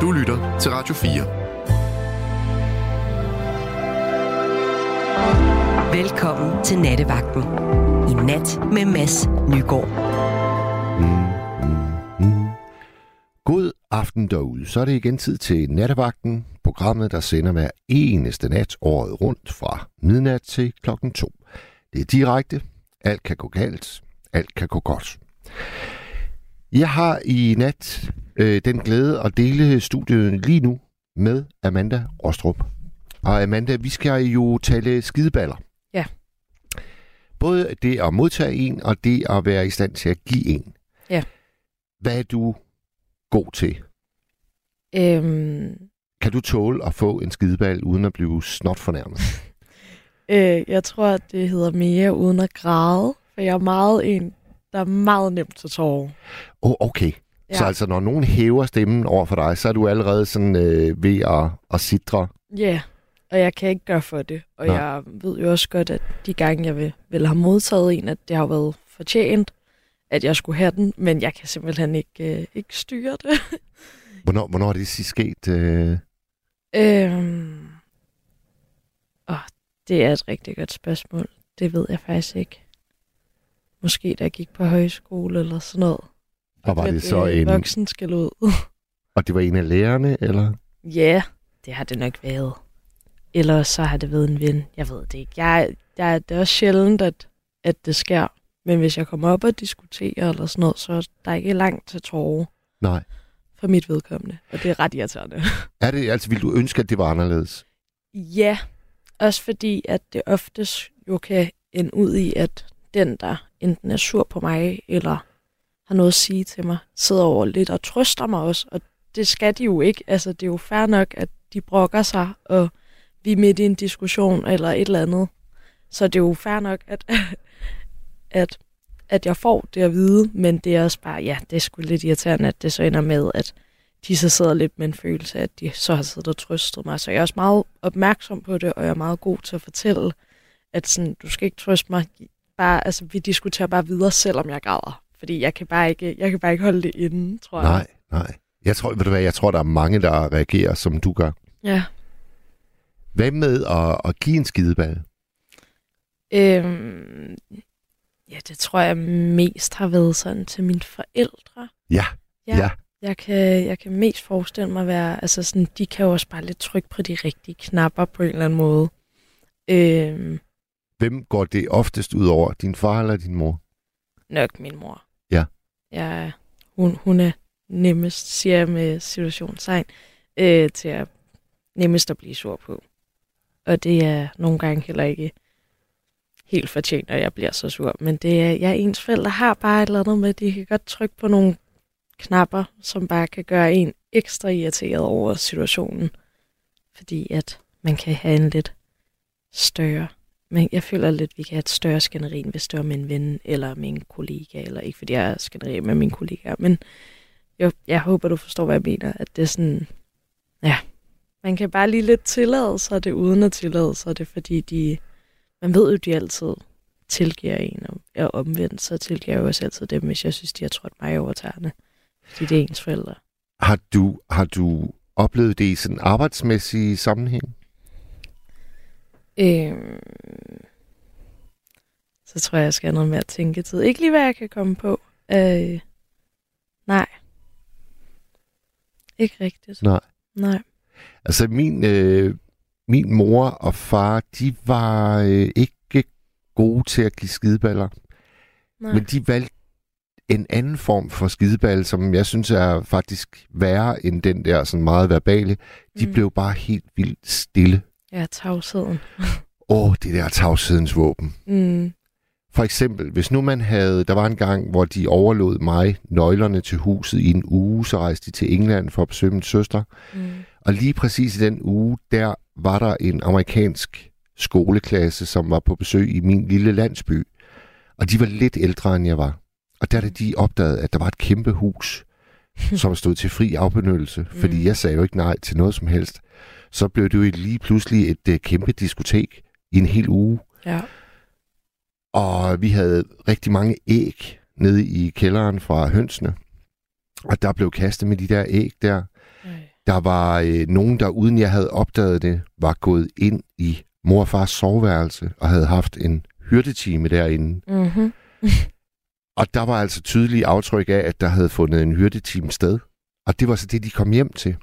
Du lytter til Radio 4. Velkommen til Nattevagten. I nat med Mads Nygaard. Mm, mm, mm. God aften derude. Så er det igen tid til Nattevagten, programmet, der sender hver eneste nat året rundt fra midnat til klokken 2. Det er direkte. Alt kan gå galt. Alt kan gå godt. Jeg har i nat øh, den glæde at dele studiet lige nu med Amanda Rostrup. Og Amanda, vi skal jo tale skideballer. Ja. Både det at modtage en, og det at være i stand til at give en. Ja. Hvad er du god til? Øhm... Kan du tåle at få en skideball uden at blive snot fornærmet? øh, jeg tror, det hedder mere uden at græde. For jeg er meget en, der er meget nemt til tårer. Oh, okay. Ja. Så altså, når nogen hæver stemmen over for dig, så er du allerede sådan øh, ved at, at sidre? Ja, yeah. og jeg kan ikke gøre for det. Og Nå. jeg ved jo også godt, at de gange, jeg vil, vil have modtaget en, at det har været fortjent, at jeg skulle have den, men jeg kan simpelthen ikke, øh, ikke styre det. hvornår, hvornår er det sidst sket? Øh... Øhm... Åh, det er et rigtig godt spørgsmål. Det ved jeg faktisk ikke. Måske da jeg gik på højskole eller sådan noget. Og var det så en... Voksen skal ud. Og det var en af lærerne, eller? Ja, det har det nok været. Eller så har det været en ven. Jeg ved det ikke. Jeg, jeg, det er også sjældent, at, at det sker. Men hvis jeg kommer op og diskuterer eller sådan noget, så er der ikke langt til tårer. Nej. For mit vedkommende. Og det er ret irriterende. Er det, altså vil du ønske, at det var anderledes? Ja. Også fordi, at det oftest jo kan ende ud i, at den, der enten er sur på mig, eller har noget at sige til mig, sidder over lidt og trøster mig også, og det skal de jo ikke. Altså, det er jo fair nok, at de brokker sig, og vi er midt i en diskussion eller et eller andet. Så det er jo fair nok, at, at, at jeg får det at vide, men det er også bare, ja, det er sgu lidt irriterende, at det så ender med, at de så sidder lidt med en følelse af, at de så har siddet og trøstet mig. Så jeg er også meget opmærksom på det, og jeg er meget god til at fortælle, at sådan, du skal ikke trøste mig. Bare, altså, vi diskuterer bare videre, selvom jeg græder. Fordi jeg kan bare ikke, jeg kan bare ikke holde det inde, tror jeg. Nej, nej. Jeg tror, ved du hvad, jeg tror, der er mange, der reagerer, som du gør. Ja. Hvad med at, at give en skideball? Øhm, ja, det tror jeg mest har været sådan til mine forældre. Ja, ja. ja. Jeg kan, jeg kan mest forestille mig at være, altså sådan, de kan jo også bare lidt trykke på de rigtige knapper på en eller anden måde. Øhm, Hvem går det oftest ud over? Din far eller din mor? Nok min mor. Ja. hun, hun er nemmest, siger jeg med situationstegn, øh, til at nemmest at blive sur på. Og det er nogle gange heller ikke helt fortjent, at jeg bliver så sur. Men det er, jeg ens forældre har bare et eller andet med, at de kan godt trykke på nogle knapper, som bare kan gøre en ekstra irriteret over situationen. Fordi at man kan have en lidt større men jeg føler lidt, at vi kan have et større skænderi, hvis det var med en ven eller med en kollega, eller ikke fordi jeg er skænderi med min kollega, men jeg, jeg håber, du forstår, hvad jeg mener, at det er sådan, ja, man kan bare lige lidt tillade sig det, uden at tillade sig det, fordi de, man ved jo, de altid tilgiver en, og omvendt, så tilgiver jeg jo også altid dem, hvis jeg synes, de har trådt mig over tæerne, fordi det er ens forældre. Har du, har du oplevet det i sådan en arbejdsmæssig sammenhæng? Øhm, så tror jeg, jeg skal have noget mere tænketid. Ikke lige, hvad jeg kan komme på. Øh, nej. Ikke rigtigt. Nej. Nej. Altså, min, øh, min mor og far, de var øh, ikke gode til at give skideballer. Nej. Men de valgte en anden form for skideball, som jeg synes er faktisk værre end den der sådan meget verbale. De mm. blev bare helt vildt stille Ja, tavsheden. Åh, oh, det der tavshedens våben. Mm. For eksempel, hvis nu man havde, der var en gang, hvor de overlod mig nøglerne til huset i en uge, så rejste de til England for at besøge min søster. Mm. Og lige præcis i den uge, der var der en amerikansk skoleklasse, som var på besøg i min lille landsby. Og de var lidt ældre, end jeg var. Og der de opdaget, at der var et kæmpe hus, som stod til fri afbenyttelse, fordi mm. jeg sagde jo ikke nej til noget som helst så blev det jo lige pludselig et uh, kæmpe diskotek i en hel uge. Ja. Og vi havde rigtig mange æg nede i kælderen fra hønsene. Og der blev kastet med de der æg der. Der var øh, nogen, der uden jeg havde opdaget det, var gået ind i mor og fars soveværelse og havde haft en hyrdetime derinde. Mm-hmm. Og der var altså tydelige aftryk af, at der havde fundet en hyrdetime sted. Og det var så det, de kom hjem til.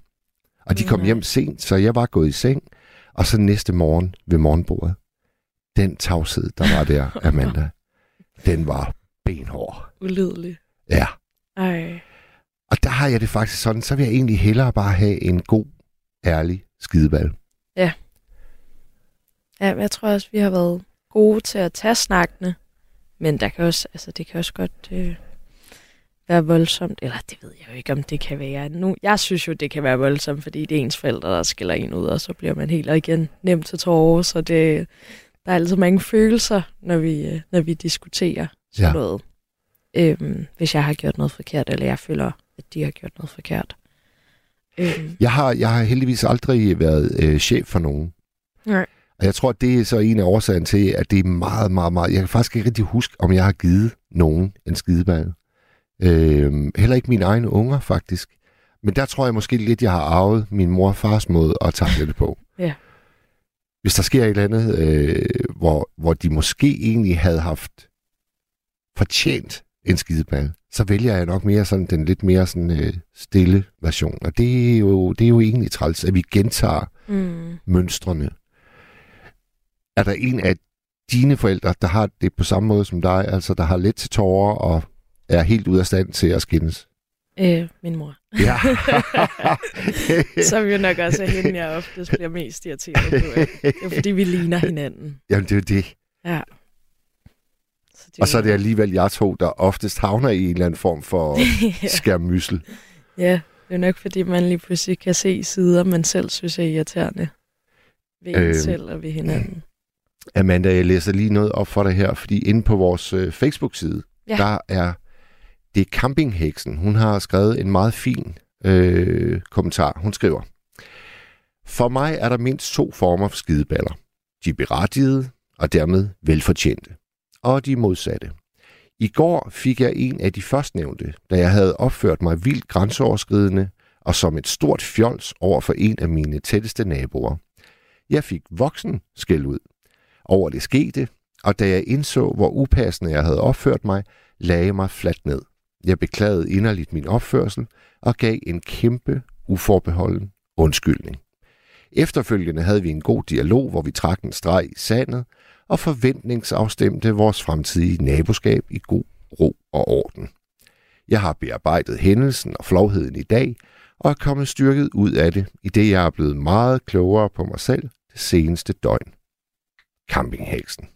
Og de kom Nej. hjem sent, så jeg var gået i seng. Og så næste morgen ved morgenbordet, den tavshed, der var der, Amanda, den var benhård. Ulidelig. Ja. Ej. Og der har jeg det faktisk sådan, så vil jeg egentlig hellere bare have en god, ærlig skideball. Ja, jeg tror også, vi har været gode til at tage snakkene. Men der kan også, altså, det kan også godt øh, være voldsomt. Eller det ved jeg jo ikke, om det kan være. Nu, jeg synes jo, det kan være voldsomt, fordi det er ens forældre, der skiller en ud, og så bliver man helt og igen nemt til tårer. Så det, der er altid mange følelser, når vi, øh, når vi diskuterer sådan Ja. noget. Øhm, hvis jeg har gjort noget forkert, eller jeg føler, at de har gjort noget forkert. Øhm, Jeg har, jeg har heldigvis aldrig været øh, chef for nogen. nej. Og jeg tror, det er så en af årsagerne til, at det er meget, meget, meget... Jeg kan faktisk ikke rigtig huske, om jeg har givet nogen en skideball. Øh, heller ikke mine egne unger, faktisk. Men der tror jeg måske lidt, jeg har arvet min mor og fars måde at takle det på. Ja. Hvis der sker et eller andet, øh, hvor, hvor de måske egentlig havde haft fortjent en skideball, så vælger jeg nok mere sådan den lidt mere sådan øh, stille version. Og det er, jo, det er jo egentlig træls, at vi gentager Mm. mønstrene. Er der en af dine forældre, der har det på samme måde som dig, altså der har lidt til tårer og er helt ude af stand til at skændes? Øh, min mor. Ja. Som jo nok også er hende, jeg oftest bliver mest irriteret på. Det er fordi, vi ligner hinanden. Jamen, det er jo det. Ja. Så det Og så er det alligevel jer to, der oftest havner i en eller anden form for ja. skærmyssel. ja, det er nok fordi, man lige pludselig kan se sider, man selv synes er irriterende. Ved Øhm. selv og ved hinanden. Amanda, jeg læser lige noget op for dig her, fordi inde på vores øh, Facebook-side, Ja. der er det er campingheksen. Hun har skrevet en meget fin øh, kommentar. Hun skriver, For mig er der mindst to former for skideballer. De berettigede og dermed velfortjente. Og de modsatte. I går fik jeg en af de førstnævnte, da jeg havde opført mig vildt grænseoverskridende og som et stort fjols over for en af mine tætteste naboer. Jeg fik voksen skæld ud over det skete, og da jeg indså, hvor upassende jeg havde opført mig, lagde jeg mig fladt ned. Jeg beklagede inderligt min opførsel og gav en kæmpe, uforbeholden undskyldning. Efterfølgende havde vi en god dialog, hvor vi trak en streg i sandet og forventningsafstemte vores fremtidige naboskab i god ro og orden. Jeg har bearbejdet hændelsen og flovheden i dag, og er kommet styrket ud af det, i det jeg er blevet meget klogere på mig selv det seneste døgn. Campingheksen.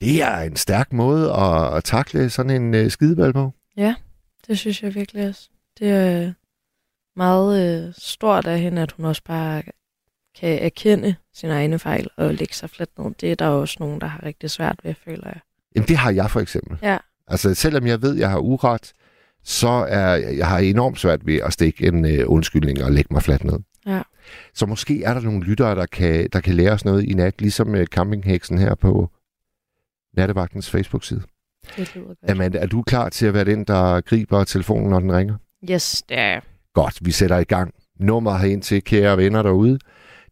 Det er en stærk måde at, at takle sådan en uh, skideball på. Det synes jeg virkelig også. Det er meget øh, stort af hende, at hun også bare kan erkende sine egne fejl og lægge sig fladt ned. Det er der også nogen, der har rigtig svært ved, føler jeg. Jamen det har jeg for eksempel. Ja. Altså selvom jeg ved, at jeg har uret, så er jeg har enormt svært ved at stikke en uh, undskyldning og lægge mig fladt ned. Ja. Så måske er der nogle lyttere, der kan, der kan lære os noget i nat, ligesom uh, campingheksen her på Nattevagtens Facebook-side. Det lyder godt. Amanda, er du klar til at være den, der griber telefonen, når den ringer? Yes, det er Godt, vi sætter i gang. Nummeret herind til kære venner derude,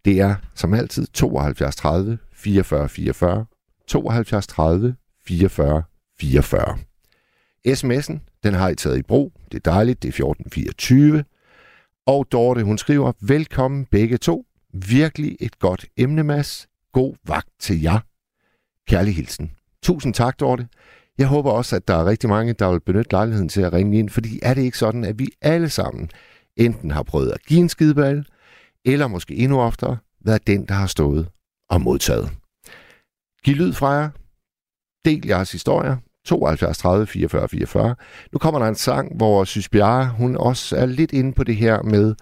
det er som altid 72 30 44 44. 72 30 44 44. SMS'en, den har I taget i brug. Det er dejligt, det er 1424. Og Dorte, hun skriver, velkommen begge to. Virkelig et godt emne, Mads. God vagt til jer. Kærlig hilsen. Tusind tak, Dorte. Jeg håber også, at der er rigtig mange, der vil benytte lejligheden til at ringe ind, fordi er det ikke sådan, at vi alle sammen enten har prøvet at give en skideball, eller måske endnu oftere været den, der har stået og modtaget. Giv lyd fra jer. Del jeres historier. 72 30 44 44. Nu kommer der en sang, hvor Sys Bjarre, hun også er lidt inde på det her med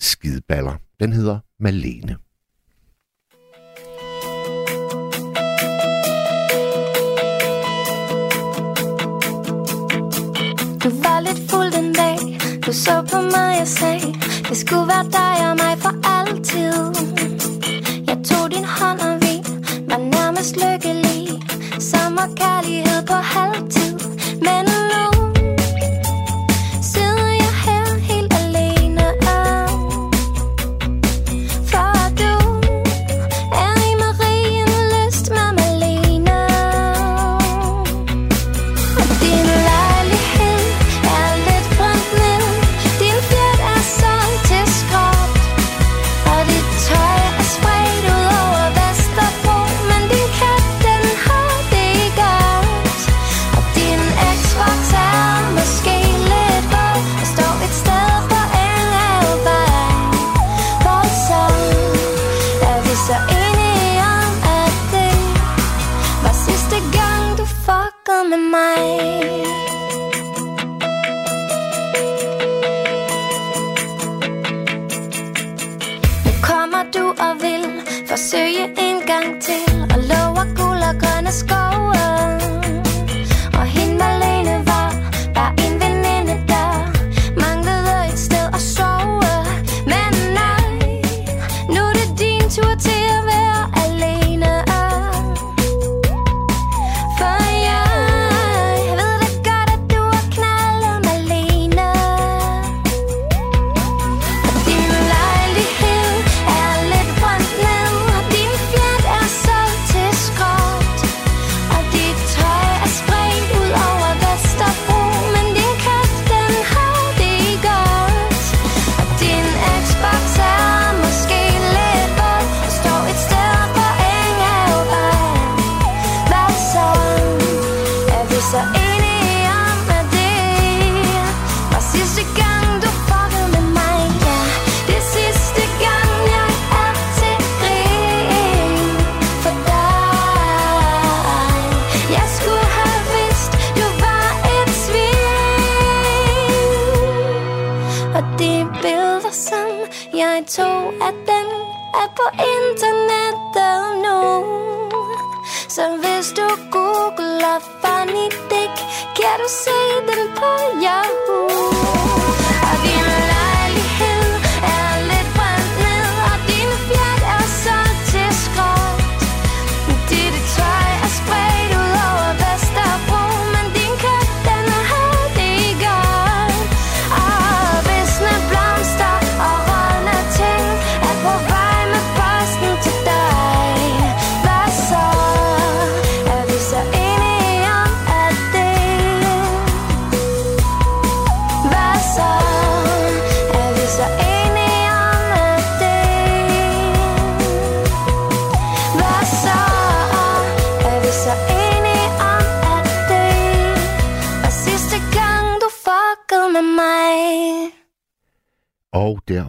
skideballer. Den hedder Malene. Du så på mig og sagde Det skulle være dig og mig for altid. Jeg tog din hånd og vi Var nærmest lykkelige Sommerkærlighed på halvtid Men seriøse indgang til Og lover guld og grønne skov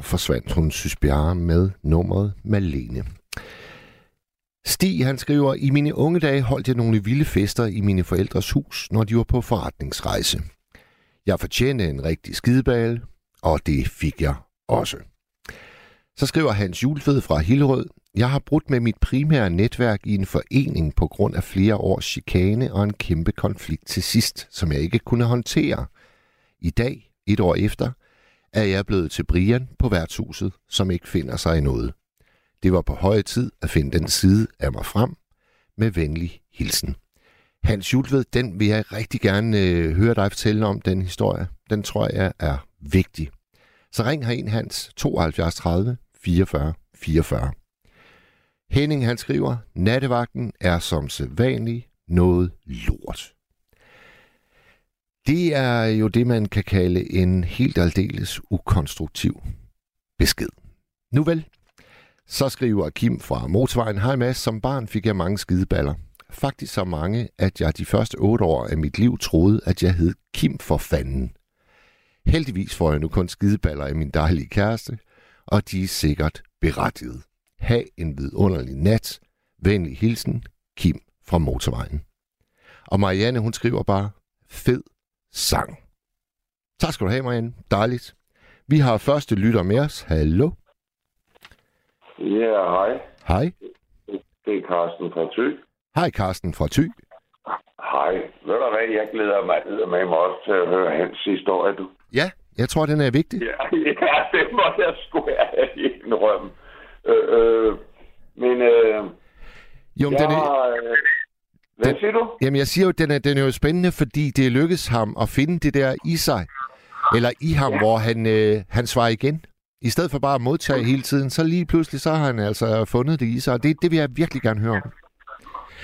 forsvandt hun Sysbjerre med nummeret Malene. Stig, han skriver, i mine unge dage holdt jeg nogle vilde fester i mine forældres hus, når de var på forretningsrejse. Jeg fortjente en rigtig skideball, og det fik jeg også. Så skriver Hans Julfed fra Hillerød, jeg har brudt med mit primære netværk i en forening på grund af flere års chikane og en kæmpe konflikt til sidst, som jeg ikke kunne håndtere. I dag, et år efter, er jeg blevet til Brian på værtshuset, som ikke finder sig i noget. Det var på høje tid at finde den side af mig frem. Med venlig hilsen. Hans Julved, den vil jeg rigtig gerne øh, høre dig fortælle om, den historie. Den tror jeg er vigtig. Så ring herind, Hans, 72 30 44 44. Henning, han skriver, nattevagten er som sædvanlig noget lort. Det er jo det, man kan kalde en helt aldeles ukonstruktiv besked. Nu vel, så skriver Kim fra Motorvejen, Hej Mads, som barn fik jeg mange skideballer. Faktisk så mange, at jeg de første otte år af mit liv troede, at jeg hed Kim for fanden. Heldigvis får jeg nu kun skideballer af min dejlige kæreste, og de er sikkert berettiget. Ha' en vidunderlig nat. Venlig hilsen, Kim fra Motorvejen. Og Marianne, hun skriver bare, fed sang. Tak skal du have, Marianne. Dejligt. Vi har første lytter med os. Hallo. Ja, hej. Hej. Det er Carsten fra Thy. Hej, Carsten fra Thy. Hej. Ved du hvad, jeg glæder mig med mig også til at høre hans historie, du. Ja, jeg tror, den er vigtig. Ja, ja det må jeg sgu indrømme. Øh, øh, men øh, Jo, jeg, den er, øh, hvad den- siger du? jamen, jeg siger jo, den er, den er jo spændende, fordi det lykkedes ham at finde det der i sig, eller i ham, ja. hvor han, øh, han svarer igen. I stedet for bare at modtage hele tiden, så lige pludselig, så har han altså fundet det i sig, og det, det vil jeg virkelig gerne høre om.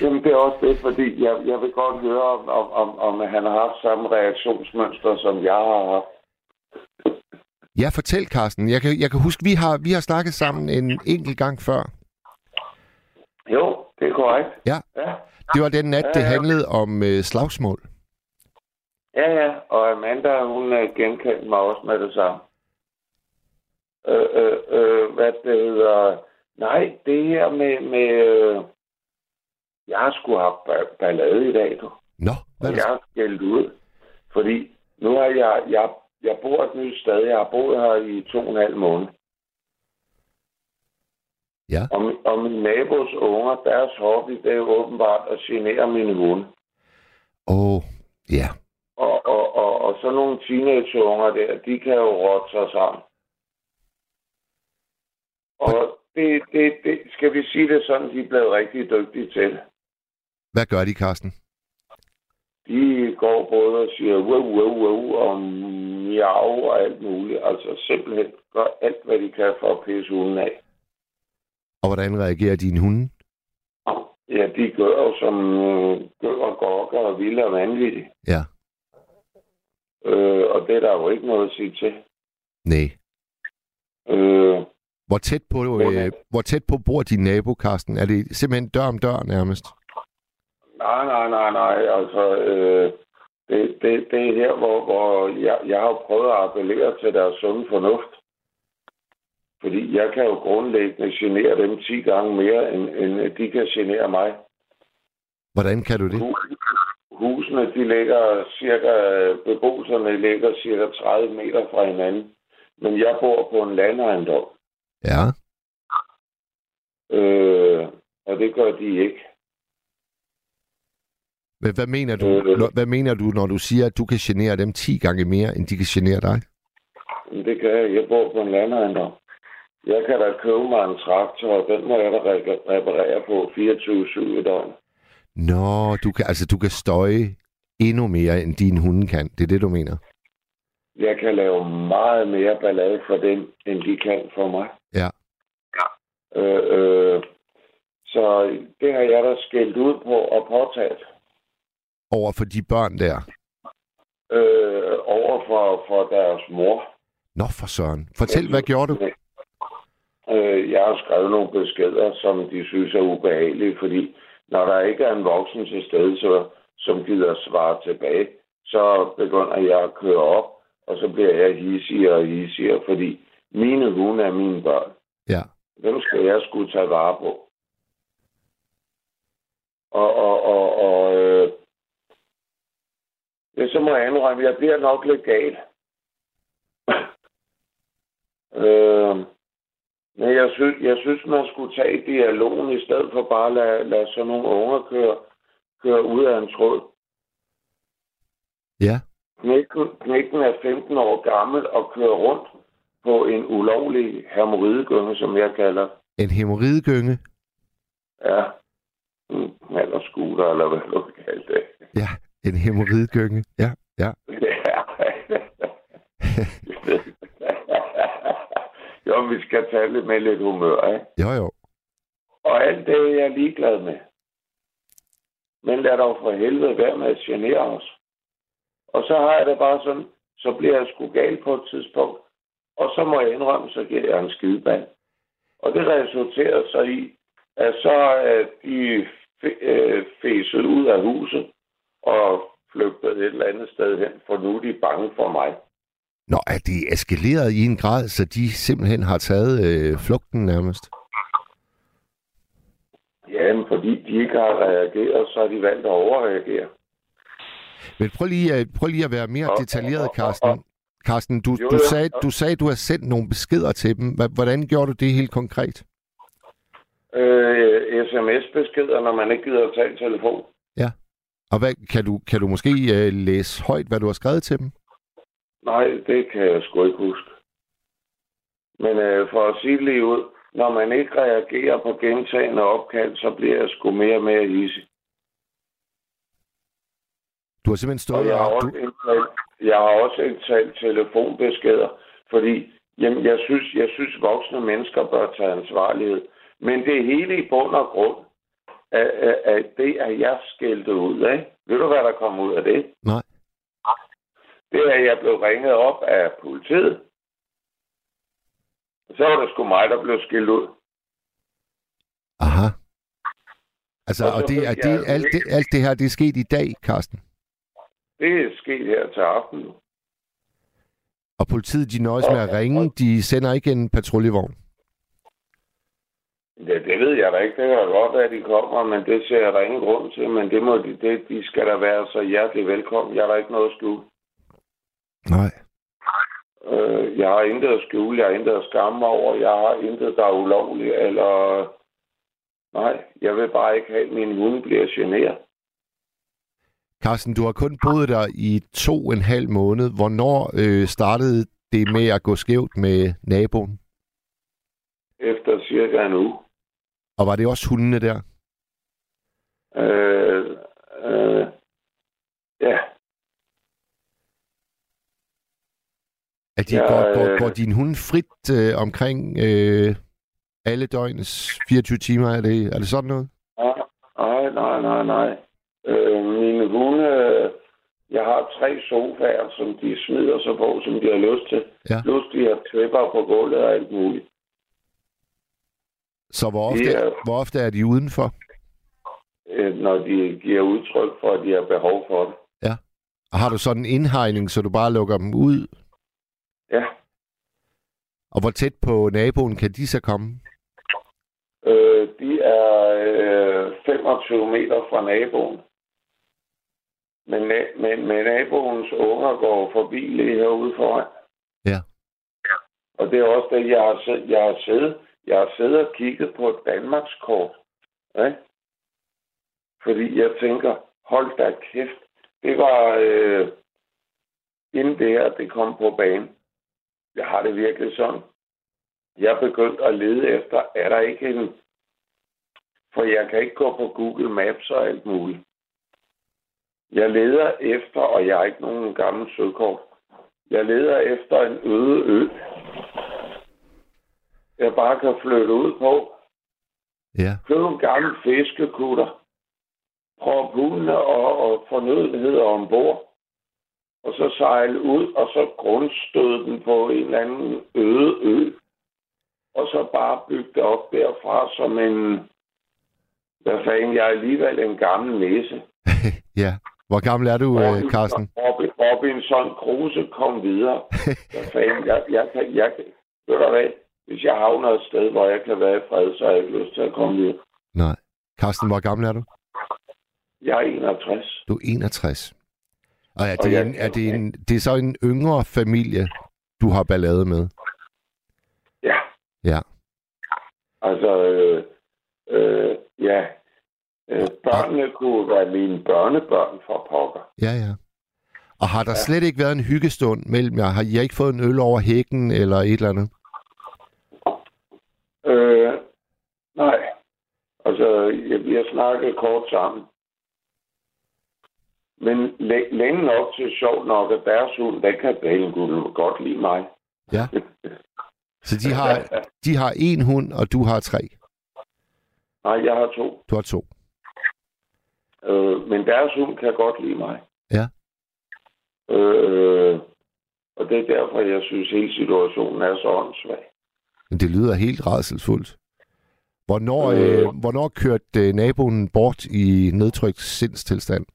Jamen, det er også det, fordi jeg, jeg vil godt høre, om, om, om, om han har haft samme reaktionsmønster, som jeg har haft. Ja, fortæl, Carsten. Jeg kan, jeg kan huske, vi har, vi har snakket sammen en enkelt gang før. Jo, det er korrekt. Ja. Ja, Det var den nat, det Ja, ja. handlede om øh, slagsmål. ja, ja. og Amanda, hun øh, genkendte mig også med det samme. Øh, øh, øh, hvad det hedder... Nej, det her med... med øh, jeg har sgu haft ba- ballade i dag, du. Nå, hvad er det? jeg skældt ud. Fordi nu har jeg... Jeg, jeg bor et nyt sted. Jeg har boet her i to og en halv måned. Ja. Og, mi- og min nabos unger, deres hobby, det er jo åbenbart at genere mine hunde. Åh, oh, ja. Og, og, og, og så nogle teenageunger der, de kan jo rotte sig sammen. Og det, det, det, skal vi sige det sådan, de er blevet rigtig dygtige til. Hvad gør de, Karsten? De går både og siger wow, wow, wow, og miau og alt muligt. Altså simpelthen gør alt, hvad de kan for at pisse hunden af. Og hvordan reagerer dine hunde? Ja, de gør jo som øh, gør og gokker og vilde og vanvittige. Ja. Øh, og det er der jo ikke noget at sige til. Nej. Øh, Hvor tæt på, øh, hvor tæt på bor din nabo, Karsten? Er det simpelthen dør om dør nærmest? nej, nej, nej, nej. Altså, øh, det, det, det er her, hvor, hvor jeg, jeg har prøvet at appellere til deres sunde fornuft. Fordi jeg kan jo grundlæggende genere dem 10 gange mere, end, end de kan genere mig. Hvordan kan du det? Husene, de ligger cirka, beboelserne ligger cirka 30 meter fra hinanden. Men jeg bor på en landejendom, Ja. øh, og det gør de ikke. Men hvad mener, du, Øh. hvad mener du, når du siger, at du kan genere dem 10 gange mere, end de kan genere dig? Det kan jeg. Jeg bor på en landejendom. Jeg kan da købe mig en traktor, og den må jeg da re- reparere på 24-7 i døgn. Nå, du kan, altså, du kan støje endnu mere, end din hunde kan. Det er det, du mener? Jeg kan lave meget mere ballade for dem, end de kan for mig. Ja. Øh, øh, så det har jeg da skældt ud på og påtaget. Over for de børn der. Øh, over for, for deres mor. Nå, for søren. Fortæl, hvad gjorde du? Øh, jeg har skrevet nogle beskeder, som de synes er ubehagelige, fordi når der ikke er en voksen til stede, så, som gider svare tilbage, så begynder jeg at køre op, og så bliver jeg hissigere og hissigere, fordi mine hunde er mine børn. Ja. Dem skal jeg skulle tage vare på. Og, og, og, og øh, ja, så må jeg indrømme, jeg bliver nok lidt gal. øh, men jeg synes, jeg synes, man skulle tage dialogen i stedet for bare at lade, lade sådan nogle unger køre, køre ud af en tråd. Ja. Knækken, knækken er 15 år gammel og kører rundt på en ulovlig hermoridegynge, som jeg kalder. En hemorridegynge. Ja. En scooter, eller hvad du kan kalde det. Ja, en hemorridegynge. Ja, ja. jo, vi skal tage det med lidt humør, ikke? Jo, jo. Og alt det er jeg ligeglad med. Men lad dog for helvede være med at genere os. Og så har jeg det bare sådan, så bliver jeg sgu gal på et tidspunkt. Og så må jeg indrømme, så giver jeg en skideband. Og det resulterer så i, at så er de f- øh, ud af huset og flygtet et eller andet sted hen, for nu er de bange for mig. Nå, er det eskaleret i en grad, så de simpelthen har taget øh, flugten nærmest? Ja, men fordi de ikke har reageret, så har de valgt at overreagere. Men prøv lige, at- prøv lige at være mere Og- detaljeret, og- og- Carsten. Carsten, du, Jo, du, sagde, du sagde, du har sendt nogle beskeder til dem. Hvordan gjorde du det helt konkret? Øh, sms-beskeder, når man ikke gider at tage telefon. Og hvad, kan, du, kan du måske øh, læse højt, hvad du har skrevet til dem? Nej, det kan jeg sgu ikke huske. Men øh, for at sige det lige ud, når man ikke reagerer på gentagende opkald, så bliver jeg sgu mere og mere hissig. Du har simpelthen Og stået jeg har og... også Du, indtalt, jeg har også indtalt telefonbeskeder, fordi jamen, jeg, synes, jeg synes, voksne mennesker bør tage ansvarlighed. Men det hele i bund og grund af, af det, at jeg skældte ud af. Ved du, hvad der kom ud af det? Nej. Det er, at jeg blev ringet op af politiet. Så var det sgu mig, der blev skældt ud. aha. Altså, Og og det, er det, alt, det, alt det her, det er sket i dag, Carsten. Det er sket her til aften. Og politiet, de nøjes med at ringe. De sender ikke en patruljevogn. Ja, det ved jeg da ikke. Det kan godt at de kommer, men det ser jeg da ingen grund til. Men det må de, det, de skal da være så hjertelig velkommen. Jeg har da ikke noget at skjule. Nej. Øh, Jeg har intet at skjule, jeg har intet at skamme mig over, jeg har intet, der er ulovligt, eller... Nej, jeg vil bare ikke have, at min hund bliver generet. Carsten, du har kun boet der i to og en halv måned. Hvornår øh, startede det med at gå skævt med naboen? Efter cirka en uge. Og var det også hundene der? Øh, øh, ja, At de Ja, går, går, øh. går din hund frit øh, omkring øh, alle døgnets 24 timer? Er det, er det sådan noget? nej, nej, nej, nej. Øh, mine hunde, øh, jeg har tre sofaer, som de smider sig på, som de har lyst til. Ja. Plus de har tæpper på gulvet og alt muligt. Så hvor ofte, er- hvor ofte er de udenfor? Øh, når de giver udtryk for, at de har behov for det. Og har du sådan en indhegning, så du bare lukker dem ud? Ja. Og hvor tæt på naboen kan de så komme? Øh, de er øh, 25 meter fra naboen. Men, men, men naboens unger går forbi lige herude foran. Ja. Og det er også det, jeg har, siddet, jeg har siddet. Jeg har siddet og kigget på et Danmarkskort. Ja? Fordi jeg tænker, hold da kæft. Det var øh, inden det her, det kom på banen. Jeg har det virkelig sådan. Jeg er begyndt at lede efter, er der ikke en... For jeg kan ikke gå på Google Maps og alt muligt. Jeg leder efter, og jeg er ikke nogen gammel søkort. Jeg leder efter en øde ø. Jeg bare kan flytte ud på. Ja. Køb en gammel fiskekutter. Prøv hundene og, og fornødenheder ombord. Og så sejle ud, og så grundstøde den på en eller anden øde ø. Og så bare bygge det op derfra som en... Hvad fanden, jeg er alligevel en gammel næse. ja. Hvor gammel er du, øh, Carsten? Robin, Robinson Crusoe kom videre. Hvad fanden, jeg, jeg, kan, jeg kan... Ved du hvad? Hvis jeg havner et sted, hvor jeg kan være i fred, så har jeg ikke lyst til at komme videre. Nej. Carsten, hvor gammel er du? Jeg er 61. Du er 61. Og er Og det, jeg- en, er det, en, det er så en yngre familie, du har ballade med? Ja. Ja. Altså, øh, øh, ja. Øh, børnene kunne være mine børnebørn for pokker. Ja, ja. Og har der slet ikke været en hyggestund mellem jer? Har I ikke fået en øl over hækken eller et eller andet? Øh, nej. Altså, jeg, vi har snakket kort sammen. Men læ- længe nok til sjov nok, at deres hund, den kan bælen godt lide mig. Ja. Så de har, de har en hund, og du har tre. Nej, jeg har to. Du har to. Øh, men deres hund kan godt lide mig. Ja. Øh, og det er derfor, jeg synes, hele situationen er så åndssvag. Men det lyder helt rædselsfuldt. Hvornår, Øh. øh, hvornår kørte øh, naboen bort i nedtrykt sindstilstand?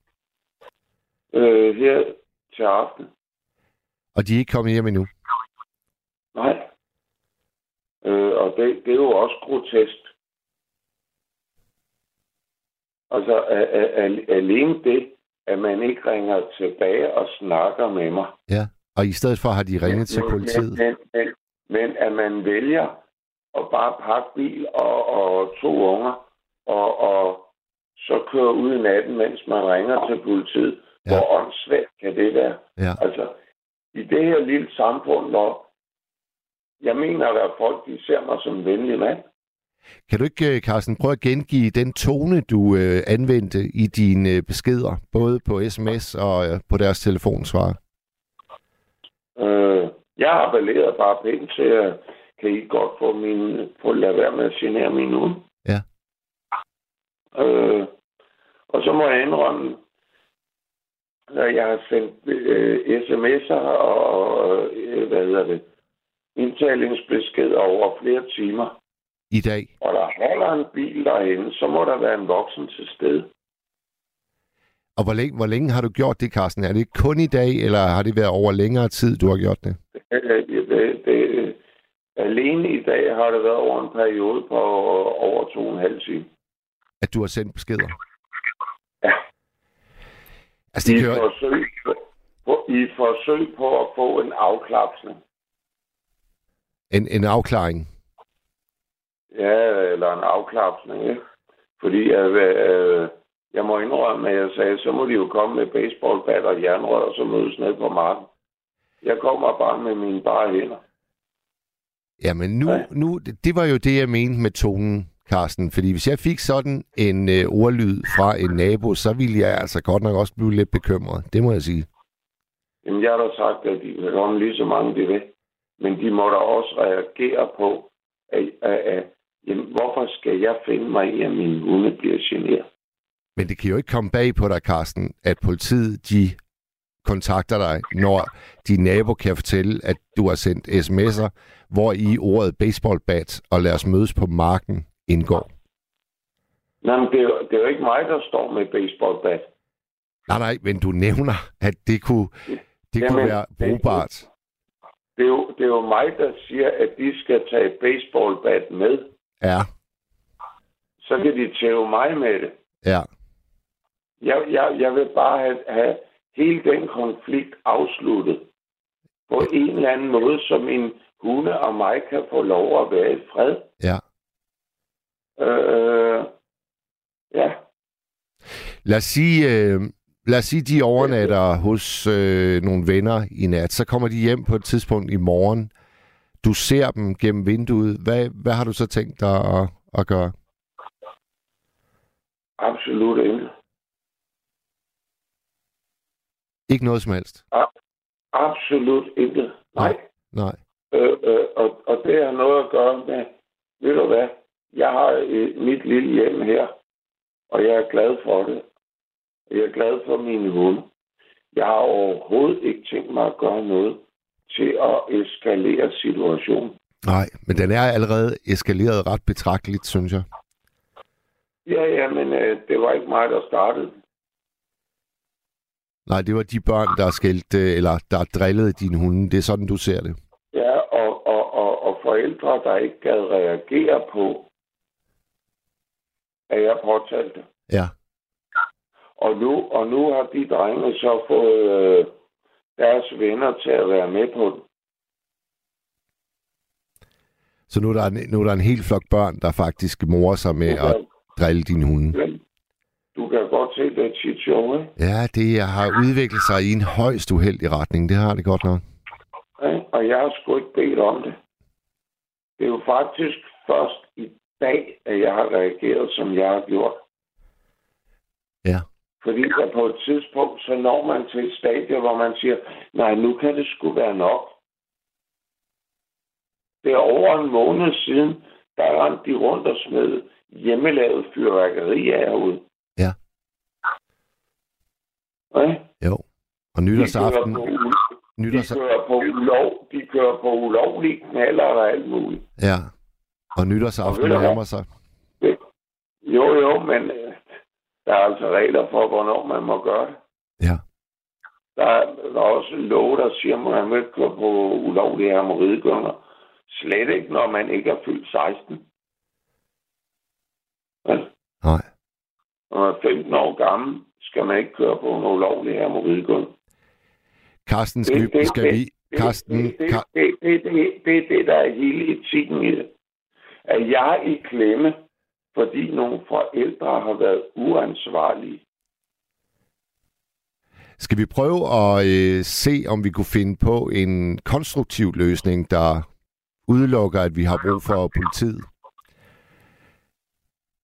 Øh, her til aften. Og de er ikke kommet hjem endnu? Nej. Øh, og det, det er jo også grotesk. Altså, alene det, at man ikke ringer tilbage og snakker med mig. Ja. Og i stedet for har de ringet til Men- politiet? Men, men, men at man vælger at bare pakke bil og, og to unger, og, og så køre ud i natten, mens man ringer til politiet. Ja. Hvor åndssvagt kan det være? Ja. Altså, i det her lille samfund, hvor jeg mener, at folk de ser mig som en venlig mand. Kan du ikke, øh, Carsten, prøve at gengive den tone, du øh, anvendte i dine øh, beskeder, både på sms og øh, på deres telefonsvar? Øh, jeg appellerer bare pænt til, at kan I godt få min, få lade være med at genere min hund. Ja. Øh, og så må jeg indrømme, jeg har sendt øh, sms'er og, øh, hvad hedder det, indtalingsbeskeder over flere timer. I dag? Og der holder en bil derinde, så må der være en voksen til stede. Og hvor længe, hvor længe har du gjort det, Carsten? Er det kun i dag, eller har det været over længere tid, du har gjort det? Øh, det, det, alene i dag har det været over en periode på over to og en halv time. At du har sendt beskeder? Ja. Altså, det I jo... forsøg, på, I forsøg på at få en afklapsning. En, en afklaring. Ja, eller en afklapsning, ikke? Fordi øh, øh, jeg må indrømme, at jeg sagde, så må de jo komme med baseballbat og jernrør, og så mødes ned på marken. Jeg kommer bare med mine bare hænder. Jamen nu, Ja. nu, det var jo det, jeg mente med tonen, Carsten. Fordi hvis jeg fik sådan en øh, ordlyd fra en nabo, så ville jeg altså godt nok også blive lidt bekymret. Det må jeg sige. Jamen, jeg har da sagt, at de kan komme lige så mange, de vil. Men de må da også reagere på, at, at, at jamen, hvorfor skal jeg finde mig i, at min hunde bliver generet? Men det kan jo ikke komme bag på dig, Carsten, at politiet de kontakter dig, når din nabo kan fortælle, at du har sendt sms'er, hvor i ordet baseballbat og lad os mødes på marken indgår. Nej, men det er, jo, det er jo ikke mig, der står med baseballbat. Nej, nej, men du nævner, at det kunne, det kunne Jamen, være det- brugbart. Det er, jo, det er jo mig, der siger, at de skal tage baseballbat med. Ja, Så kan de tæve mig med det. ja. Jeg, jeg, jeg vil bare have, have hele den konflikt afsluttet på en eller anden måde, så min hunde og mig kan få lov at være i fred. Ja. Øh, ja, Lad os sige, øh, lad os sige de overnatter hos øh, nogle venner i nat. Så kommer de hjem på et tidspunkt i morgen. Du ser dem gennem vinduet. Hvad, hvad har du så tænkt dig at, at gøre? absolut ikke. Ikke noget som helst. Absolut ikke. Nej. Nej. Øh, øh, og, og det har noget at gøre med, ved du hvad, jeg har øh, mit lille hjem her, og jeg er glad for det. Jeg er glad for min hund. Jeg har overhovedet ikke tænkt mig at gøre noget til at eskalere situationen. Nej, men den er allerede eskaleret ret betragteligt, synes jeg. Ja, ja, men øh, det var ikke mig, der startede. Nej, det var de børn, der skældte, eller der drillede din hunde. Det er sådan, du ser det. Ja, og, og, og, og forældre, der ikke gad reagere på, at jeg påtalte. Ja. Og nu, og nu har de drenge så fået øh, deres venner til at være med på det. Så nu er, der en, nu er der en hel flok børn, der faktisk morer sig med Du at kan, drille din hunde. du kan godt se, det er tit sjovt? Ja, det har udviklet sig i en højst uheldig retning. Det har det godt nok. Ja, Og jeg har sgu ikke bedt om det. Det er jo faktisk først i dag, at jeg har reageret, som jeg har gjort. Ja. Fordi at på et tidspunkt, så når man til et stadie, hvor man siger, nej, nu kan det sgu være nok. Det er over en måned siden, der rendte de rundt og smed hjemmelavet fyrværkeri af herude. Ja. Ja? Jo. Og De nytårsaften, kører på, u- de nytårs, kører på, ulov, de kører på ulovlige knaller og alt muligt. ja. Og nytårsaften nærmer sig. Jo, jo, men øh, der er altså regler for, hvornår man må gøre det. Ja. Der er, der er også lov, der siger, at man må ikke køre på ulovlige hermoridgønger. Slet ikke, når man ikke er fyldt 16. Ja. Nej. Når man er 15 år gammel, skal man ikke køre på en ulovlig hermoridgøng. Carsten, skal vi... Skal vi Carsten, det, det, det, det, det, det er det, der er hele etikken i det. At jeg er i klemme, fordi nogle forældre har været uansvarlige. skal vi prøve at øh, se, om vi kunne finde på en konstruktiv løsning, der udelukker, at vi har brug for politiet?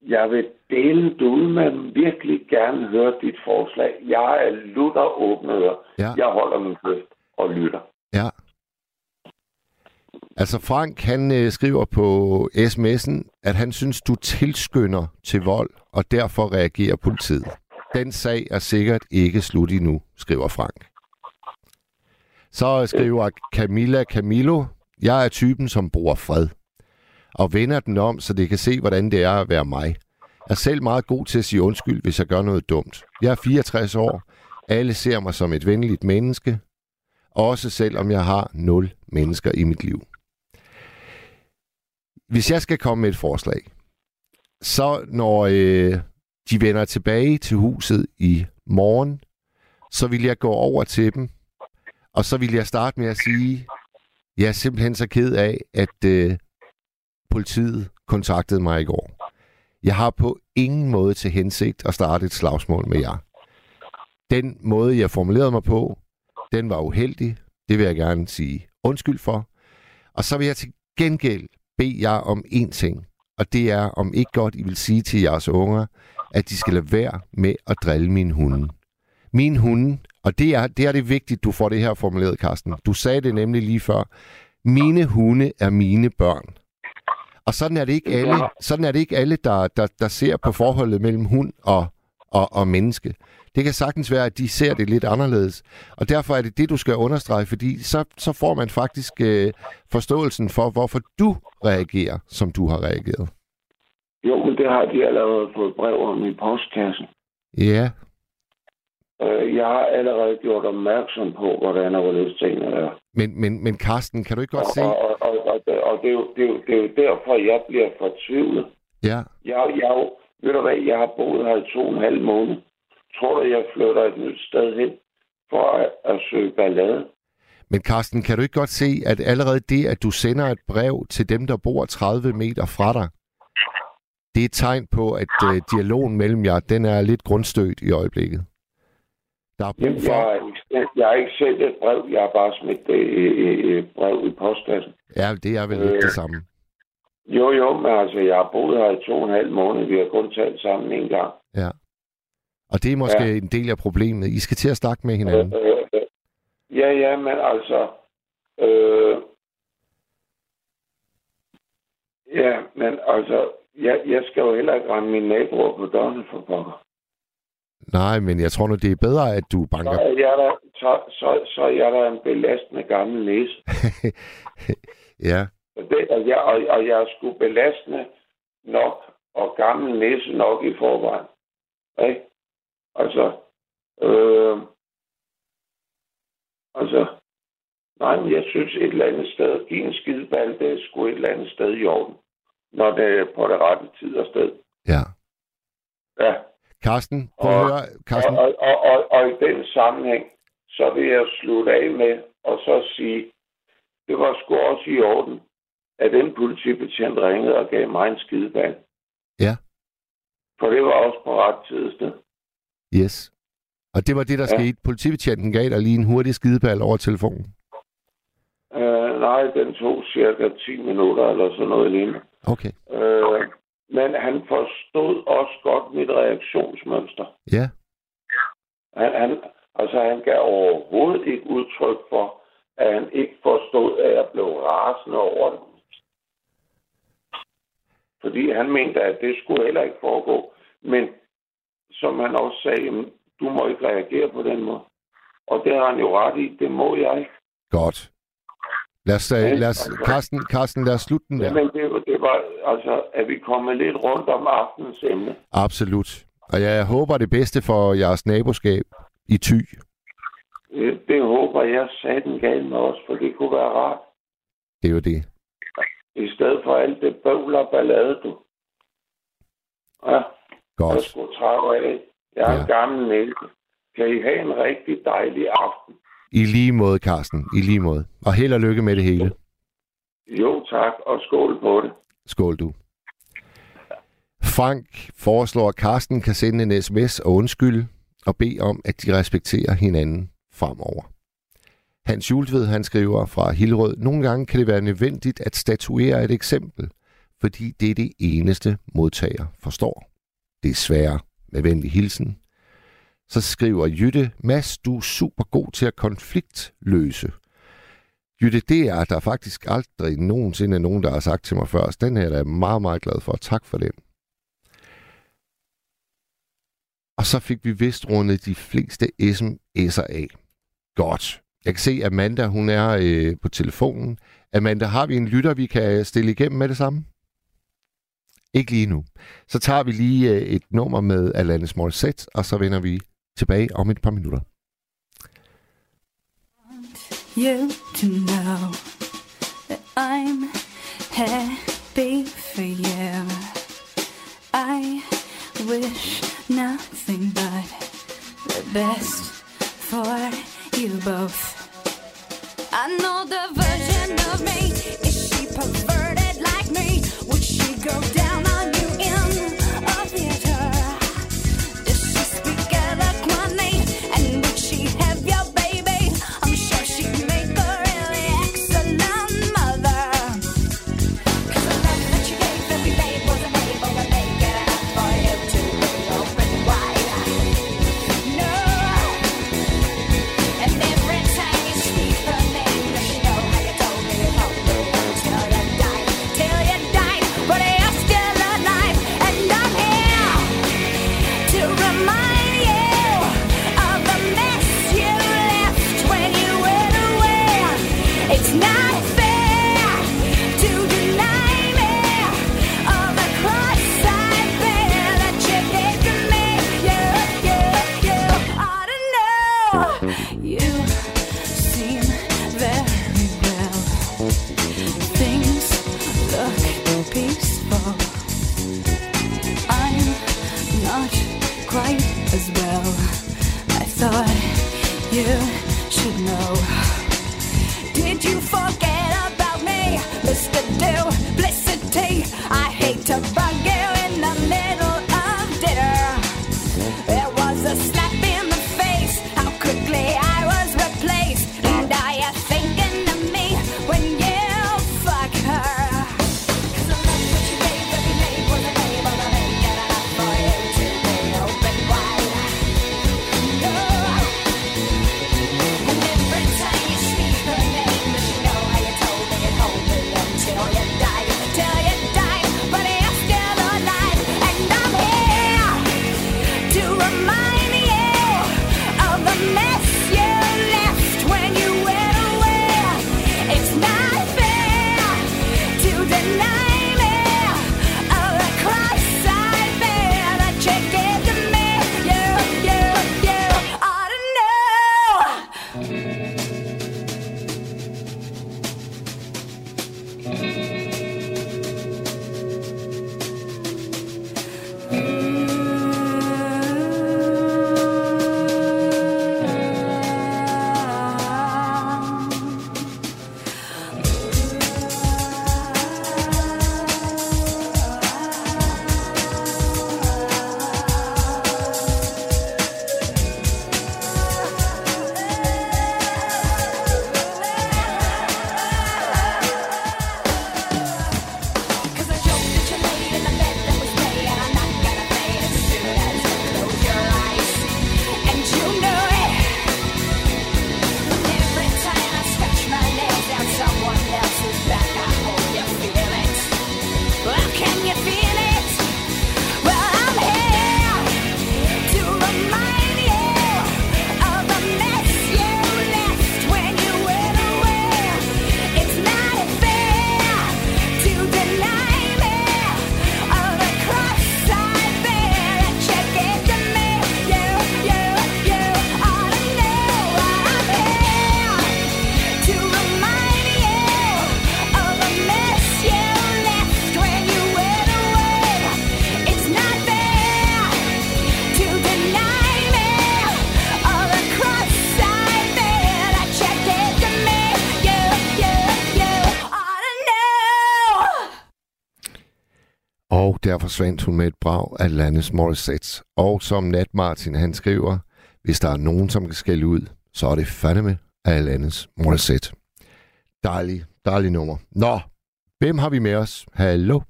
Jeg vil dele det ud, men virkelig gerne høre dit forslag. Jeg er lutter åbnet. Ja. Jeg holder min kæft og lytter. Ja. Altså Frank, han øh, skriver på sms'en, at han synes, du tilskynder til vold, og derfor reagerer politiet. Den sag er sikkert ikke slut endnu, skriver Frank. Så skriver Camilla Camillo, jeg er typen, som bruger fred. Og vender den om, så det kan se, hvordan det er at være mig. Er selv meget god til at sige undskyld, hvis jeg gør noget dumt. Jeg er 64 år. Alle ser mig som et venligt menneske. Også selvom jeg har nul mennesker i mit liv. Hvis jeg skal komme med et forslag, så når øh, de vender tilbage til huset i morgen, så vil jeg gå over til dem, og så vil jeg starte med at sige, Jeg er simpelthen så ked af, at øh, politiet kontaktede mig i går. Jeg har på ingen måde til hensigt at starte et slagsmål med jer. Den måde, jeg formulerede mig på, den var uheldig. Det vil jeg gerne sige undskyld for. Og så vil jeg til gengæld bede jer om én ting. Og det er, om ikke godt I vil sige til jeres unger, at de skal lade være med at drille min hunde. Min hunde, og det er, det er det vigtigt, du får det her formuleret, Karsten. Du sagde det nemlig lige før. Mine hunde er mine børn. Og sådan er det ikke alle, sådan er det ikke alle der, der, der ser på forholdet mellem hund og, og, og menneske. Det kan sagtens være, at de ser det lidt anderledes. Og derfor er det det, du skal understrege, fordi så, så får man faktisk øh, forståelsen for, hvorfor du reagerer, som du har reageret. Jo, men det har de allerede fået brev om i postkassen. Ja. Øh, jeg har allerede gjort opmærksom på, hvordan og hvorledes tingene er. Men, men, men Karsten, kan du ikke godt og, se... Og, og, og, og, det, og det, er jo, det, er jo, det er jo derfor, jeg bliver fortvivlet. Ja. Jeg, jeg, ved du hvad, jeg har boet her i to og en halv måned. Tror du, jeg flytter et nyt sted hen for at, at søge ballade? Men Karsten, kan du ikke godt se, at allerede det, at du sender et brev til dem, der bor 30 meter fra dig, det er et tegn på, at uh, dialogen mellem jer, den er lidt grundstødt i øjeblikket. Der er Jamen, for... jeg, har ikke, jeg har ikke sendt et brev, jeg har bare smidt i, i, i brev i postkassen. Ja, det er vel lidt Øh. det samme. Jo, jo, men altså, jeg har boet her i to og en halv måned. Vi har kun talt sammen en gang. Ja. Og det er måske Ja. en del af problemet. I skal til at snakke med hinanden. Øh, øh, øh. Ja, ja, men altså... Øh, ja, men altså... Jeg, jeg skal jo heller ikke ramme mine naboer på dørene for pokker. Nej, men jeg tror nu, det er bedre, at du Så banker... er jeg der, så, så, så er jeg der en belastende gammel næse. ja, Og, det, og, jeg, og, og jeg er sgu belastende nok, og gammel næse nok i forvejen. Ikke? Altså, øh, altså, nej, men jeg synes et eller andet sted, at give en skideball, det er sgu et eller andet sted i orden, når det er på det rette tid og sted. ja. Ja. Karsten, prøv at Og- høre. Karsten, Og, og, og, og i den sammenhæng, så vil jeg slutte af med og så sige, det var sgu også i orden, at den politibetjent ringede og gav mig en skideball. Ja. For det var også på ret tid og sted. Yes. Og det var det, der Ja. skete. Politibetjenten gav dig lige en hurtig skideball over telefonen. Øh, nej, den tog cirka 10 minutter eller sådan noget lignende. Okay. Øh, men han forstod også godt mit reaktionsmønster. Ja. Han, han, altså, han gav overhovedet ikke udtryk for, at han ikke forstod, at jeg blev rasende over det. Fordi han mente, at det skulle heller ikke foregå. Men som han også sagde, jamen, du må ikke reagere på den måde. Og det har han jo ret i. Det må jeg ikke. Godt. Lad os, Ja, øh, lad os, altså. Karsten, Karsten, lad os slutte den der. Men det, var- det var altså, at vi kommer lidt rundt om aftenens emne. Absolut. Og jeg håber det bedste for jeres naboskab i Thy. Det håber jeg sagde den galt med os, for det kunne være rart. Det er jo det. I stedet for alt det bøvl og ballade, du. Ja, jeg Godt. skulle trække af. Jeg er Ja. en gammel næse. Kan I have en rigtig dejlig aften? I lige måde, Karsten. I lige måde. Og held og lykke med det hele. Jo, tak, og skål på det. Skål du. Frank foreslår, at Karsten kan sende en sms og undskylde og bede om, at de respekterer hinanden fremover. Hans Jultved, han skriver fra Hillerød, nogle gange kan det være nødvendigt at statuere et eksempel, fordi det er det eneste modtager forstår. Det er med venlig hilsen. Så skriver Jytte, Mads, du er super god til at konfliktløse. Jytte, det er der faktisk aldrig nogensinde nogen, der har sagt til mig før. Så den er jeg meget, meget glad for. Tak for det. Og så fik vi vist rundet de fleste sms'er af. Godt. Jeg kan se, at Amanda, hun er øh, på telefonen. Amanda, har vi en lytter, vi kan stille igennem med det samme? Ikke lige nu. Så tager vi lige øh, et nummer med Alanis Morissette, og så vender vi tilbage om et par minutter. you to know that I'm happy for you. I wish nothing but the best for you both. I know the version of go down. Der forsvandt hun med et brag af landets Morissette. Og som Nat Martin han skriver, hvis der er nogen, som kan skælde ud, så er det fandeme af landets Morissette. Dejlig, dejlig nummer. Nå, hvem har vi med os? Hallo?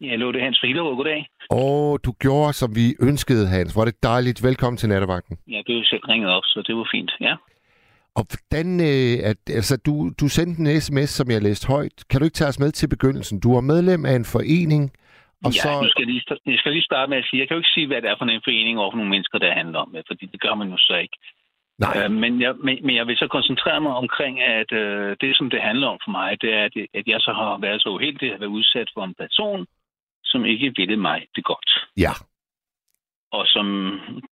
Ja, hallo, det er Hans Frilerup. Goddag. Åh, du gjorde, som vi ønskede, Hans. Var det dejligt. Velkommen til nattevagten. Ja, du selv ringet op, så det var fint, ja. Og hvordan, øh, at, altså, du, du sendte en sms, som jeg læste højt. Kan du ikke tage os med til begyndelsen? Du er medlem af en forening, og ja, så... nu skal jeg, lige, jeg skal lige starte med at sige, jeg kan jo ikke sige, hvad det er for en forening over for nogle mennesker, der handler om, fordi det gør man jo så ikke. Nej. Øh, men, jeg, men, men jeg vil så koncentrere mig omkring, at øh, det, som det handler om for mig, det er, at, at jeg så har været så uheldig at være udsat for en person, som ikke ville mig det godt. Ja. Og som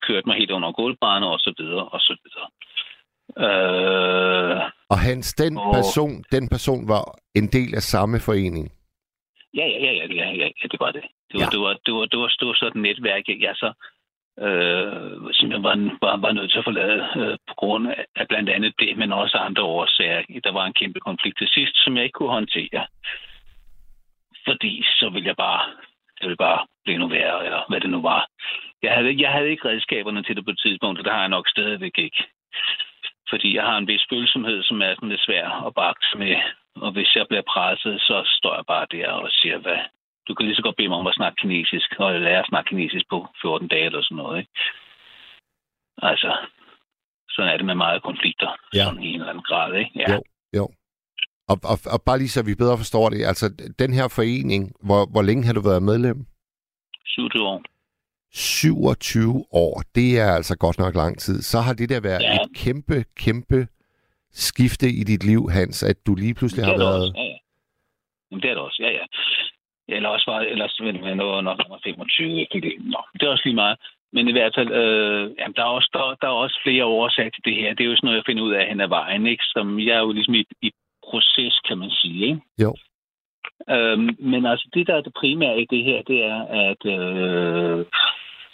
kørte mig helt under gulvbrænder og så videre, og så videre. Øh, og Hans, den, og... person, den person var en del af samme forening? Ja, ja, ja, ja, ja, ja, ja det var det. Det var, ja. det var, det var, det var, det var sådan et netværk, jeg så øh, simpelthen var, var, var nødt til at forlade øh, på grund af blandt andet det, men også andre årsager. Der var en kæmpe konflikt til sidst, som jeg ikke kunne håndtere. Fordi så ville jeg bare, det ville bare blive endnu værre, eller hvad det nu var. Jeg havde, jeg havde ikke redskaberne til det på et tidspunkt, og det har jeg nok stadigvæk ikke fordi jeg har en vis følsomhed, som er sådan lidt svær at bakse med. Og hvis jeg bliver presset, så står jeg bare der og siger, hvad? Du kan lige så godt bede mig om at snakke kinesisk, og jeg lærer at snakke kinesisk på 14 dage eller sådan noget. Ikke? Altså, sådan er det med meget konflikter. Ja. Sådan i en eller anden grad, ikke? Ja. Jo, jo. Og, og, og bare lige så vi bedre forstår det, altså den her forening, hvor, hvor længe har du været medlem? 27 år. 27 år, det er altså godt nok lang tid. Så har det der været ja. et kæmpe, kæmpe skifte i dit liv, Hans, at du lige pludselig har det været... også, ja, ja. Jamen, det er det også, ja, ja. Eller også var, ellers ville man nå nok nummer 25, ikke det? Nå, det er også lige meget. Men i hvert fald, øh, jamen, der, er også, der, der er også flere årsager til det her. Det er jo sådan noget, jeg finder ud af hen ad vejen, ikke? Som jeg er jo ligesom i, i proces, kan man sige, ikke? Jo. Øhm, men altså, det der er det primære i det her, det er, at... Øh,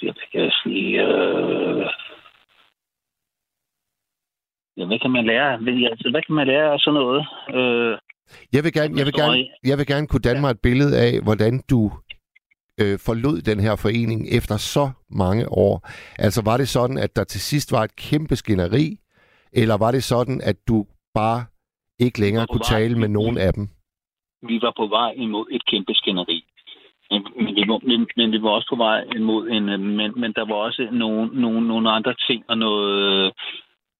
jeg kan sige... Øh, ja, hvad kan man lære? Hvad- Altså, hvad kan man lære af sådan noget? Øh, Jeg vil gerne, jeg vil gerne, jeg vil gerne kunne danne mig et billede af, hvordan du øh, forlod den her forening efter så mange år. Altså var det sådan, at der til sidst var et kæmpe skænderi, eller var det sådan, at du bare ikke længere kunne tale med nogen af dem? Vi var på vej imod et kæmpe skænderi. Men, men, vi var, men, men vi var også på vej imod en... Øh, men, men der var også nogle, nogle, nogle andre ting og noget,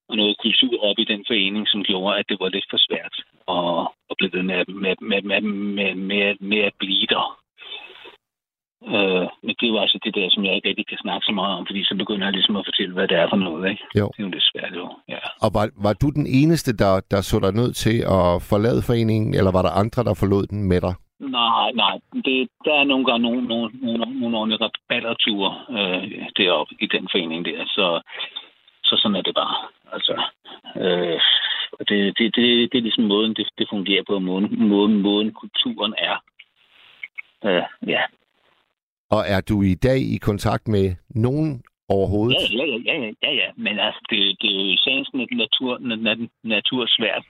og noget kultur op i den forening, som gjorde, at det var lidt for svært at, at blive ved med, med, med, med, med, med, med at blive der. Øh, men det er jo altså det der, som jeg ikke rigtig kan snakke så meget om, fordi så begynder jeg ligesom at fortælle, hvad det er for noget. Ikke? Jo. Det er jo lidt svært, jo. Ja. Og var, var du den eneste, der, der så dig nødt til at forlade foreningen, eller var der andre, der forlod den med dig? Nej, nej. Det, der er nogle gange nogle, nogle, nogle, nogle ordentlige rabatterture øh, deroppe i den forening der. Så, så sådan er det bare. Altså, øh, det, det, det, det er ligesom måden, det, det fungerer på, måden, måden, måden kulturen er. Øh, ja. Og er du i dag i kontakt med nogen overhovedet? Ja, ja, ja, ja, ja, ja. Men altså, det, det er jo i sagens natur, natur, natur svært.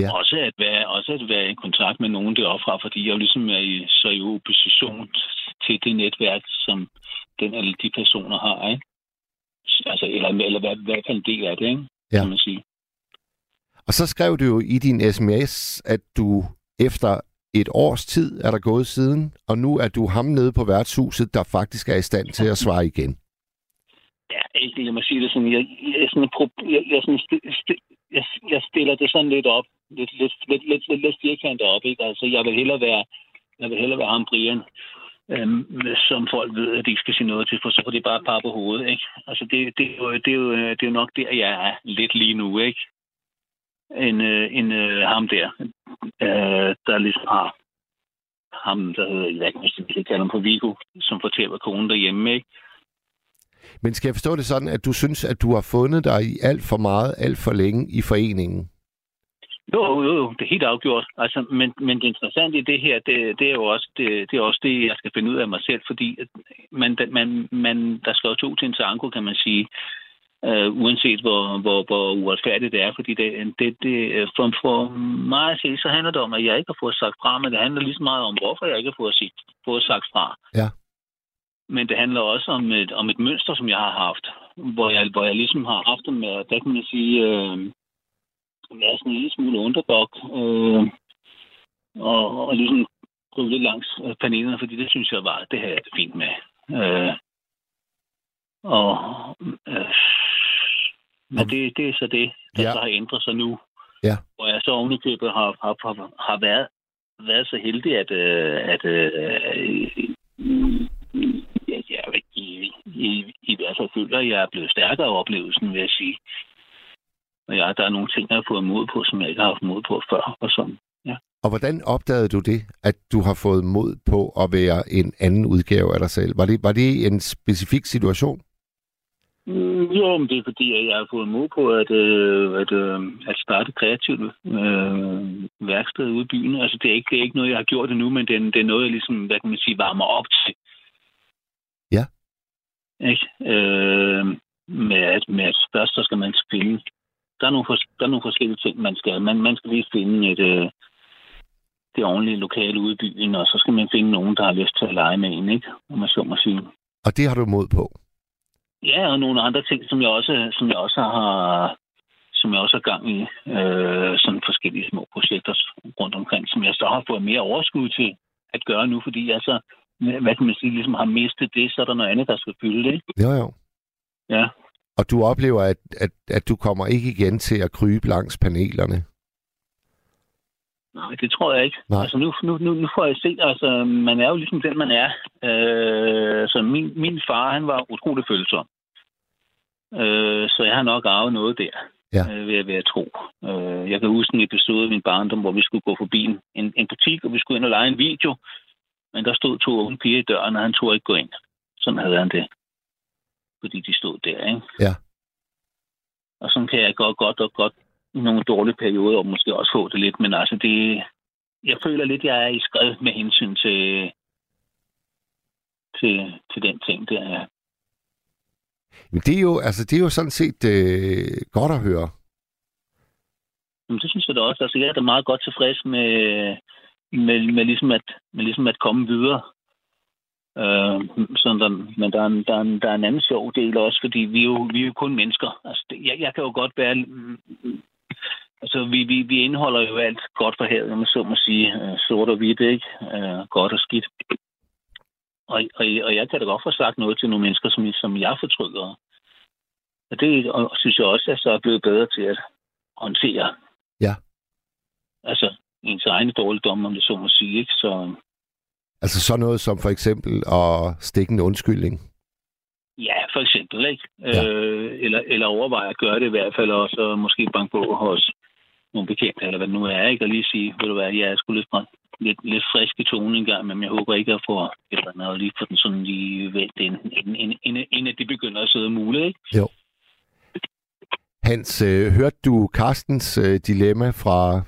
Ja. Også, at være, også at være i kontakt med nogen deroppe fra, fordi jeg jo ligesom er i, så i opposition til det netværk, som den eller de personer har, ikke? Altså, eller, eller hvad, hvad kan en del af det, ikke? Ja. Kan man sige. Og så skrev du jo i din sms, at du efter et års tid er der gået siden, og nu er du ham nede på værtshuset, der faktisk er i stand til at svare igen. Ja, ikke lad mig sige det sådan. Jeg, jeg, sådan, jeg, jeg, sådan sti, jeg, jeg stiller det sådan lidt op. Lidt, lidt, lidt, lidt, lidt, lidt firkantet op, ikke? Altså, jeg vil hellere være, jeg vil hellere være ham, Brian, øhm, som folk ved, at de ikke skal sige noget til, for så får de bare par på hovedet, ikke? Altså, det, det, er jo, det, er jo, det er jo nok der, jeg er lidt lige nu, ikke? En, øh, en øh, ham der, øh, der ligesom har ham, der hedder, jeg kan ikke kalde ham på Vigo, som fortæller konen derhjemme, ikke? Men skal jeg forstå det sådan, at du synes, at du har fundet dig i alt for meget, alt for længe i foreningen? Jo, jo, jo, det er helt afgjort. Altså, men, men det interessante i det her, det, det er jo også det, det, er også det, jeg skal finde ud af mig selv, fordi at man, man, man, der skal jo to til en tango, kan man sige, uh, uanset hvor, hvor, hvor uretfærdigt det er, fordi det, det, det, for, for mig at se, så handler det om, at jeg ikke har fået sagt fra, men det handler lige så meget om, hvorfor jeg ikke har fået, sagt, fået sagt fra. Ja. Men det handler også om et, om et mønster, som jeg har haft, hvor jeg, hvor jeg ligesom har haft det med, der kan man sige, øh, jeg er sådan en lille smule underdog, øh, og, og ligesom gå lidt langs øh, panelerne, fordi det synes jeg var, det her er det fint med. Øh, og øh, men det, det er så det, der Ja. så har ændret sig nu. Ja. Hvor jeg så ovenikøbet har, har, har, har været, været så heldig, at, øh, at øh, ja, jeg, i, i, i hvert fald føler, at jeg er blevet stærkere af oplevelsen, vil jeg sige. Og ja, der er nogle ting, jeg har fået mod på, som jeg ikke har haft mod på før. Og sådan. Ja. Og hvordan opdagede du det, at du har fået mod på at være en anden udgave af dig selv? Var det, var det en specifik situation? Mm, Jo, men det er fordi, at jeg har fået mod på at, øh, at, øh, at starte et kreativt øh, værksted ude i byen. Altså, det er, ikke, det er ikke noget, jeg har gjort endnu, men det er, det er noget, jeg ligesom, hvad kan man sige, varmer op til. Ja. Ikke? Øh, med, at, med at først så skal man spille. Der er nogle, fors- der er nogle forskellige ting, man skal. Man, man skal lige finde et, øh, det ordentlige lokale ude i byen, og så skal man finde nogen, der har lyst til at lege med en, ikke? Om man så må sige. Og det har du mod på. Ja, og nogle andre ting, som jeg også, som jeg også har som jeg også har gang i, øh, sådan forskellige små projekter rundt omkring, som jeg så har fået mere overskud til at gøre nu, fordi jeg så, hvad kan man sige, ligesom har mistet det, så er der noget andet, der skal fylde det. Jo, jo. Ja. Og du oplever, at, at, at du kommer ikke igen til at krybe langs panelerne. Nej, det tror jeg ikke. Nej. Altså nu, nu, nu, nu får jeg se, altså man er jo ligesom den, man er. Øh, så min, min far, han var utrolig følsom. Øh, så jeg har nok arvet noget der. Ja. øh, ved at være tro. Øh, jeg kan huske en episode i min barndom, hvor vi skulle gå forbi en, en, en butik, og vi skulle ind og lege en video, men der stod to unge piger i døren, og han tog ikke gå ind. Sådan havde han det. Fordi de stod der, ikke? Ja. Og sådan kan jeg godt, godt godt nogle dårlige perioder, og måske også få det lidt, men altså det, jeg føler lidt, jeg er i skred med hensyn til, til, til den ting der. Ja. Men det er jo, altså, det er jo sådan set øh, godt at høre. Jamen, det synes jeg da også. Altså, jeg er da meget godt tilfreds med, med, med, ligesom, at, med ligesom at komme videre. Øh, sådan der, men der er, en, der, er en, der er en anden sjov del også, fordi vi er jo, vi er jo kun mennesker. Altså, det, jeg, jeg kan jo godt være... Altså, vi, vi, vi indeholder jo alt godt for havet, man så må sige. Øh, sort og hvidt, ikke? Øh, godt og skidt. Og, og, og jeg kan da godt få sagt noget til nogle mennesker, som, som jeg fortryder. Og det og synes jeg også, at jeg så er blevet bedre til at håndtere. Ja. Altså, ens egne dårligdomme, om det så må sige, ikke? Så Altså sådan noget som for eksempel at stikke en undskyldning. ja, for eksempel, ikke? Ja. Øh, eller, eller overveje at gøre det i hvert fald, og så måske banke på hos nogle bekendte, eller hvad det nu er, ikke? Og lige sige, ved du hvad, jeg er sgu lidt, lidt, lidt frisk i tonen en gang, men jeg håber ikke at få et eller andet, og lige få den sådan lige vendt, inden, inden, inden, inden, inden de begynder at sidde muligt, ikke? Jo. Hans, øh, hørte du Carstens øh, dilemma fra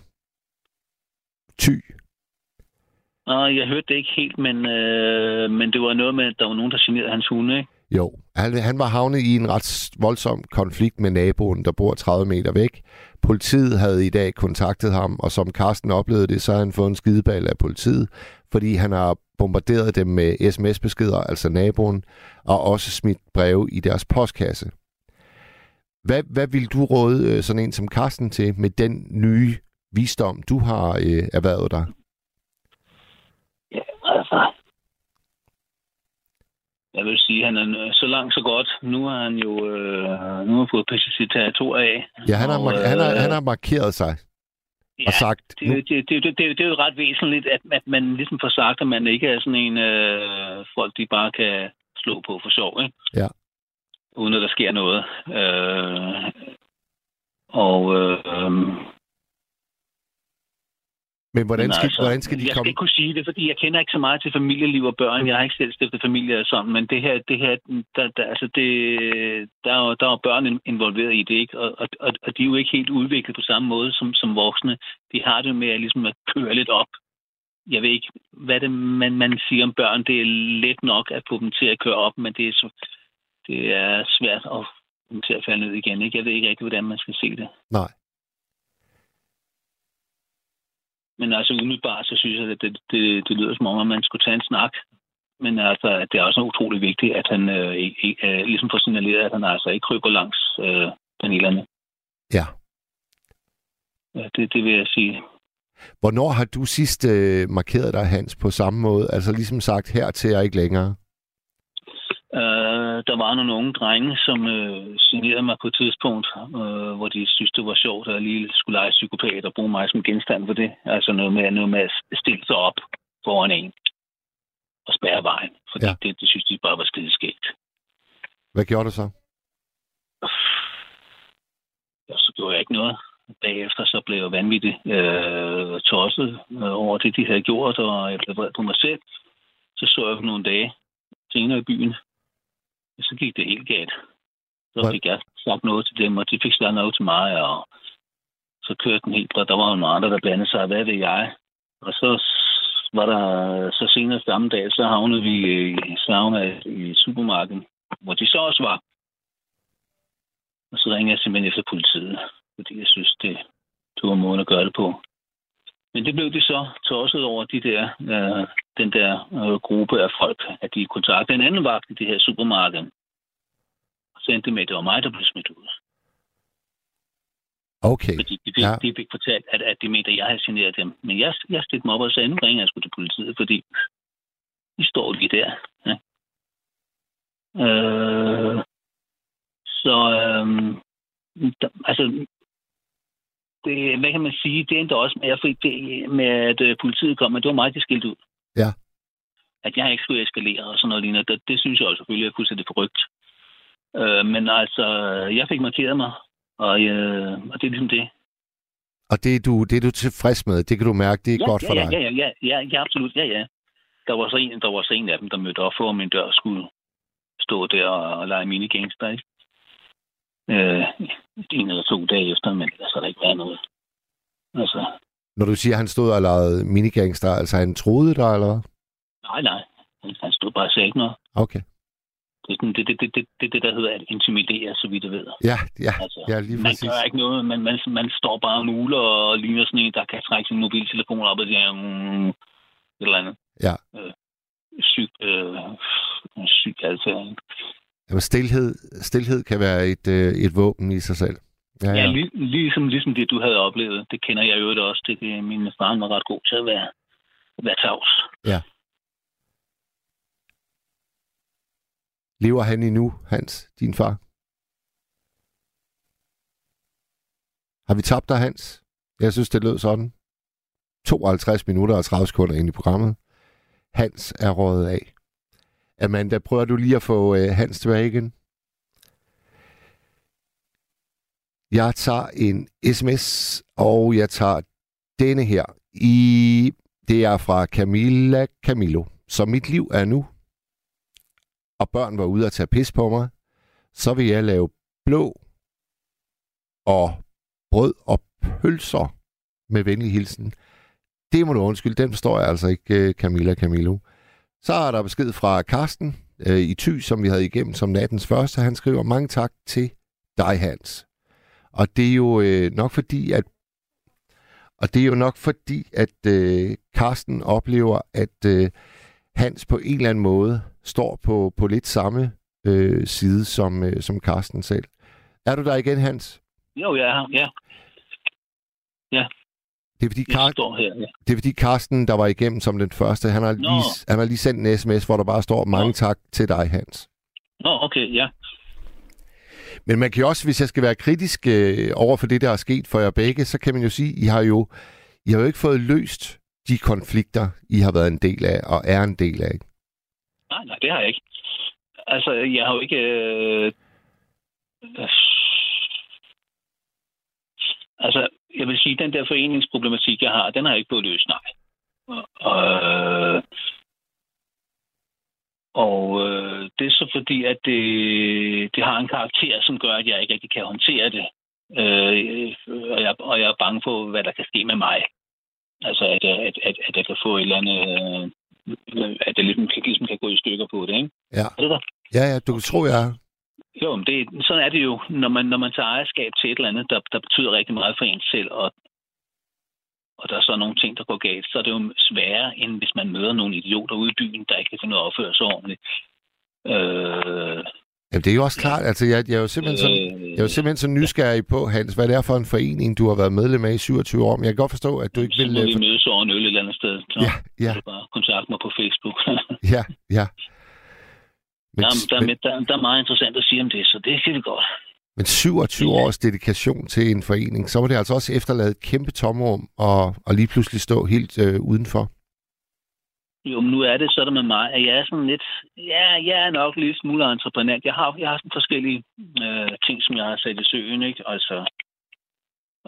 Ty? Og jeg hørte det ikke helt, men, øh, men det var noget med, at der var nogen, der generede hans hunde, ikke? Jo, han, han var havnet i en ret voldsom konflikt med naboen, der bor 30 meter væk. Politiet havde i dag kontaktet ham, og som Carsten oplevede det, så havde han fået en skideball af politiet, fordi han har bombarderet dem med sms-beskeder, altså naboen, og også smidt breve i deres postkasse. Hvad, hvad vil du råde øh, sådan en som Carsten til med den nye visdom, du har øh, erhvervet dig? Ja, altså. Jeg vil sige, han er så langt så godt. Nu har han jo øh, nu har fået sit territorium af. Ja, han har, Og, mar- han har, øh, han har markeret sig ja, og sagt, det, nu, det, det, det, det, det er jo ret væsentligt, at, at man ligesom får sagt, at man ikke er sådan en øh, folk, de bare kan slå på for sjov, ikke? Ja. Uden at der sker noget. Øh, og øh, men hvordan Men skal, altså, hvordan skal de jeg skal komme... ikke kunne sige det, fordi jeg kender ikke så meget til familieliv og børn. Jeg har ikke selv stiftet familie og sådan, men det her, det her der, der, altså det, der, er jo, der er børn in- involveret i det, ikke? Og, og, og, og de er jo ikke helt udviklet på samme måde som, som voksne. De har det med at, ligesom at køre lidt op. Jeg ved ikke, hvad det man, man siger om børn. Det er let nok at få dem til at køre op, men det er, så, det er svært at dem til at falde ned igen. Ikke? Jeg ved ikke rigtig, hvordan man skal se det. Nej. Men altså umiddelbart, så synes jeg, at det, det, det lyder som om, at man skulle tage en snak. Men altså, det er også utrolig vigtigt, at han øh, øh, ligesom får signaleret, at han altså ikke kryber langs øh, panelerne. Ja. Ja, det, det vil jeg sige. Hvornår har du sidst øh, markeret dig, Hans, på samme måde? Altså ligesom sagt, her til jeg ikke længere. Der var nogle unge drenge, som øh, signerede mig på et tidspunkt, øh, hvor de synes, det var sjovt, at jeg lige skulle lege psykopat og bruge mig som genstand for det. Altså noget med, noget med at stille sig op foran en og spærre vejen. Fordi Ja. det, det synes de bare var skideskægt. Hvad gjorde du så? Og så gjorde jeg ikke noget. Bagefter så blev jeg vanvittigt øh, tosset øh, over det, de havde gjort, og jeg blev vred på mig selv. Så så jeg nogle dage senere i byen. Og så gik det helt galt. Så Hvad? fik jeg sagt noget til dem, og de fik sagt noget til mig, og så kørte den helt bredt. Der var nogle andre, der blandede sig. Hvad ved jeg? Og så var der så senere samme dag, så havnede vi i sauna i supermarkedet, hvor de så også var. Og så ringede jeg simpelthen efter politiet, fordi jeg synes, det, det var måden at gøre det på. Men det blev de så tosset over de der, øh, den der øh, gruppe af folk, at de kontaktede en anden vagt i det her supermarked. Og så endte det med, at det var mig, der blev smidt ud. Okay. Fordi de fik, Ja. de fik fortalt, at, at de mente, at jeg havde generet dem. Men jeg, jeg stillede mig op og sagde, nu ringer jeg sgu til politiet, fordi de står lige der. Ja. Øh, så øh, der, altså, det, hvad kan man sige, det endte også med, at, jeg fik det, med, at øh, politiet kom, men det var mig, de skilte ud. Ja. At jeg ikke skulle eskalere og sådan noget lignende. Det, det synes jeg jo selvfølgelig er fuldstændig forrygt. Øh, men altså, jeg fik markeret mig Og, øh, og det er ligesom det. Og det er, du, det er du tilfreds med. Det kan du mærke, det er ja, godt ja, for dig. Ja, ja, ja, ja, ja, absolut. Ja, ja. Der var så en, der var så en af dem, der mødte op for min dør og skulle stå der og, og lege minigangster, ikke? Øh, en eller to dage efter, men der skal der ikke være noget. Altså, Når du siger, at han stod og lavede minigangster, altså han troede dig, eller hvad? nej, nej. Han, han stod bare og sagde ikke noget. Okay. Det er sådan, det, det, det, det, det, det, der hedder at intimidere, så vidt jeg ved. Ja, ja, Altså, ja lige man præcis. gør ikke noget, man, man, man står bare og muler og ligner sådan en, der kan trække sin mobiltelefon op og siger, mm, et eller andet. Ja. Øh, syg, øh, syg adfærd. Jamen, stilhed, stilhed kan være et, øh, et våben i sig selv. Ja, Ja, ja. lig, ligesom, ligesom det, du havde oplevet. Det kender jeg jo også til. Det, min far var ret god til at være, være tavs. Lever han endnu, Hans, din far? Har vi tabt dig, Hans? Jeg synes, det lød sådan. 52 minutter og 30 sekunder ind i programmet. Hans er rådet af. Amanda, prøver du lige at få øh, Hans tilbage igen? Jeg tager en sms, og jeg tager denne her. I, det er fra Camilla Camillo. Så mit liv er nu, og børn var ude at tage pis på mig, så vil jeg lave blå og brød og pølser med venlig hilsen. Det må du undskylde, den forstår jeg altså ikke, øh, Camilla Camillo. Så er der besked fra Karsten øh, i Thy, som vi havde igennem som nattens første. Han skriver, mange tak til dig, Hans. Og det er jo øh, nok fordi, at og det er jo nok fordi, at øh, Karsten oplever, at øh, Hans på en eller anden måde står på, på lidt samme øh, side som, øh, som Karsten selv. Er du der igen, Hans? Jo, jeg er her. Ja, det er fordi, Kar- står her. Ja. det er fordi Karsten, der var igennem som den første, han har, Nå. lige, han har lige sendt en sms, hvor der bare står, mange Nå. tak til dig, Hans. Nå, okay, ja. Men man kan jo også, hvis jeg skal være kritisk øh, over for det, der er sket for jer begge, så kan man jo sige, I har jo, I har jo ikke fået løst de konflikter, I har været en del af og er en del af. Nej, nej, det har jeg ikke. Altså, jeg har jo ikke... Øh... øh, Altså, jeg vil sige, den der foreningsproblematik, jeg har, den har jeg ikke fået løst, nej. Og, og øh, det er så fordi, at det, det har en karakter, som gør, at jeg ikke rigtig kan håndtere det. Øh, og, jeg, og jeg er bange for, hvad der kan ske med mig. Altså, at, at, at, at jeg kan få et eller andet... Øh, at det ligesom, ligesom kan gå i stykker på det, ikke? Ja, Er det der? ja, ja du kan tro, jeg. Jo, men det, sådan er det jo, når man, når man tager ejerskab til et eller andet, der, der betyder rigtig meget for en selv, og, og der er så nogle ting, der går galt, så er det jo sværere, end hvis man møder nogle idioter ude i byen, der ikke kan finde ud af at opføre sig ordentligt. Øh, Jamen, det er jo også klart, altså jeg, jeg, er jo simpelthen så, jeg er jo simpelthen så nysgerrig på, Hans, hvad det er for en forening, du har været medlem af i 27 år. Men jeg kan godt forstå, at du ikke så vil... må øh, vi mødes over en øl et eller andet sted. Så Ja, ja, du bare kontakte mig på Facebook. ja, ja. Men, der, er- der, er men, der, der er meget interessant at sige om det, så det kan vi godt. men 27 års dedikation til en forening, så må det altså også efterlade et kæmpe tomrum og, og lige pludselig stå helt øh, udenfor. Jo, men nu er det sådan med mig, at jeg er sådan lidt... Ja, jeg er nok lidt smule entreprenant. Jeg har, jeg har sådan forskellige øh, ting, som jeg har sat i søen, ikke? Altså,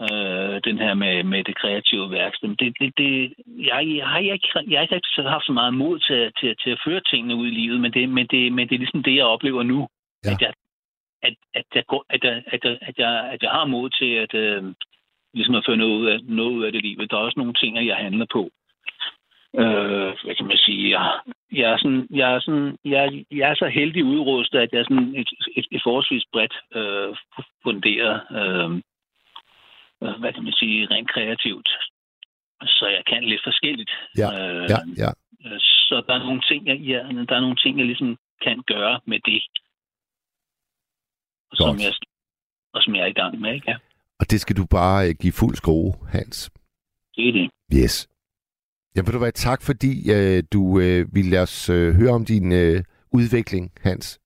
øh, den her med, med det kreative værksted. Det, det, det, jeg, jeg, har ikke, jeg har ikke rigtig haft så meget mod til, til, til at føre tingene ud i livet, men det, men det, men det er ligesom det, jeg oplever nu. Ja. At, jeg, at, at, jeg går, at, jeg, at, jeg, at, jeg, at jeg har mod til at, øh, ligesom at føre noget ud, af, noget ud af det livet. Der er også nogle ting, jeg handler på. Øh, hvad kan man sige? Jeg, jeg, er sådan, jeg, er sådan, jeg, jeg er så heldig udrustet, at jeg er sådan et, et, et forholdsvis bredt øh, funderet, øh, hvad kan man sige, rent kreativt. Så jeg kan lidt forskelligt. Ja, øh, Ja, ja. øh, Så der er nogle ting, jeg, ja, der er nogle ting, jeg ligesom kan gøre med det. Og som, Godt. jeg, og som jeg er i gang med, ikke? Ja, Og det skal du bare øh, give fuld skrue, Hans. det er det. Yes. Ja, vil du være tak, fordi øh, du øh, ville lade os øh, høre om din øh, udvikling, Hans.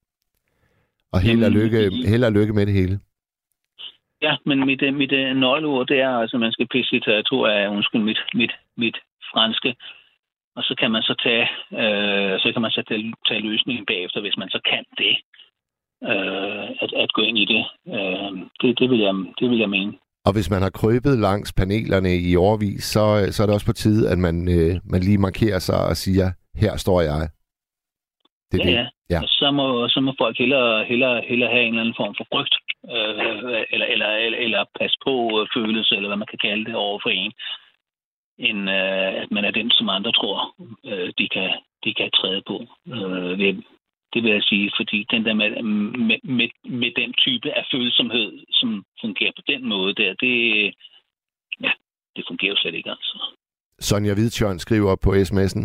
Og held og, lykke, held og lykke med det hele. Ja, men mit, øh, mit øh, nøgleord, det er altså, at man skal pisse litteratur af, undskyld, mit, mit, mit franske. Og så kan man så tage, øh, så kan man så tage, tage løsningen bagefter, hvis man så kan det. øh, at, at gå ind i det. Øh, det, det, vil jeg, det vil jeg mene. Og hvis man har krøbet langs panelerne i årvis, så, så er det også på tide, at man, øh, man lige markerer sig og siger, her står jeg. Det er ja, det. ja. ja. Og så må, så må folk hellere, hellere, hellere have en eller anden form for frygt, øh, eller, eller, eller, eller pas på øh, følelse, eller hvad man kan kalde det, over for en, end øh, at man er den, som andre tror, øh, de, kan, de kan træde på. Øh, ved, det vil jeg sige, fordi den der med, med, med, med den type af følsomhed, som fungerer på den måde der, det, ja, det fungerer jo slet ikke altså. Sonja Hvidtjørn skriver på sms'en,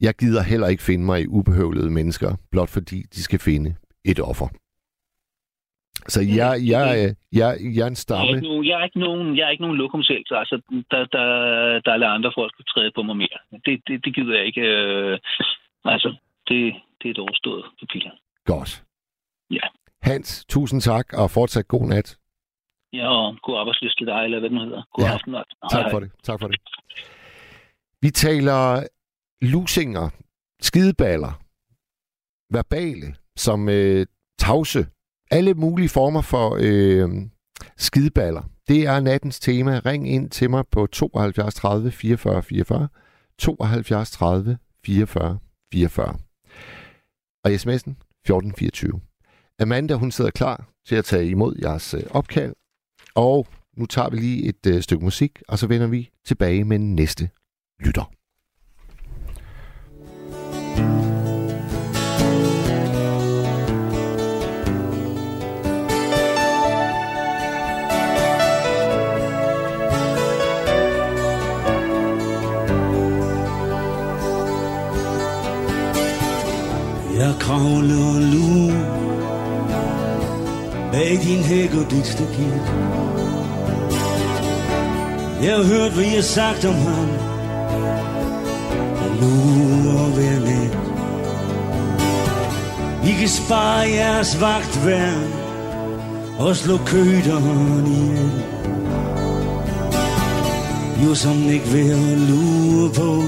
jeg gider heller ikke finde mig i ubehøvlede mennesker, blot fordi de skal finde et offer. Så jeg, jeg, jeg, jeg er en stamme. Jeg er ikke nogen, jeg er ikke nogen, jeg er ikke nogen altså, der, der, der er andre folk, der træde på mig mere. Det, det, det gider jeg ikke. Øh, altså, det, det er et overstået kapitel. Godt. Ja. Hans, tusind tak, og fortsat god nat. Ja, og god arbejdslyst til dig, eller hvad det hedder. God ja. aften. Tak for det. Tak for det. Vi taler lusinger, skideballer, verbale, som øh, tavse, alle mulige former for øh, skideballer. Det er nattens tema. Ring ind til mig på 72 30 44 44. 72 30 44 44. Og sms'en 1424. Amanda, hun sidder klar til at tage imod jeres øh, opkald. Og nu tager vi lige et øh, stykke musik, og så vender vi tilbage med næste lytter. Kravle og lue. Bag din hæk og dit stakit Jeg har hørt, hvad I har sagt om ham. Og nu og hver nat I kan spare jeres vagtværn Og slå køderen ihjel. Jo som ikke vil lure på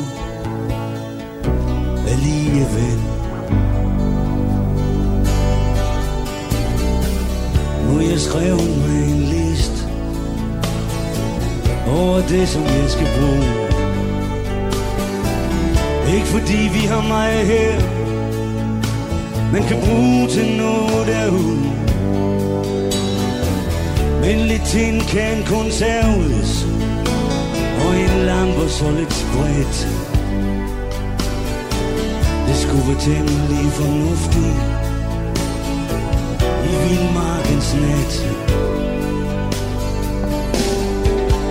Alligevel Nu jeg skrev mig en list Over det som jeg skal bruge. Ikke fordi vi har mig her Men kan bruge til noget derude. Men lidt ting kan kun serves Og en lampe så lidt spredt Det skulle være temmelig fornuftigt i vildmarkens nat.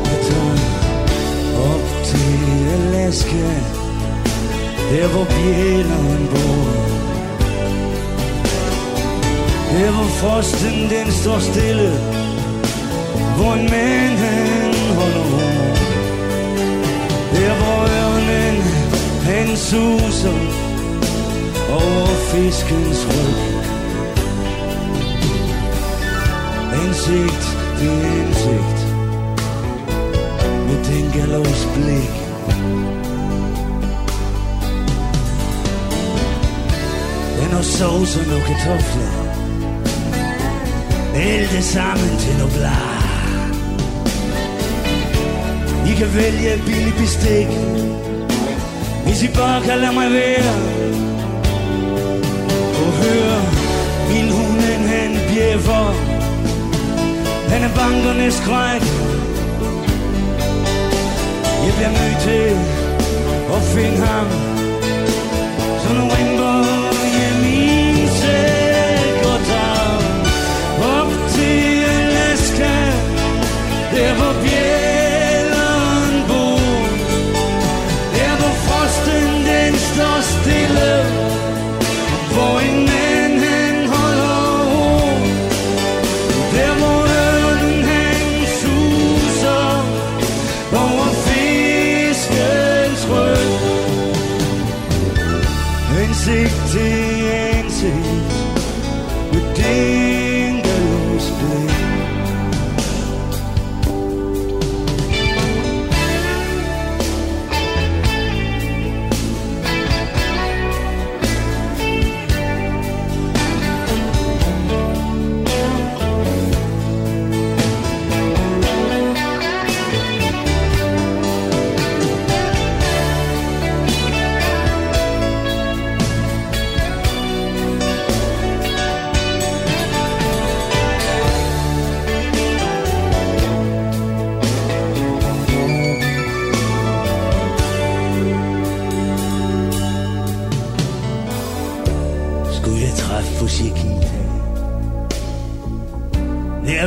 Jeg tager op til Alaska Der hvor bjælleren bor. Der hvor frosten den står stille Hvor en mand han holder ord. Der hvor ørnen han suser over fiskens ryg ansigt til ansigt. Med den galovs blik. Den har sovs og nogle kartofler. Alt det sammen til noget bla I kan vælge billig bestik. Hvis I bare kan lade mig være. Og høre min hunden han bjæffer han er bankernes skræk. Jeg bliver nødt til at finde ham. Så nu ringer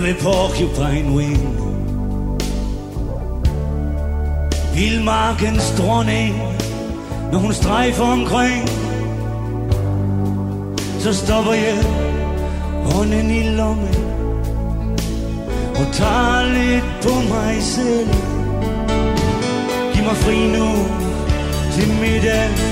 Nær Porcupine Wing Vildmarkens dronning Når hun strejfer omkring Så stopper jeg hånden i lommen Og tager lidt på mig selv Giv mig fri nu til middag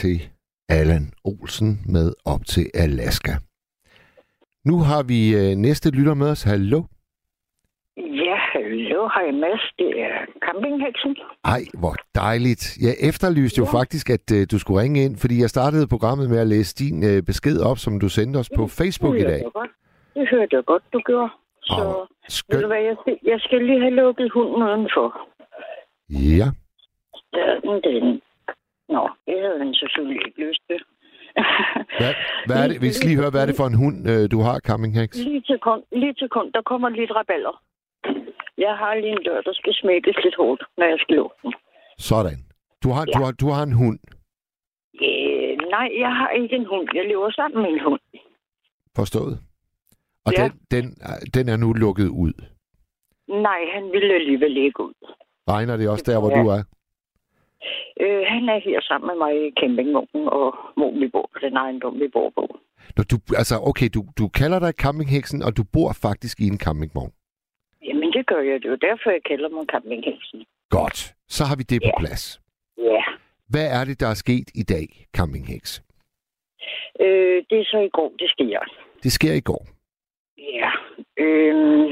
til Allan Olsen med Op til Alaska. Nu har vi øh, næste lytter med os. Hallo. Ja, hallo, hej Mads. Det er campingheksen. Ej, hvor dejligt. Jeg efterlyste jo faktisk, at øh, du skulle ringe ind, fordi jeg startede programmet med at læse din øh, besked op, som du sendte os på Facebook i dag. godt. Det hørte jeg godt, du gjorde. Så Åh, ved skønt. du hvad, jeg, skal- jeg skal lige have lukket hunden udenfor. Ja. Ja, den. Nå, det havde han selvfølgelig ikke lyst til. Hvad, hvad er det? Vi skal lige høre, hvad er det for en hund, øh, du har, Camping Hex? Lige til kun, lige til kun, der kommer lidt raballer. Jeg har lige en dør, der skal smækkes lidt hårdt, når jeg skal lukke den. Sådan. Du har, du har, du har en hund. Øh, nej, jeg har ikke en hund. Jeg lever sammen med en hund. Forstået. Og Ja. den, den, den er nu lukket ud. Nej, han ville alligevel ikke ud. Regner det også der, hvor Ja. du er? Øh, han er her sammen med mig i campingvognen, og hvor vi bor på den ejendom, vi bor på. Når du, altså, okay, du, du kalder dig campingheksen, og du bor faktisk i en campingvogn. Jamen, det gør jeg. Det er jo derfor, jeg kalder mig campingheksen. Godt. Så har vi det på Ja. plads. Ja. Hvad er det, der er sket i dag, campingheks? Øh, det er så i går, det sker. Det sker i går. Ja. Øh,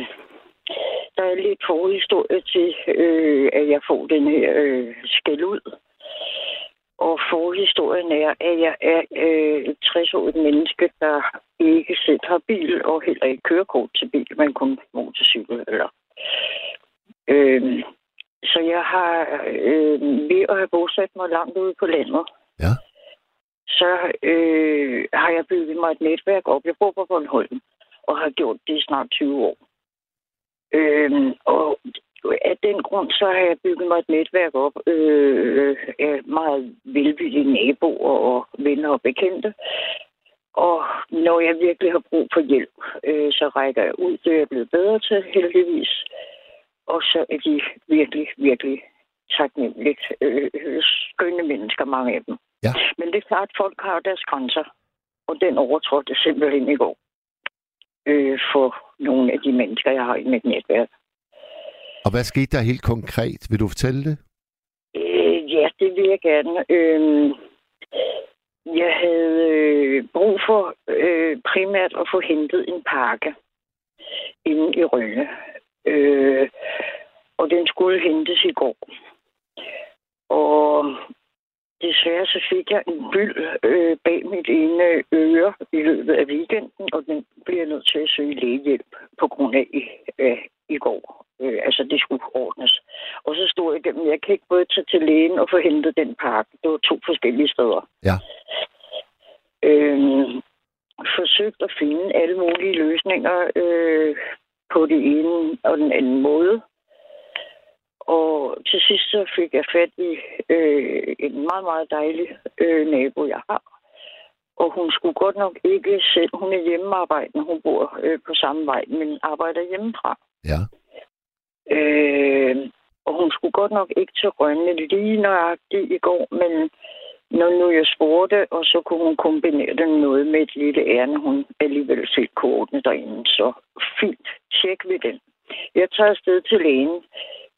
der er lidt forhistorie til, øh, at jeg får den her øh, skæld ud. Og forhistorien er, at jeg er øh, et 60-årigt menneske, der ikke selv har bil og heller ikke kørekort til bil, men kun motorcykel. Eller. Øh, så jeg har øh, ved at have bosat mig langt ude på landet, Ja. så øh, har jeg bygget mig et netværk op. Jeg bor på Bornholm og har gjort det i snart 20 år. Øhm, og af den grund, så har jeg bygget mig et netværk op øh, af meget velvillige naboer og venner og bekendte. Og når jeg virkelig har brug for hjælp, øh, så rækker jeg ud. Det er jeg blevet bedre til, heldigvis. Og så er de virkelig, virkelig taknemmeligt øh, skønne mennesker, mange af dem. Ja. Men det er klart, at folk har deres grænser, og den overtrådte simpelthen i går øh, for nogle af de mennesker, jeg har i mit netværk. Og hvad skete der helt konkret? Vil du fortælle det? Øh, ja, det vil jeg gerne. Øh, jeg havde øh, brug for øh, primært at få hentet en pakke inde i Rønne. Øh, og den skulle hentes i går. Og desværre så fik jeg en byld øh, bag mit ene øre i løbet af weekenden, og den bliver nødt til at søge lægehjælp på grund af i, øh, i går. Øh, altså, det skulle ordnes. Og så stod jeg dem, jeg kan ikke både tage til lægen og få hentet den pakke. Det var to forskellige steder. Ja. Øh, forsøgt at finde alle mulige løsninger øh, på det ene og den anden måde. Og til sidst så fik jeg fat i øh, en meget, meget dejlig øh, nabo, jeg har. Og hun skulle godt nok ikke selv, hun er hjemmearbejdende, hun bor øh, på samme vej, men arbejder hjemmefra. Ja. Øh, og hun skulle godt nok ikke til Rønne lige nøjagtigt i går, men når nu jeg spurgte, og så kunne hun kombinere den noget med et lille ærne, hun alligevel fik kortene derinde. Så fint, tjek vi den. Jeg tager afsted til lægen.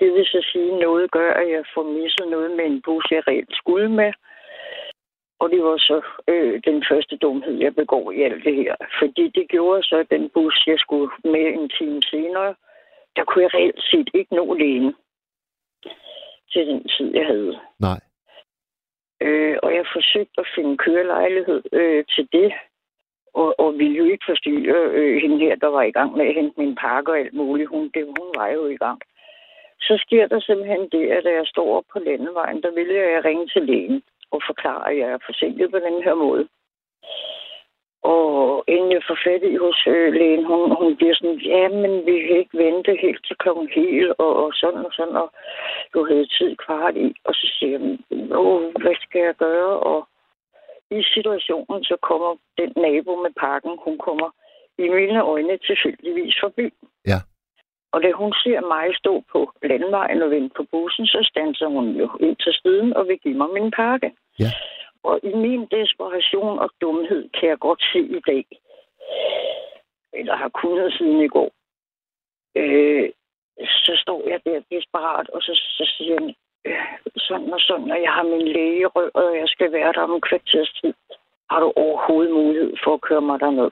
Det vil så sige, at noget gør, at jeg får misset noget med en bus, jeg reelt skulle med. Og det var så øh, den første dumhed, jeg begår i alt det her. Fordi det gjorde så, at den bus, jeg skulle med en time senere, der kunne jeg reelt set ikke nå lægen til den tid, jeg havde. Nej. Øh, og jeg forsøgte at finde kørelejlighed øh, til det, og, og ville jo ikke forstyrre øh, hende her, der var i gang med at hente min pakke og alt muligt. Hun, det, hun var jo i gang. Så sker der simpelthen det, at da jeg står op på landevejen, der vil jeg ringe til lægen og forklare, at jeg er forsinket på den her måde. Og inden jeg får fat i hos øh, lægen, hun, hun bliver sådan, ja, men vi kan ikke vente helt til klokken hel, og, og sådan og sådan, og du havde tid kvart i. Og så siger jeg, hvad skal jeg gøre? Og i situationen, så kommer den nabo med pakken, hun kommer i mine øjne tilfældigvis forbi. Ja. Og da hun ser mig stå på landvejen og vente på bussen, så standser hun jo ind til siden og vil give mig min pakke. Ja. Og i min desperation og dumhed kan jeg godt se i dag, eller har kunnet siden i går, øh, så står jeg der desperat, og så, så siger han, øh, sådan og sådan, og jeg har min læge og jeg skal være der om en kvarters tid. Har du overhovedet mulighed for at køre mig derned?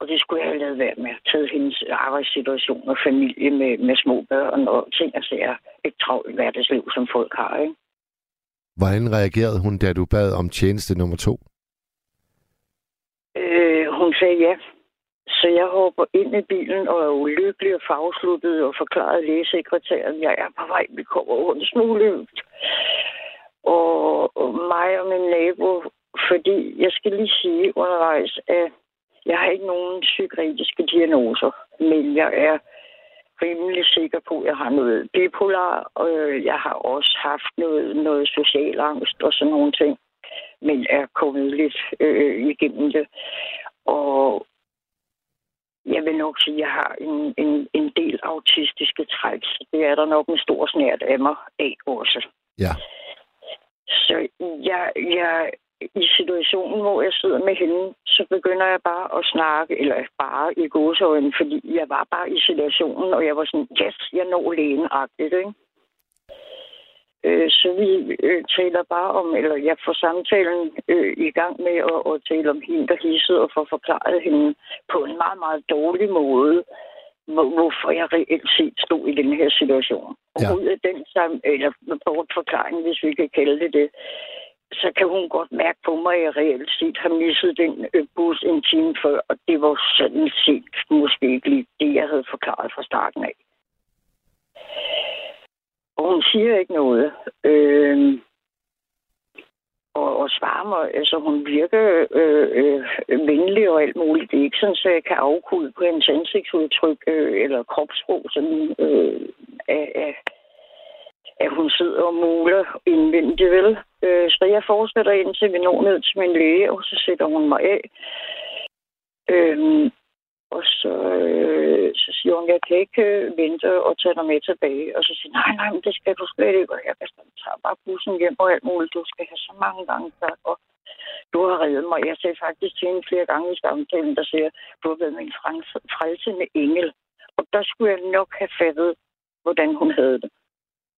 Og det skulle jeg have lavet være med. Taget hendes arbejdssituation og familie med, med små børn og ting og sager. Et travlt hverdagsliv, som folk har, ikke? Hvordan reagerede hun, da du bad om tjeneste nummer to? Øh, hun sagde ja. Så jeg hopper ind i bilen og er ulykkelig og fagsluttet og forklarede lægesekretæren, jeg er på vej, vi kommer over en smule og, og mig og min nabo, fordi jeg skal lige sige undervejs, at jeg har ikke nogen psykiatriske diagnoser, men jeg er rimelig sikker på, at jeg har noget bipolar, og jeg har også haft noget, noget social angst og sådan nogle ting, men er kommet lidt øh, igennem det. Og jeg vil nok sige, at jeg har en, en, en del autistiske træk. Det er der nok en stor snært af mig af også. Ja. Så jeg, jeg i situationen, hvor jeg sidder med hende, så begynder jeg bare at snakke, eller bare i gåsøjne, fordi jeg var bare i situationen, og jeg var sådan, yes, jeg når lægen-agtigt, ikke? Øh, så vi øh, taler bare om, eller jeg får samtalen øh, i gang med at, at tale om hende, der hissede, og får forklaret hende på en meget, meget dårlig måde, hvorfor jeg reelt set stod i den her situation. Og Ja. ud af den sam, eller bortforklaring, hvis vi kan kalde det det, så kan hun godt mærke på mig, at jeg reelt set har misset den øh, bus en time før, og det var sådan set måske ikke lige det, jeg havde forklaret fra starten af. Og hun siger ikke noget. Øh, og, og svarer mig, altså hun virker øh, øh, venlig og alt muligt. Det er ikke sådan, at jeg kan afkude på hendes ansigtsudtryk øh, eller kropsprog, sådan, øh, af, af, at hun sidder og muler indvendigt, vel? Øh, så jeg fortsætter indtil vi når ned til min læge, og så sætter hun mig af. Øhm, og så, øh, så siger hun, jeg kan ikke øh, vente og tage dig med tilbage. Og så siger nej, nej, men det skal du slet ikke. Og jeg kan tage bare bussen hjem og alt muligt. Du skal have så mange gange tak. Og du har reddet mig. Jeg sagde faktisk til hende flere gange i samtalen, der siger, du har været min frelsende engel. Og der skulle jeg nok have fattet, hvordan hun havde det.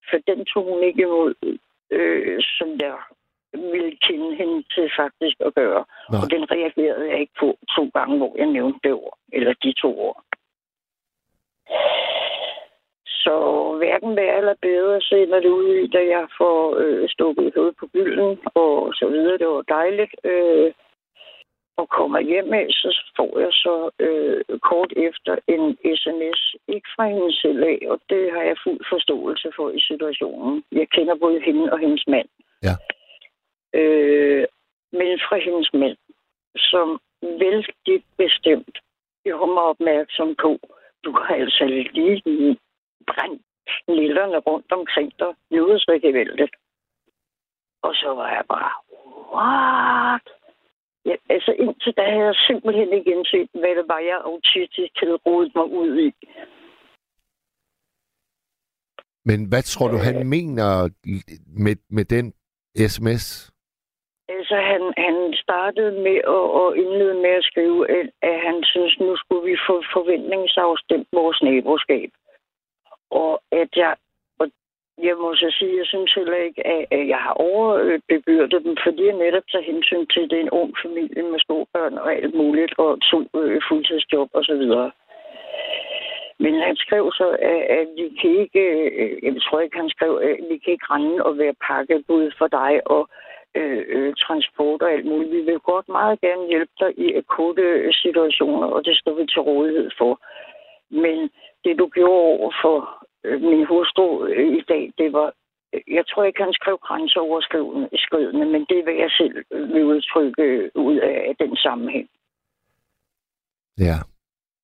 For den tog hun ikke imod, øh, som jeg ville kende hende til faktisk at gøre. Nej. Og den reagerede jeg ikke på to gange, hvor jeg nævnte det ord, eller de to ord. Så hverken værre eller bedre, så ender det ud i, da jeg får øh, stukket hovedet på bylden og så videre. Det var dejligt. Øh, og kommer hjem af, så får jeg så øh, kort efter en sms, ikke fra hende selv af, og det har jeg fuld forståelse for i situationen. Jeg kender både hende og hendes mand. Ja. Øh, men fra hendes mand, som vældig bestemt gjorde mig opmærksom på, du har altså lige brændt nillerne rundt omkring dig. Noget så gevaldigt. Og så var jeg bare, what? Ja, altså indtil da havde jeg simpelthen ikke indset, hvad det var, jeg autistisk havde rodet mig ud i. Men hvad tror du, han mener med, med den sms? Altså, han, han startede med at, at indlede med at skrive, at, han synes, nu skulle vi få forventningsafstemt vores naboskab. Og at jeg, jeg må så sige, jeg synes heller ikke, at, jeg har overbebyrdet dem, fordi jeg netop tager hensyn til, at det er en ung familie med små børn og alt muligt, og to øh, fuldtidsjob osv. Men han skrev så, at, at vi kan ikke, øh, jeg tror ikke, han skrev, at vi kan ikke rende og være pakkebud for dig og øh, øh, transport og alt muligt. Vi vil godt meget gerne hjælpe dig i akutte situationer, og det står vi til rådighed for. Men det, du gjorde over for min hustru øh, i dag, det var, øh, jeg tror ikke, han skrev grænseoverskridende, men det vil jeg selv vil udtrykke øh, ud af den sammenhæng. Ja.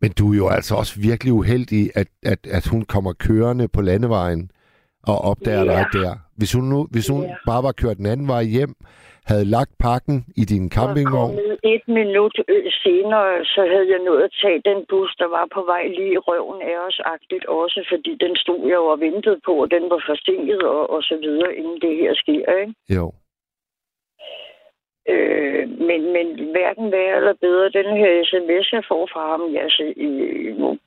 Men du er jo altså også virkelig uheldig, at, at, at hun kommer kørende på landevejen og opdager Ja. dig der. Hvis hun, nu, hvis hun Ja. bare var kørt den anden vej hjem, havde lagt pakken i din campingvogn, et minut øh, senere, så havde jeg nået at tage den bus, der var på vej lige i røven af os, agtigt også, fordi den stod jeg jo og ventede på, og den var forsinket og, og så videre, inden det her sker, ikke? jo. Øh, men, men hverken værre eller bedre, den her sms, jeg får fra ham, jeg altså, i,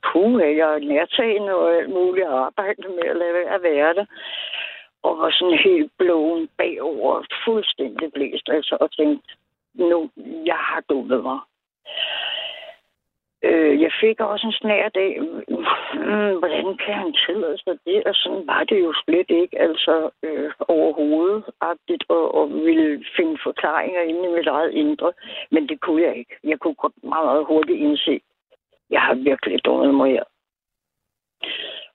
puh, jeg er nærtagende og alt muligt og arbejder med at lade være at være det. Og var sådan helt blåen bagover, fuldstændig blæst, altså, og tænkte, nu, jeg har dummet mig. Øh, jeg fik også en snær dag, mm, hvordan kan han tillade sig det? Og sådan var det jo slet ikke, altså øh, overhovedet agtigt, og, og ville finde forklaringer inde i mit eget indre. Men det kunne jeg ikke. Jeg kunne godt meget, meget hurtigt indse, jeg har virkelig dummet mig her.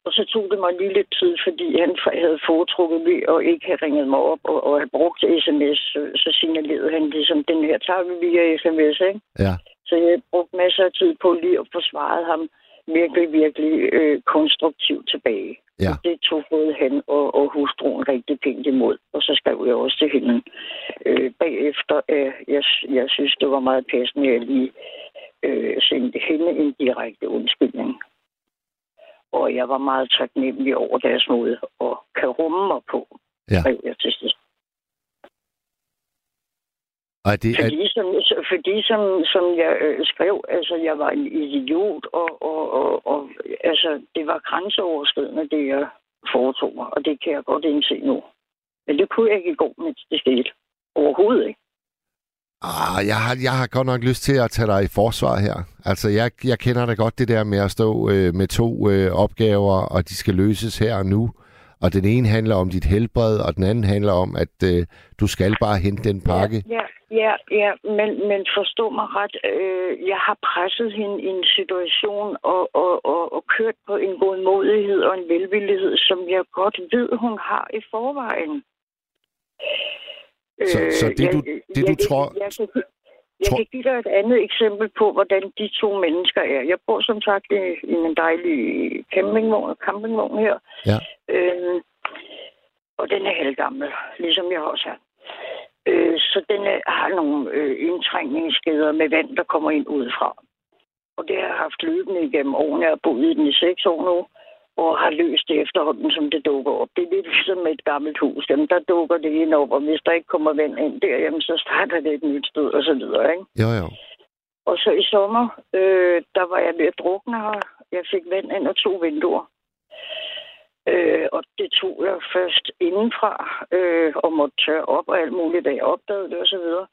Og så tog det mig lige lidt tid, fordi han havde foretrukket ved og ikke have ringet mig op og, og havde brugt sms, så, så signalerede han ligesom, den her tager vi via sms, ikke? Ja. Så jeg brugte masser af tid på lige at forsvare ham virkelig, virkelig øh, konstruktivt tilbage. Ja. Det tog både han og, og hustruen rigtig pænt imod. Og så skrev jeg også til hende øh, bagefter, at jeg, jeg synes, det var meget passende, at jeg lige øh, sendte hende en direkte undskyldning. Og jeg var meget taknemmelig over deres måde at kan rumme mig på, Ja. skrev jeg til sidst. Og det, Fordi, som, fordi som, som jeg øh, skrev, altså jeg var en idiot, og, og, og, og altså, det var grænseoverskridende, det jeg foretog mig, og det kan jeg godt indse nu. Men det kunne jeg ikke i går, mens det skete. Overhovedet ikke. Ah, jeg, har, jeg har godt nok lyst til at tage dig i forsvar her. Altså, jeg, jeg kender da godt det der med at stå øh, med to øh, opgaver, og de skal løses her og nu. Og den ene handler om dit helbred, og den anden handler om, at øh, du skal bare hente den pakke. Ja, ja, ja men, men forstå mig ret. Øh, jeg har presset hende i en situation og, og, og, og kørt på en godmodighed og en velvillighed, som jeg godt ved, hun har i forvejen. Så- så det, du- det, du jeg, tror- Jeg, jeg, kan, jeg tror- kan give dig et andet eksempel på, hvordan de to mennesker er. Jeg bor som sagt i, i en dejlig campingvogn, campingvogn her. Ja. Øhm, og den er halvgammel, ligesom jeg også har. Øh, så den er, har nogle øh, indtrængningsskader med vand, der kommer ind udefra. Og det har jeg haft løbende igennem årene. Jeg har boet i den i seks år nu, og har løst det efterhånden, som det dukker op. Det er lidt ligesom med et gammelt hus. Jamen, der dukker det ind op, og hvis der ikke kommer vand ind der, jamen, så starter det et nyt sted, og så videre, ikke? Jo, jo. Og så i sommer, øh, der var jeg ved at drukne her. Jeg fik vand ind og to vinduer. Øh, og det tog jeg først indenfra, øh, og måtte tørre op og alt muligt, da jeg opdagede det og så videre.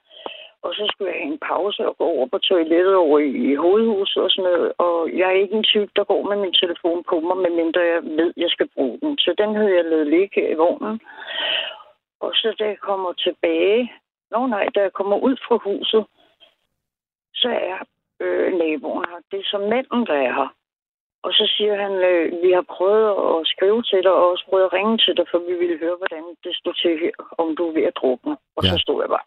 Og så skulle jeg have en pause og gå over på toilettet over i, i hovedhuset og sådan noget. Og jeg er ikke en type, der går med min telefon på mig, medmindre jeg ved, jeg skal bruge den. Så den havde jeg lavet ligge i vognen. Og så da jeg kommer tilbage, nå nej, da jeg kommer ud fra huset, så er øh, naboen her. Det er så manden, der er her. Og så siger han, øh, vi har prøvet at skrive til dig, og også prøvet at ringe til dig, for vi ville høre, hvordan det stod til her, om du er ved at drukne. Og ja. så stod jeg bare,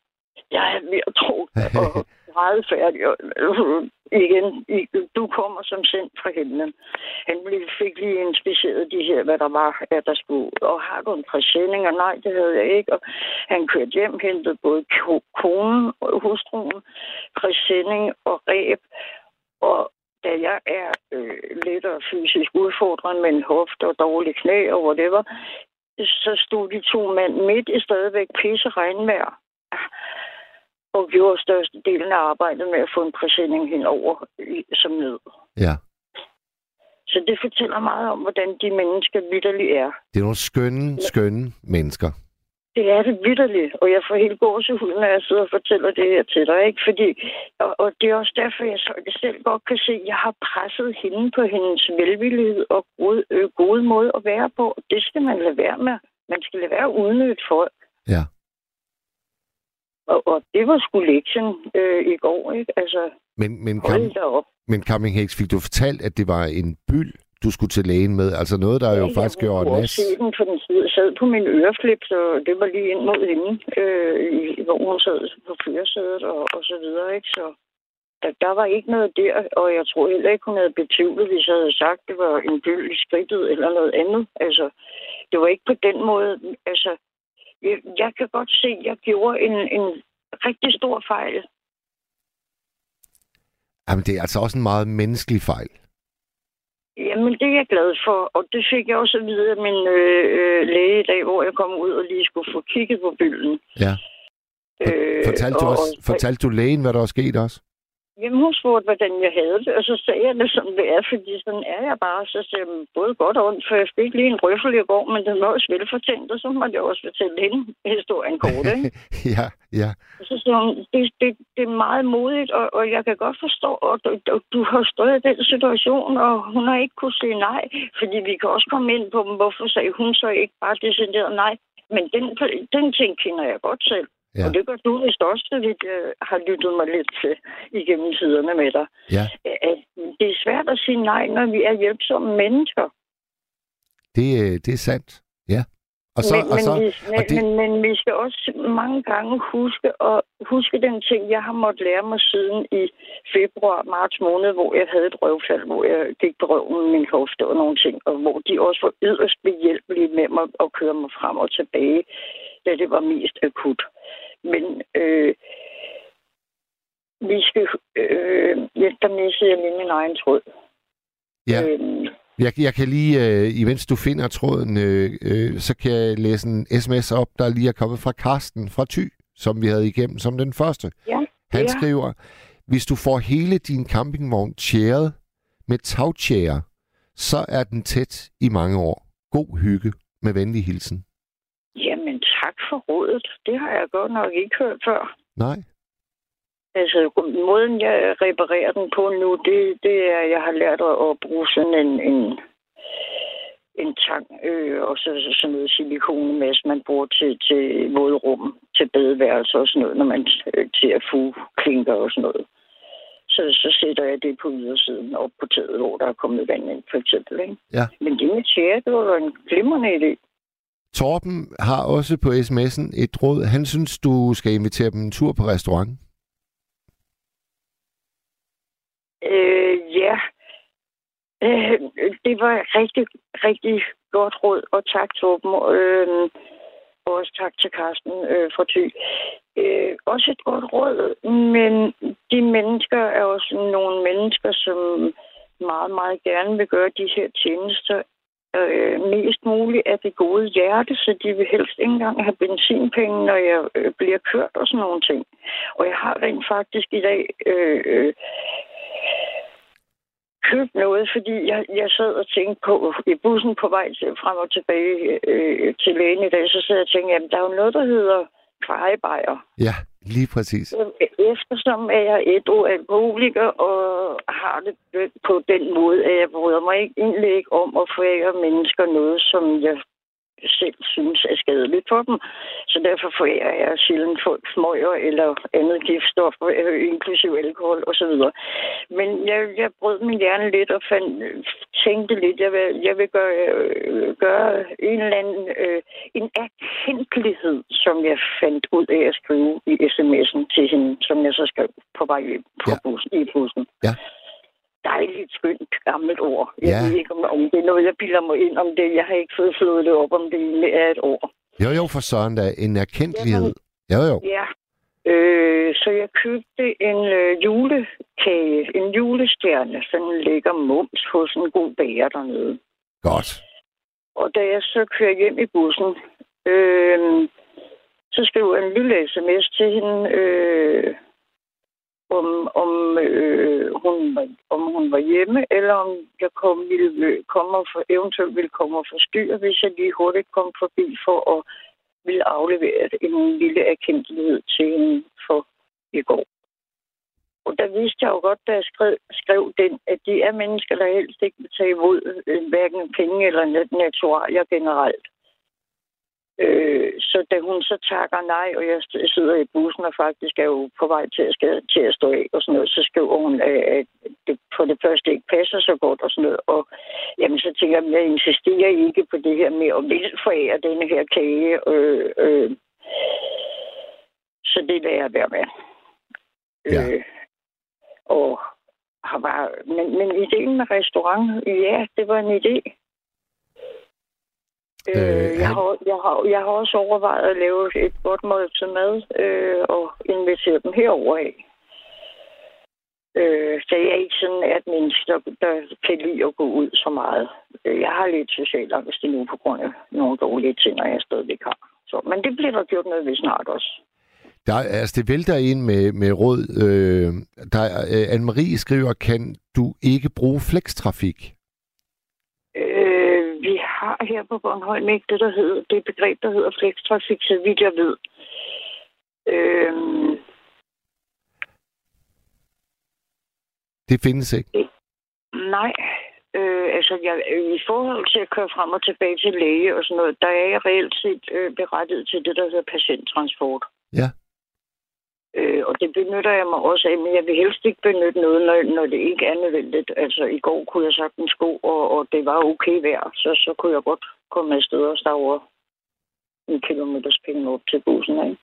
jeg er ved at tro og meget færdig. Øh, igen, du kommer som sendt fra himlen. Han fik lige inspiceret de her, hvad der var, at der skulle. Og har du en præsending? Og nej, det havde jeg ikke. Og han kørte hjem, hentede både konen og hustruen, præsending og ræb. Og da jeg er øh, lidt og fysisk udfordret med en hofte og dårlig knæ og whatever, så stod de to mænd midt i stadigvæk pisse regnvejr og gjorde størstedelen af arbejdet med at få en præsending henover som nød. Ja. Så det fortæller meget om, hvordan de mennesker vidderligt er. Det er nogle skønne, skønne mennesker. Det er det vidderligt, og jeg får helt gåsehud, når jeg sidder og fortæller det her til dig. Ikke? Fordi, og, og det er også derfor, jeg selv godt kan se, at jeg har presset hende på hendes velvillighed og gode, øh, gode måde at være på. Det skal man lade være med. Man skal lade være uden folk. Ja. Og, og det var sgu lektien øh, i går, ikke? Altså, men, men, kam, men Camping Hicks, fik du fortalt, at det var en byld, du skulle til lægen med? Altså noget, der ja, jo faktisk gjorde nas. Jeg kunne den, for den sad på min øreflip, så det var lige ind mod hende, øh, hvor hun sad på fyrsædet og, og så videre, ikke? Så der, der var ikke noget der, og jeg tror heller ikke, hun havde betvivlet, hvis jeg havde sagt, det var en byld i skridtet eller noget andet. Altså, det var ikke på den måde. Altså, jeg, jeg kan godt se, at jeg gjorde en, en rigtig stor fejl. Jamen, det er altså også en meget menneskelig fejl. Jamen, det er jeg glad for, og det fik jeg også at vide af min øh, øh, læge i dag, hvor jeg kom ud og lige skulle få kigget på bylden. Ja. Øh, fortalte, du også, og, fortalte du lægen, hvad der var sket også? Jamen, hun spurgte, hvordan jeg havde det, og så sagde jeg det, som det er, fordi sådan er jeg bare. Så sagde jeg, både godt og ondt, for jeg fik lige en røffel i går, men den var også velfortænkt, og så måtte jeg også fortælle hende historien kort, ikke? ja, ja. Og så sagde hun, det, det, det er meget modigt, og, og jeg kan godt forstå, at du, du, du har stået i den situation, og hun har ikke kunne sige nej, fordi vi kan også komme ind på dem, hvorfor sagde hun så ikke bare decideret nej. Men den, den ting kender jeg godt selv. Ja. Og det gør du vist også, så vidt jeg har lyttet mig lidt til igennem tiderne med dig. Ja. At det er svært at sige nej, når vi er hjælpsomme mennesker. Det, øh, det er sandt, ja. Og så, men, og så, men, vi, og det... men, men vi skal også mange gange huske, og huske den ting, jeg har måttet lære mig siden i februar, marts måned, hvor jeg havde et røvfald, hvor jeg gik på røven med min hofte og nogle ting, og hvor de også var yderst behjælpelige med mig at køre mig frem og tilbage, da det var mest akut. Men øh, vi skal... Øh, der mistede jeg lige min egen tråd. Ja. Øh, jeg, jeg kan lige, øh, imens du finder tråden, øh, øh, så kan jeg læse en sms op, der lige er kommet fra Karsten fra Ty, som vi havde igennem som den første. Ja. Han ja. skriver, hvis du får hele din campingvogn tjæret med tagtjære, så er den tæt i mange år. God hygge med venlig hilsen. Tak for rådet. Det har jeg godt nok ikke hørt før. Nej. Altså, måden jeg reparerer den på nu, det, det er, at jeg har lært at bruge sådan en, en, en tang, øh, og så sådan noget silikonemas, man bruger til, til vådrum, til badeværelse og sådan noget, når man øh, til at få klinker og sådan noget. Så, så sætter jeg det på ydersiden op på taget, hvor der er kommet vand ind, for eksempel. Ikke? Ja. Men det med tjære, det var en glimrende idé. Torben har også på sms'en et råd. Han synes, du skal invitere dem en tur på restaurant. Øh, ja. Øh, det var rigtig, rigtig godt råd, og tak, Torben. Øh, og også tak til Carsten øh, for Thy. Øh, også et godt råd, men de mennesker er også nogle mennesker, som meget, meget gerne vil gøre de her tjenester øh, mest muligt af det gode hjerte, så de vil helst ikke engang have benzinpenge, når jeg øh, bliver kørt og sådan nogle ting. Og jeg har rent faktisk i dag øh, øh, købt noget, fordi jeg, jeg sad og tænkte på, i bussen på vej til, frem og tilbage øh, til lægen i dag, så sad jeg og tænkte, jamen der er jo noget, der hedder kvejebajer. Ja, lige præcis. Eftersom er jeg et alkoholiker og har det på den måde, at jeg bryder mig ikke ikke om at forære mennesker noget, som jeg selv synes er skadeligt for dem. Så derfor forærer jeg sjældent folk smøger eller andet giftstof, øh, inklusive alkohol osv. Men jeg, jeg brød min hjerne lidt og fandt, tænkte lidt, jeg vil, jeg vil gøre, øh, gøre en eller anden øh, en erkendelighed, som jeg fandt ud af at skrive i sms'en til hende, som jeg så skrev på vej på ja. bussen, i bussen. Ja dejligt, skønt, gammelt ord. Jeg ja. ved ikke, om, om det er noget, jeg bilder mig ind om det. Jeg har ikke fået flået det op, om det er et ord. Jo, jo, for sådan der. En erkendelighed. Jo, jo. Ja. Øh, så jeg købte en øh, julekage, en julestjerne, sådan ligger mums hos en god bager dernede. Godt. Og da jeg så kører hjem i bussen, øh, så skriver jeg en lille sms til hende, øh, om, om, øh, hun, om hun var hjemme, eller om jeg kom, ville øh, komme og for, eventuelt ville komme og forstyrre, hvis jeg lige hurtigt kom forbi for at ville aflevere en lille erkendelighed til hende for i går. Og der vidste jeg jo godt, da jeg skrev, skrev den, at de er mennesker, der helst ikke vil tage imod øh, hverken penge eller naturalier generelt. Øh, så da hun så takker nej, og jeg sidder i bussen og faktisk er jo på vej til at, skal, til at stå af og sådan noget, så skriver hun, at det for det første ikke passer så godt og sådan noget. Og jamen, så tænker jeg, at jeg insisterer ikke på det her med at vil forære denne her kage. Øh, øh, så det lader jeg være med. Ja. Øh, og har bare, men, men ideen med restaurant, ja, det var en idé. Øh, øh, jeg, har, jeg, har, jeg har også overvejet at lave et godt måltid mad øh, og invitere dem herover af. Øh, så jeg er ikke sådan et menneske, der, der kan lide at gå ud så meget. Øh, jeg har lidt social angst nu på grund af nogle dårlige ting, og jeg stadigvæk har. Så, men det bliver der gjort noget ved snart også. Der, altså, det vælter ind med, med råd. Øh, der, øh, Anne-Marie skriver, kan du ikke bruge flekstrafik? Har her på Bornholm ikke det, der hedder, det begreb, der hedder flekstrafik, så vidt jeg ved. Øh, det findes ikke? Nej. Øh, altså, jeg, i forhold til at køre frem og tilbage til læge og sådan noget, der er jeg reelt set øh, berettiget til det, der hedder patienttransport. Ja. Øh, og det benytter jeg mig også af, men jeg vil helst ikke benytte noget, når, når det ikke er nødvendigt. Altså, i går kunne jeg sagtens gå, og, og det var okay vejr, så, så kunne jeg godt komme afsted og stå over en kilometers penge op til bussen, ikke?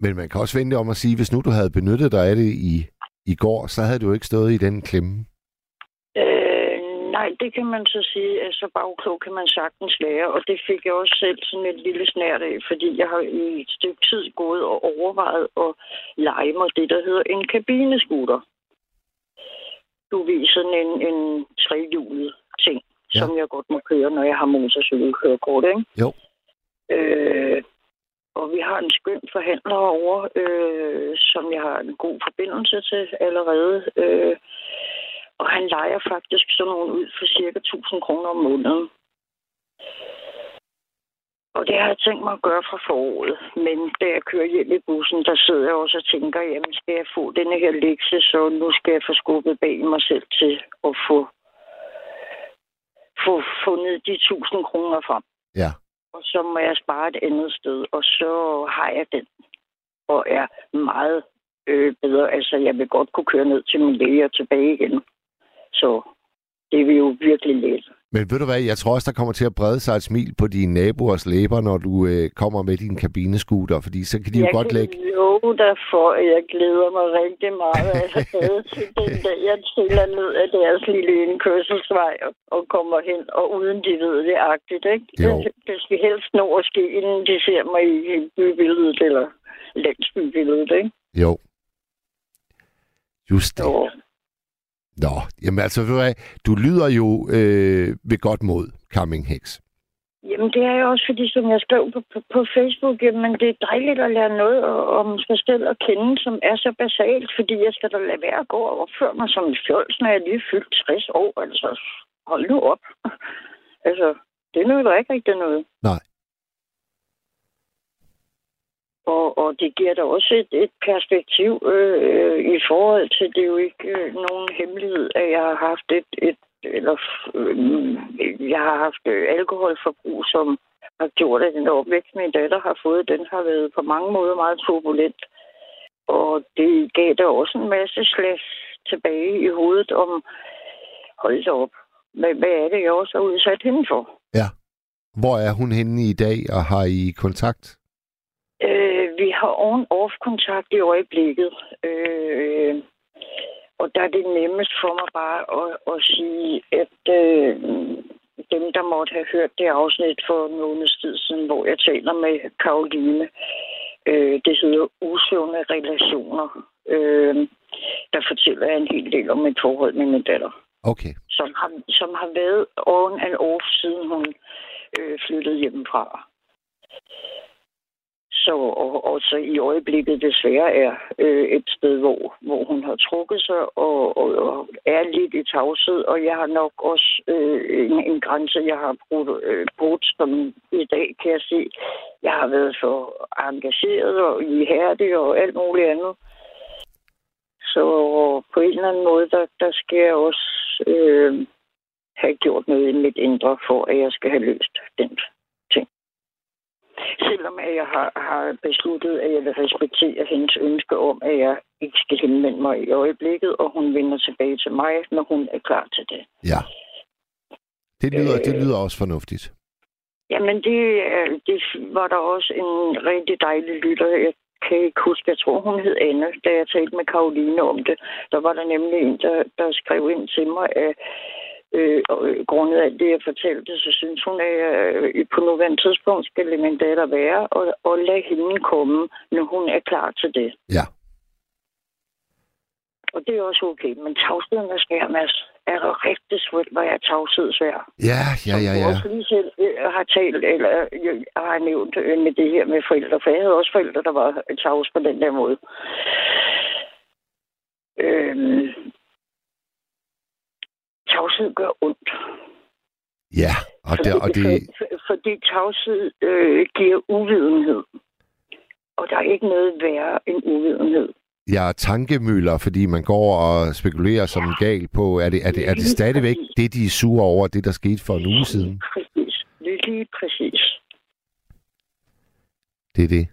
Men man kan også vente om at sige, hvis nu du havde benyttet dig af det i, i går, så havde du ikke stået i den klemme. Nej, det kan man så sige, at så bagklog kan man sagtens lære, og det fik jeg også selv sådan et lille snært af, fordi jeg har i et stykke tid gået og overvejet at lege mig det, der hedder en kabineskuter. Du ved sådan en, en trehjulet ting, ja. som jeg godt må køre, når jeg har motorcykelkørekort, ikke? Jo. Øh, og vi har en skøn forhandler over, øh, som jeg har en god forbindelse til allerede. Øh, og han leger faktisk sådan nogle ud for cirka 1000 kroner om måneden. Og det har jeg tænkt mig at gøre fra foråret. Men da jeg kører hjem i bussen, der sidder jeg også og tænker, jamen skal jeg få denne her lektie, så nu skal jeg få skubbet bag mig selv til at få, få fundet de 1000 kroner frem. Ja. Og så må jeg spare et andet sted, og så har jeg den. Og er meget øh, bedre. Altså, jeg vil godt kunne køre ned til min læge og tilbage igen. Så det er vi jo virkelig let. Men ved du hvad, jeg tror også, der kommer til at brede sig et smil på dine naboers læber, når du øh, kommer med din kabinescooter, fordi så kan de jeg jo godt lægge... Jeg kan love dig for, at jeg glæder mig rigtig meget altså, til den dag, jeg triller ned af deres lille indkørselsvej og, og kommer hen, og uden de ved det agtigt, ikke? Jo. Det, det skal helst nå at ske, inden de ser mig i bybilledet eller landsbybilledet, ikke? Jo. Just det. Jo. Nå, jamen altså, du, du lyder jo øh, ved godt mod, Coming Hex. Jamen, det er jo også, fordi som jeg skrev på, på, på Facebook, jamen, det er dejligt at lære noget om sig selv at kende, som er så basalt, fordi jeg skal da lade være at gå og opføre mig som en fjols, når jeg lige fyldt 60 år. Altså, hold nu op. altså, det er der ikke rigtig noget. Nej. Og, og det giver da også et, et perspektiv øh, i forhold til, det er jo ikke øh, nogen hemmelighed, at jeg har haft et, et eller øh, jeg har haft øh, alkoholforbrug, som har gjort, at den opvækst, min datter har fået, den har været på mange måder meget turbulent. Og det gav da også en masse slags tilbage i hovedet om, hold op, hvad, hvad er det, jeg også har udsat hende for? Ja. Hvor er hun henne i dag, og har I kontakt? Øh, vi har on-off-kontakt i øjeblikket. Øh, og der er det nemmest for mig bare at, at sige, at øh, dem, der måtte have hørt det afsnit for nogle tid siden, hvor jeg taler med Karoline, øh, det hedder Usunde Relationer, øh, der fortæller jeg en hel del om mit forhold med min datter. Okay. Som har, som har været on and off, siden hun øh, flyttede hjemmefra. Så, og, og så i øjeblikket desværre er øh, et sted, hvor, hvor hun har trukket sig og, og, og er lidt i tavshed, og jeg har nok også øh, en, en grænse, jeg har brugt, øh, brugt, som i dag kan jeg se. Jeg har været for engageret og ihærdig og alt muligt andet. Så på en eller anden måde, der, der skal jeg også øh, have gjort noget i mit indre, for at jeg skal have løst den Selvom at jeg har, har besluttet, at jeg vil respektere hendes ønske om, at jeg ikke skal henvende mig i øjeblikket, og hun vender tilbage til mig, når hun er klar til det. Ja. Det lyder, øh, det lyder også fornuftigt. Jamen, det, det var der også en rigtig dejlig lytter. Jeg kan ikke huske, jeg tror, hun hed Anne, da jeg talte med Karoline om det. Der var der nemlig en, der, der skrev ind til mig, at Øh, og øh, grundet af det, jeg fortalte, så synes hun, at øh, på nuværende tidspunkt skal min datter være, og, og lade hende komme, når hun er klar til det. Ja. Og det er også okay. Men tavsheden er svær, Mads. Er der rigtig svært, hvor jeg er tavshed svær. Ja, ja, ja, ja. Jeg også lige selv øh, har talt, eller jeg har nævnt med det her med forældre, for jeg havde også forældre, der var tavs på den der måde. Øhm, tavshed gør ondt. Ja, og det... Og det... For, fordi tavshed øh, giver uvidenhed. Og der er ikke noget værre end uvidenhed. Ja, tankemøller, fordi man går og spekulerer som ja. gal på, er det, er det, er det stadigvæk det, de er sure over, det der skete for en uge siden? Præcis. Lige præcis. Det er det.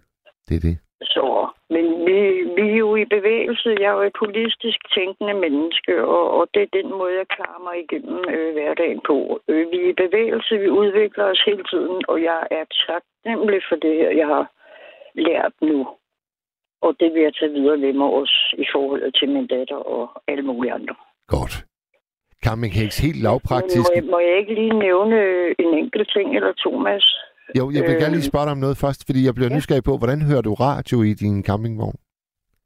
Det er det. Så, men vi, vi er jo i bevægelse. Jeg er jo et politisk tænkende menneske, og, og det er den måde, jeg klarer mig igennem øh, hverdagen på. Øh, vi er i bevægelse, vi udvikler os hele tiden, og jeg er taknemmelig for det her, jeg har lært nu. Og det vil jeg tage videre med mig også i forhold til min datter og alle mulige andre. Godt. Camping Hicks, helt lavpraktisk. Må jeg, må jeg ikke lige nævne en enkelt ting eller to, Mads? Jo, jeg vil øh, gerne lige spørge dig om noget først, fordi jeg bliver ja. nysgerrig på, hvordan hører du radio i din campingvogn?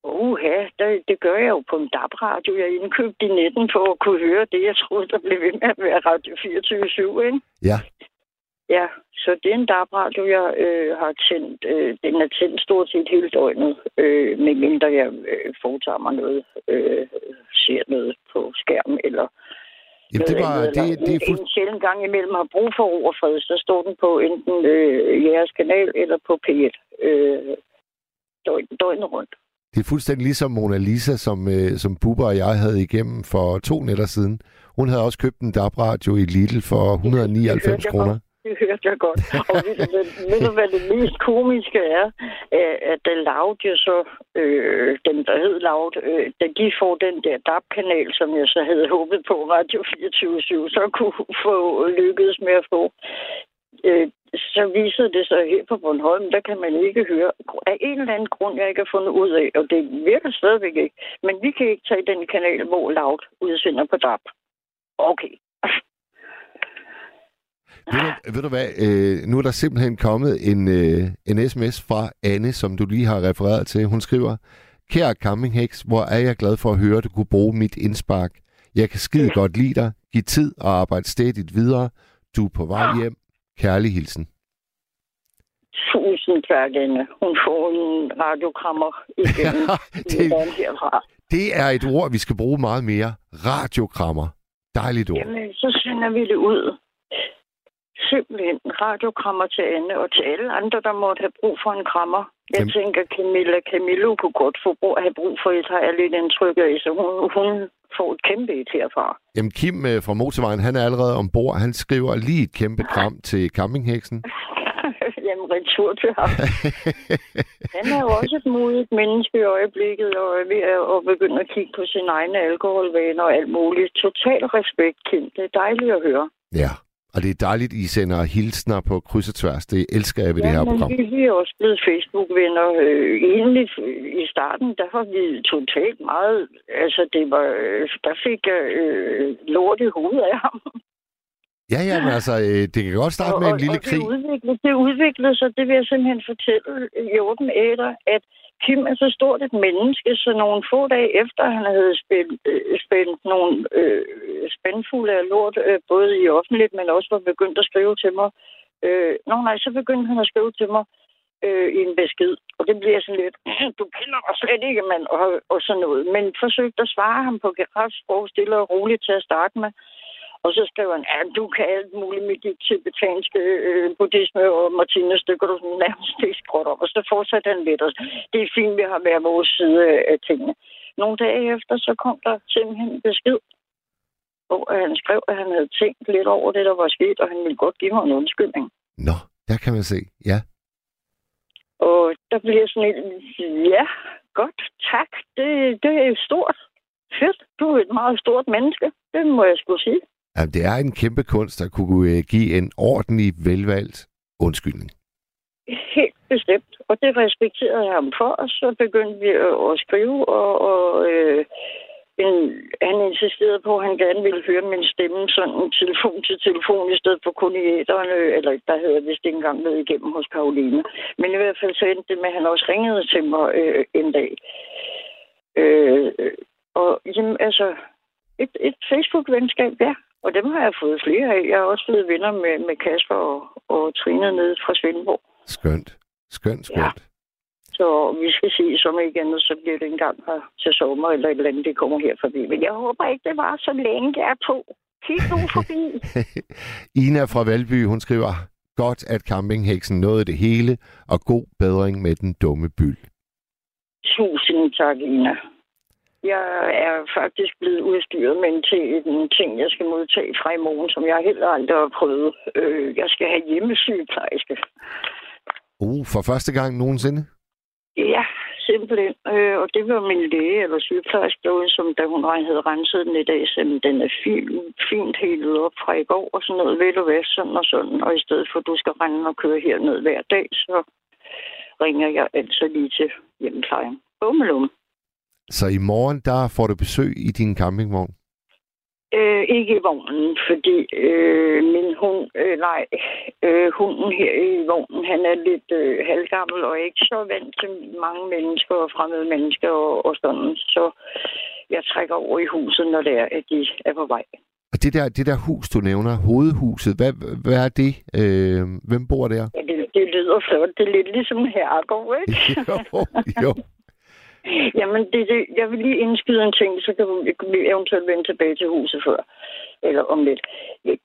Uh, ja, det, det gør jeg jo på en DAB-radio. Jeg indkøbte i 19 for at kunne høre det, jeg troede, der blev ved med at være Radio 24-7, ikke? Ja. Ja, så det er en DAB-radio, jeg øh, har tændt. Øh, den er tændt stort set hele døgnet, øh, medmindre jeg øh, foretager mig noget, øh, ser noget på skærmen, eller Jamen, det var... Det, det er fuld... En sjældent gang imellem har brug for ordfred, så står den på enten øh, jeres kanal eller på P1 øh, døgnet rundt. Det er fuldstændig ligesom Mona Lisa, som, øh, som Bubber og jeg havde igennem for to nætter siden. Hun havde også købt en DAB-radio i Lidl for 199 kroner det hørte jeg godt. Og ved, du, hvad det mest komiske er? Øh, at den Loud jo så, øh, den der hed Loud, øh, da de får den der DAB-kanal, som jeg så havde håbet på Radio 24 så kunne få lykkedes med at få, øh, så viser det sig her på Bornholm, der kan man ikke høre af en eller anden grund, jeg ikke har fundet ud af, og det virker stadigvæk ikke. Men vi kan ikke tage den kanal, hvor Loud udsender på DAB. Okay. Ved du, ved du hvad, øh, nu er der simpelthen kommet en, øh, en sms fra Anne, som du lige har refereret til. Hun skriver, Kære campingheks, hvor er jeg glad for at høre, at du kunne bruge mit indspark. Jeg kan skide godt lide dig, give tid og arbejde stedigt videre. Du er på vej hjem. Kærlig hilsen. Tusind tak, Anne. Hun får en radiokrammer igen det, det er et ord, vi skal bruge meget mere. Radiokrammer. Dejligt ord. Jamen, så sender vi det ud. Simpelthen radiokrammer til Anne og til alle andre, der måtte have brug for en krammer. Jeg Jamen- tænker, Camilla Camillo kunne godt få brug, have brug for et, har jeg lidt indtryk af, så hun, hun får et kæmpe et herfra. Jamen, Kim øh, fra Motorvejen, han er allerede ombord. Han skriver lige et kæmpe kram til campingheksen. Jamen, retur til ham. Han er jo også et modigt menneske i øjeblikket, og er ved at, at begynde at kigge på sine egne alkoholvaner og alt muligt. Total respekt, Kim. Det er dejligt at høre. Ja, og det er dejligt, I sender hilsner på kryds og tværs. Det elsker jeg ved det her program. vi, vi er også blevet Facebook-venner. Øh, egentlig øh, i starten, der var vi totalt meget... Altså, det var... Øh, der fik jeg øh, lort i hovedet af ham. Ja, ja, men altså, øh, det kan godt starte med en lille og krig. Det udviklede, det udviklede sig, det vil jeg simpelthen fortælle i åben æder, at Kim er så stort et menneske, så nogle få dage efter, han havde spændt, øh, spændt nogle øh, spændfulde af lort, øh, både i offentligt, men også var begyndt at skrive til mig. Øh, nå nej, så begyndte han at skrive til mig øh, i en besked. Og det bliver sådan lidt, du kender mig slet ikke, mand, og, og sådan noget. Men forsøgte at svare ham på gerafsprog stille og roligt til at starte med. Og så skrev han, at du kan alt muligt med dit tibetanske øh, buddhisme og Martinez, det kan du sådan nærmest ikke skråt op. Og så fortsatte han lidt, og det er fint, vi har hver vores side af tingene. Nogle dage efter, så kom der simpelthen en besked, hvor han skrev, at han havde tænkt lidt over det, der var sket, og han ville godt give mig en undskyldning. Nå, der kan man se. Ja. Og der bliver sådan et, ja, godt, tak, det, det er stort. Fedt, du er et meget stort menneske, det må jeg skulle sige. Jamen, det er en kæmpe kunst at kunne øh, give en ordentlig, velvalgt undskyldning. Helt bestemt. Og det respekterede jeg ham for, og så begyndte vi at, skrive, og, og øh, en, han insisterede på, at han gerne ville høre min stemme sådan telefon til telefon, i stedet for kun i æderne, øh, eller der havde jeg vist ikke engang været igennem hos Karoline. Men i hvert fald så endte det med, at han også ringede til mig øh, en dag. Øh, øh og jamen, altså, et, et Facebook-venskab, ja. Og dem har jeg fået flere af. Jeg har også blevet venner med, med Kasper og, og Trine nede fra Svendborg. Skønt. Skønt, skønt. Ja. Så vi skal se, som ikke andet, så bliver det en gang her til sommer, eller et eller andet, det kommer her forbi. Men jeg håber ikke, det var så længe, jeg er på. Kig nu forbi. Ina fra Valby, hun skriver, godt at campingheksen nåede det hele, og god bedring med den dumme byld. Tusind tak, Ina. Jeg er faktisk blevet udstyret med en, til en ting, jeg skal modtage fra i morgen, som jeg heller aldrig har prøvet. Øh, jeg skal have hjemmesygeplejerske. Uh, for første gang nogensinde? Ja, simpelthen. Øh, og det var min læge eller sygeplejerske derude, som da hun havde renset den i dag, så den er fint, fint helet op fra i går og sådan noget. Ved du hvad, sådan og sådan. Og i stedet for, at du skal rende og køre herned hver dag, så ringer jeg altså lige til hjemmeplejen. Bummelum. Så i morgen, der får du besøg i din campingvogn? Øh, ikke i vognen, fordi øh, min hund, øh, nej, øh, hunden her i vognen, han er lidt øh, halvgammel og ikke så vant til mange mennesker og fremmede mennesker og, og sådan. Så jeg trækker over i huset, når det er, at de er på vej. Og det der, det der hus, du nævner, hovedhuset, hvad, hvad er det? Øh, hvem bor der? Ja, det, det lyder flot. Det er lidt ligesom herregård, ikke? jo, jo. Jamen, det, det, jeg vil lige indskyde en ting, så kan vi eventuelt vende tilbage til huset før. Eller om lidt.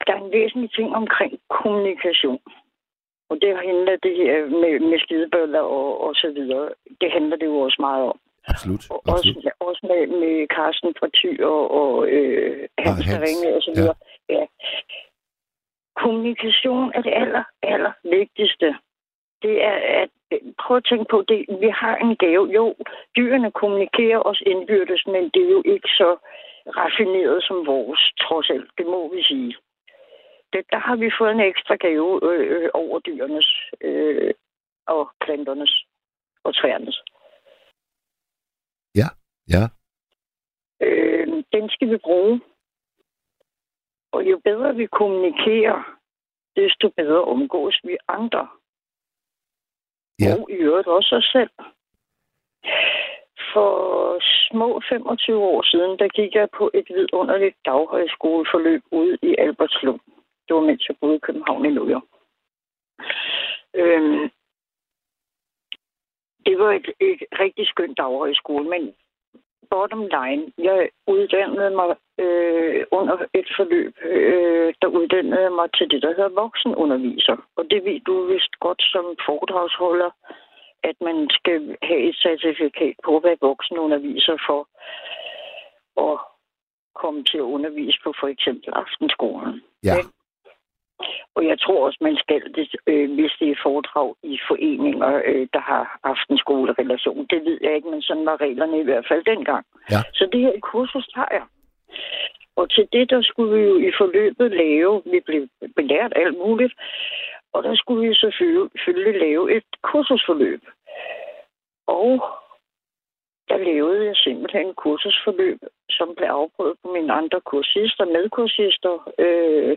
Der er en væsentlig ting omkring kommunikation. Og det handler det her med, med skidebøller og, og så videre. Det handler det jo også meget om. Absolut. Og absolut. også, også med, med Carsten fra Thy og, og øh, Hans, Hans, Hans. og så videre. Ja. ja. Kommunikation er det aller, aller vigtigste. Det er at prøv at tænke på det. Vi har en gave. Jo, dyrene kommunikerer os indbyrdes, men det er jo ikke så raffineret som vores, trods alt. Det må vi sige. Det, der har vi fået en ekstra gave øh, over dyrenes øh, og planternes og træernes. Ja, ja. Øh, den skal vi bruge. Og jo bedre vi kommunikerer, desto bedre omgås vi andre. Ja. Og i øvrigt også os selv. For små 25 år siden, der gik jeg på et vidunderligt daghøjskoleforløb ude i Albertslund. Det var mens jeg boede i København i New York. Øhm, det var et, et rigtig skønt daghøjskole, men bottom line, jeg uddannede mig øh, under et forløb, øh, der uddannede mig til det, der hedder voksenunderviser. Og det ved du vist godt som foredragsholder, at man skal have et certifikat på at være voksenunderviser for at komme til at undervise på for eksempel aftenskolen. Ja. Og jeg tror også, man skal det, øh, hvis det er foredrag i foreninger, øh, der har aftenskolerelation. Det ved jeg ikke, men sådan var reglerne i hvert fald dengang. Ja. Så det her kursus har jeg. Og til det, der skulle vi jo i forløbet lave, vi blev belært alt muligt, og der skulle vi selvfølgelig lave et kursusforløb. Og der lavede jeg simpelthen en kursusforløb, som blev afprøvet på mine andre kursister, medkursister. Øh,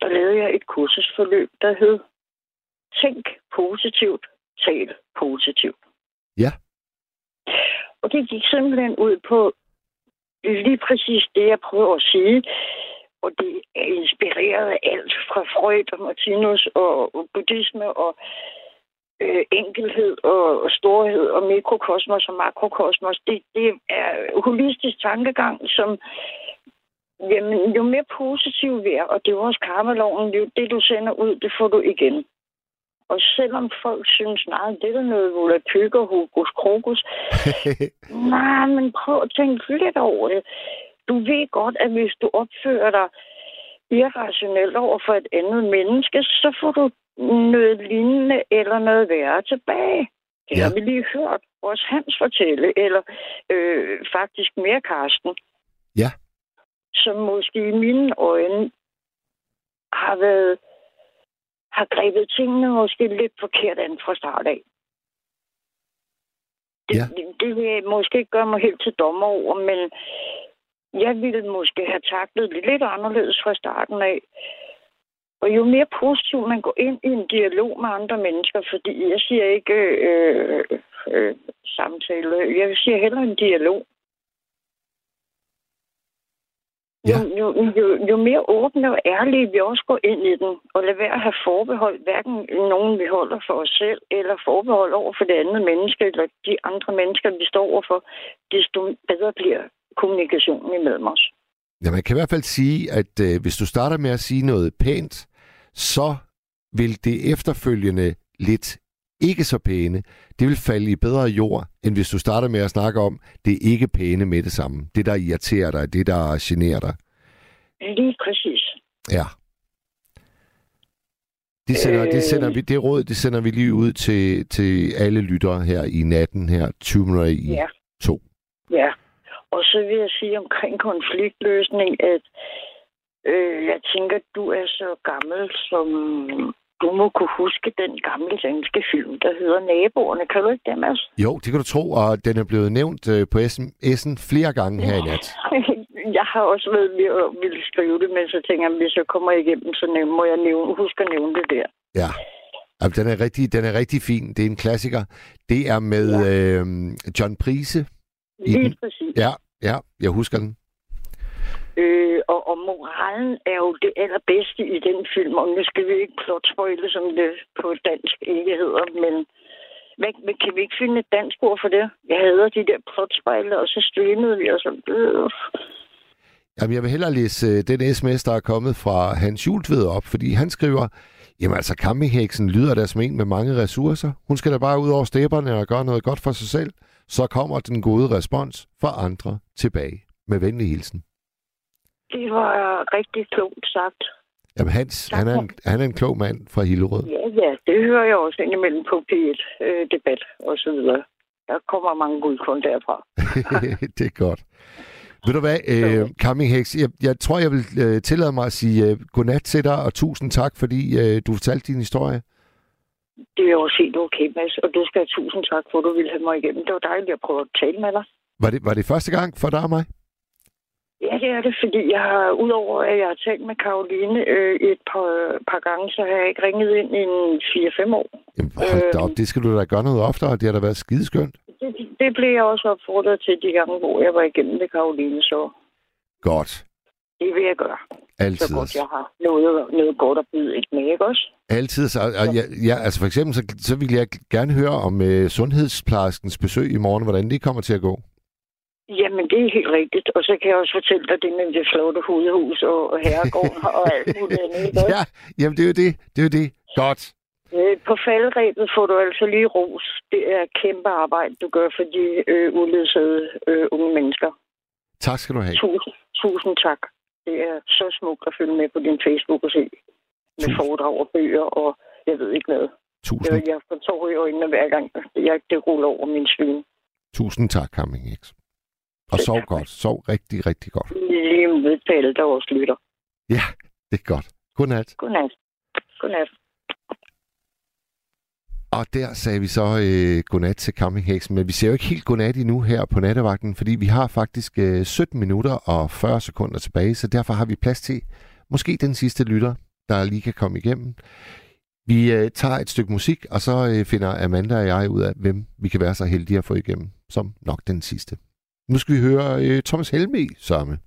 der lavede jeg et kursusforløb, der hed Tænk positivt, tal positivt. Ja. Og det gik simpelthen ud på lige præcis det, jeg prøver at sige. Og det er inspireret af alt fra Freud og Martinus og, og buddhisme og øh, enkelhed og, og storhed og mikrokosmos og makrokosmos. Det, det er holistisk tankegang, som jamen, jo mere positiv vi er, og det er jo også karmaloven, jo det du sender ud, det får du igen. Og selvom folk synes, nej, det er noget volapyk og hokus krokus, nej, men prøv at tænke lidt over det. Du ved godt, at hvis du opfører dig irrationelt over for et andet menneske, så får du noget lignende eller noget værre tilbage. Det Ja. har vi lige hørt også Hans fortælle, eller øh, faktisk mere Karsten. Ja. Som måske i mine øjne har været har grebet tingene måske lidt forkert an fra start af. Det, Ja. det, det vil måske ikke gøre mig helt til dommer over, men jeg ville måske have taklet det lidt anderledes fra starten af. Og jo mere positivt man går ind i en dialog med andre mennesker, fordi jeg siger ikke øh, øh, samtale, jeg siger heller en dialog. Jo, Ja. jo, jo, jo mere åbne og ærlige vi også går ind i den, og lad være at have forbehold, hverken nogen vi holder for os selv, eller forbehold over for det andet menneske, eller de andre mennesker, vi står overfor, desto bedre bliver kommunikationen imellem os. Ja, man kan i hvert fald sige, at øh, hvis du starter med at sige noget pænt, så vil det efterfølgende lidt ikke så pæne, det vil falde i bedre jord, end hvis du starter med at snakke om det ikke pæne med det samme. Det, der irriterer dig, det, der generer dig. Lige præcis. Ja. Det, sender, det, sender Øh. vi, det råd, det sender vi lige ud til, til alle lyttere her i natten, her 20 minutter i Ja. to. Ja, og så vil jeg sige omkring konfliktløsning, at øh, jeg tænker, du er så gammel, som du må kunne huske den gamle danske film, der hedder Naboerne. Kan du ikke det, Mads? Jo, det kan du tro, og den er blevet nævnt øh, på sms'en flere gange her i nat. Jeg har også været ved at ville skrive det, men så tænker jeg, hvis jeg kommer igennem, så må jeg nævne, huske at nævne det der. Ja. Jamen, den, er rigtig, den er rigtig fin. Det er en klassiker. Det er med øh, John Prise. Lige den. præcis. Ja, ja, jeg husker den. Øh, og, og moralen er jo det allerbedste i den film, og nu skal vi ikke plot som det på dansk ikke hedder, men, men, men kan vi ikke finde et dansk ord for det? Jeg hader de der plot og så streamede vi, og så... Øh. Jamen, jeg vil hellere læse øh, den sms, der er kommet fra Hans Jultved op, fordi han skriver, jamen altså, campingheksen lyder da som en med mange ressourcer. Hun skal da bare ud over stepperne og gøre noget godt for sig selv. Så kommer den gode respons fra andre tilbage. Med venlig hilsen. Det var rigtig klogt sagt. Jamen, Hans, Tak han er, en, han er en klog mand fra Hillerød. Ja, ja, det hører jeg også indimellem på P1-debat og så videre. Der kommer mange guldkorn derfra. det er godt. Ved du hvad, øh, Camping Hex, jeg, jeg tror, jeg vil øh, tillade mig at sige øh, godnat til dig, og tusind tak, fordi øh, du fortalte din historie. Det er også helt okay, Mads, og du skal have tusind tak for, at du ville have mig igennem. Det var dejligt at prøve at tale med dig. Var det, var det første gang for dig og mig? Ja, det er det, fordi jeg har, udover at jeg har talt med Karoline øh, et par, par gange, så har jeg ikke ringet ind i en 4-5 år. Jamen, hold Øh. op, det skal du da gøre noget oftere, det har da været skideskønt. Det, det blev jeg også opfordret til de gange, hvor jeg var igennem med Karoline, så Godt. Det vil jeg gøre. Altid. Så godt jeg har noget, noget godt at byde ind med, ikke også? Altid. Så, og ja, ja, altså for eksempel, så, så vil jeg gerne høre om uh, sundhedsplejerskens besøg i morgen, hvordan det kommer til at gå. Jamen, det er helt rigtigt. Og så kan jeg også fortælle dig det med det flotte hovedhus og herregården og alt muligt andet. Ja, jamen det er jo det. Det er jo det. Godt. Øh, På faldrebet får du altså lige ros. Det er kæmpe arbejde, du gør for de øh, uledsagede øh, unge mennesker. Tak skal du have. Tusind, tusind tak. Det er så smukt at følge med på din Facebook og se med Tusind. foredrag og bøger og jeg ved ikke hvad. Tusind, Jeg, jeg får tår i øjnene hver gang, jeg, det ruller over min svin. tusind tak, Camping X. Og sov godt. Sov rigtig, rigtig godt. Lige alle, der også lytter. Ja, det er godt. Godnat. Godnat. Godnat. Og der sagde vi så øh, godnat til campingheksen, men vi ser jo ikke helt godnat endnu her på nattevagten, fordi vi har faktisk øh, 17 minutter og 40 sekunder tilbage, så derfor har vi plads til måske den sidste lytter, der lige kan komme igennem. Vi øh, tager et stykke musik, og så øh, finder Amanda og jeg ud af, hvem vi kan være så heldige at få igennem, som nok den sidste. Nu skal vi høre øh, Thomas Helme samme.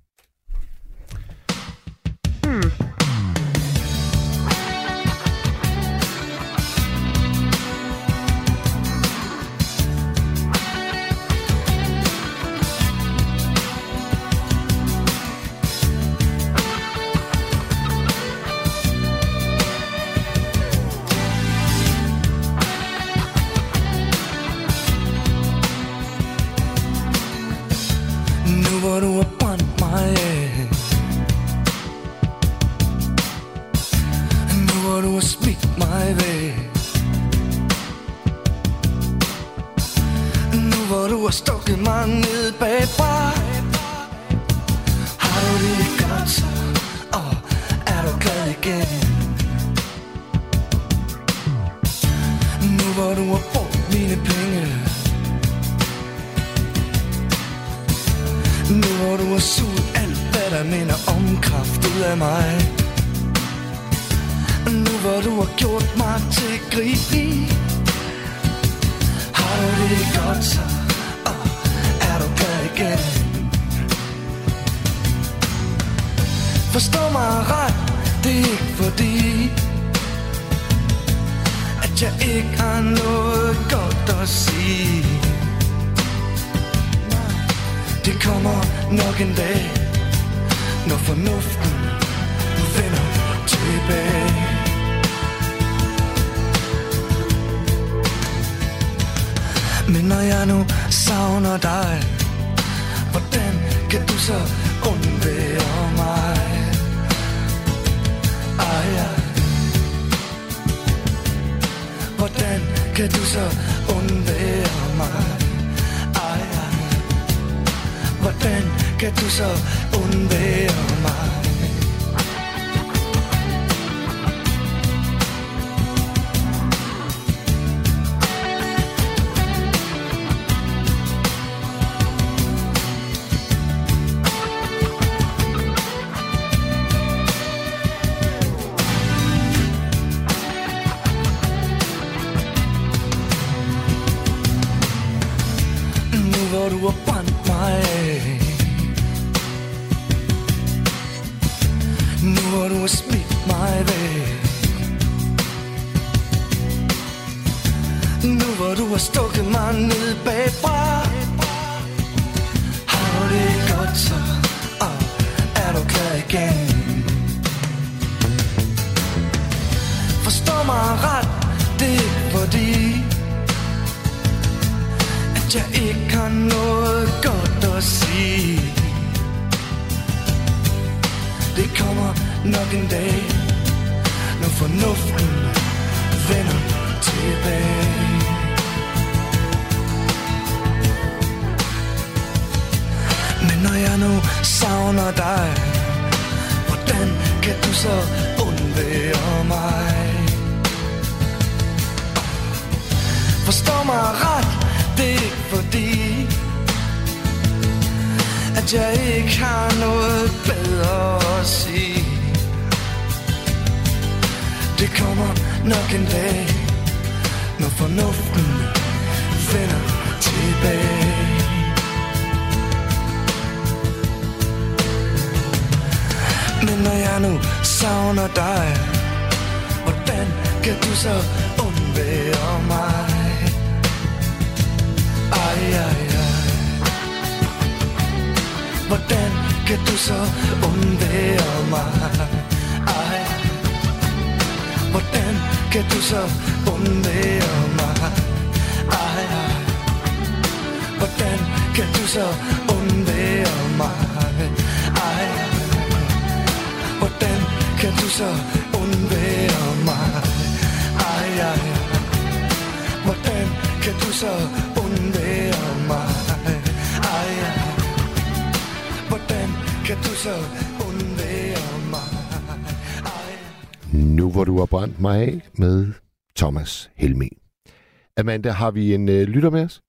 Når du har stukket mig ned bagfra. Har du det godt så, og er du klar igen. Forstå mig ret, det er fordi at jeg ikke har noget godt at sige. Det kommer nok en dag, når fornuften vender tilbage. Når jeg nu savner dig, hvordan kan du så undvære mig? Forstår mig ret, det er ikke fordi At jeg ikke har noget bedre at sige. Det kommer nok en dag Når fornuften vender tilbage. Når jeg nu savner dig Hvordan kan du så undvære mig? Ej, ej, ej Hvordan kan du så undvære mig? Ej, hvordan kan du så undvære mig? Ej, ej Hvordan kan du så undvære mig? Kan du så undvære mig? Ej, ej, hvordan kan du så undvære mig? Ej, ej, hvordan kan du så undvære mig? Ej, Nu hvor du har brændt mig af med Thomas Helmi. Amanda, har vi en øh, lytter med os?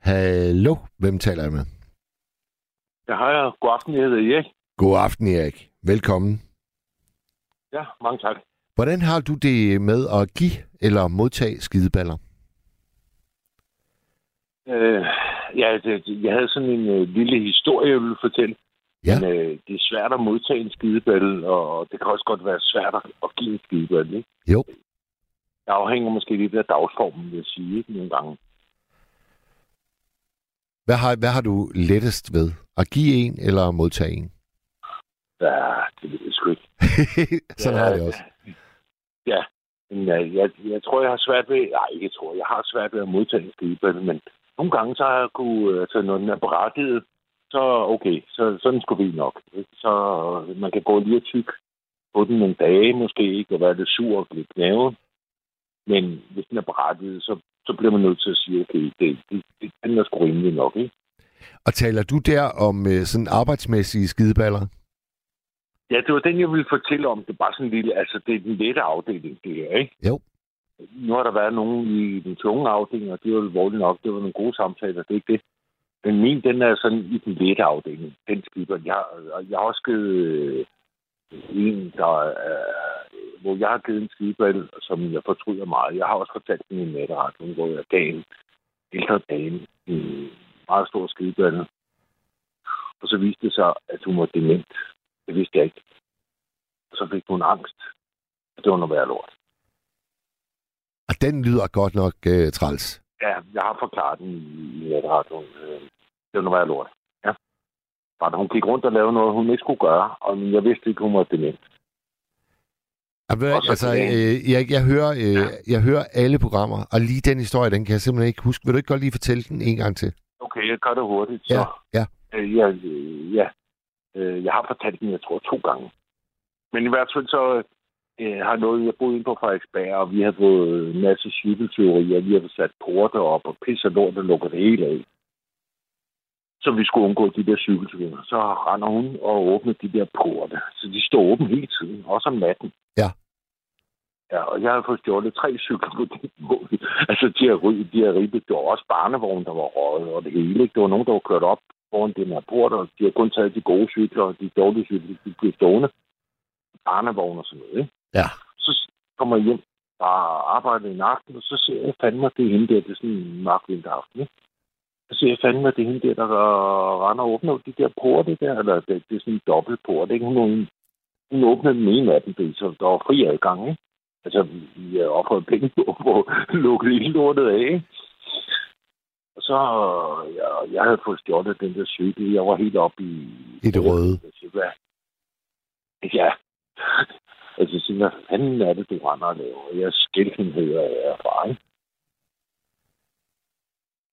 Hallo, hvem taler jeg med? Ja, hej, god aften, jeg hedder Erik. God aften, Erik. Velkommen. Ja, mange tak. Hvordan har du det med at give eller modtage skideballer? Øh, ja, det, jeg havde sådan en øh, lille historie, jeg ville fortælle. Ja. Men øh, det er svært at modtage en skideballe, og det kan også godt være svært at, at give en skideballe, ikke? Jo. Det afhænger måske lidt af dagsformen, vil jeg sige, ikke? Nogle gange. Hvad har, hvad har du lettest ved? At give en eller modtage en? Ja, det ved jeg sgu ikke. Sådan Ja, har det også. Ja, men jeg, jeg, jeg tror, jeg har svært ved... Nej, ikke jeg tror. Jeg har svært ved at modtage skideballe, men nogle gange så har jeg kunne... Altså, når den er berettiget, så okay, så sådan skulle vi nok. Så man kan gå lige og tyk på den nogle dage måske ikke, og være lidt sur og blive knævet. Men hvis den er berettiget, så, så bliver man nødt til at sige, okay, det, det, det den er sgu rimelig nok, ikke? Og taler du der om øh, sådan arbejdsmæssige skideballer? Ja, det var den, jeg ville fortælle om. Det er bare sådan en lille... Altså, det er den lette afdeling, det her, ikke? Jo. Nu har der været nogen i den tunge afdeling, og det var alvorligt nok. Det var nogle gode samtaler, det er ikke det. Men min, den er sådan i den lette afdeling. Den skipper. Jeg, jeg har også givet øh, en, der, øh, hvor jeg har givet en skibal, som jeg fortryder meget. Jeg har også fortalt den i en natteradio, hvor jeg gav en ældre dame en meget stor skibal. Og så viste det sig, at hun var dement. Det vidste jeg ikke. Så fik hun angst. Det var noget værd lort. Og den lyder godt nok øh, træls. Ja, jeg har forklaret den i natradioen. Øh, Det var noget værd lort. Ja. Bare, hun gik rundt og lavede noget, hun ikke skulle gøre, og jeg vidste ikke, hun var dement. Så altså, øh, jeg, jeg, hører, øh, jeg hører alle programmer, og lige den historie, den kan jeg simpelthen ikke huske. Vil du ikke godt lige fortælle den en gang til? Okay, jeg gør det hurtigt. Ja, Så, ja. øh, ja, øh, ja. Øh, jeg har fortalt den, jeg tror, to gange. Men i hvert fald så øh, har noget, jeg boede inde på Frederiksberg, og vi har fået en masse cykelteorier. Vi har sat porter op og pis og lort, der lukker det hele af. Så vi skulle undgå de der cykelteorier. Så render hun og åbner de der porte. Så de står åbne hele tiden, også om natten. Ja. Ja, og jeg har fået stjålet tre cykler på den måde. Altså, de har, de har ribbet. Det var også barnevogn, der var røget, og det hele. Ikke? Det var nogen, der var kørt op foran den her port, og de har kun taget de gode cykler, og de dårlige cykler, de blev stående. Barnevogn og sådan noget, ikke? Ja. Så kommer jeg hjem og arbejder en aften, og så ser jeg fandme, det er hende der, det er sådan en mørk vinteraften, ikke? Så ser jeg fandme, det er hende der, der render og åbner de der porte der, eller det, det er sådan en dobbeltport, ikke? Hun, hun, åbnede den ene af dem, så der var fri adgang, ikke? Altså, vi har offret penge på at hele lortet af, ikke? Og så, jeg, jeg havde fået stjålet den der cykel. Jeg var helt oppe i... I det røde. Ja. Altså, jeg siger, hvad fanden er det, du render og laver? Jeg skældte hedder jeg fra, ikke?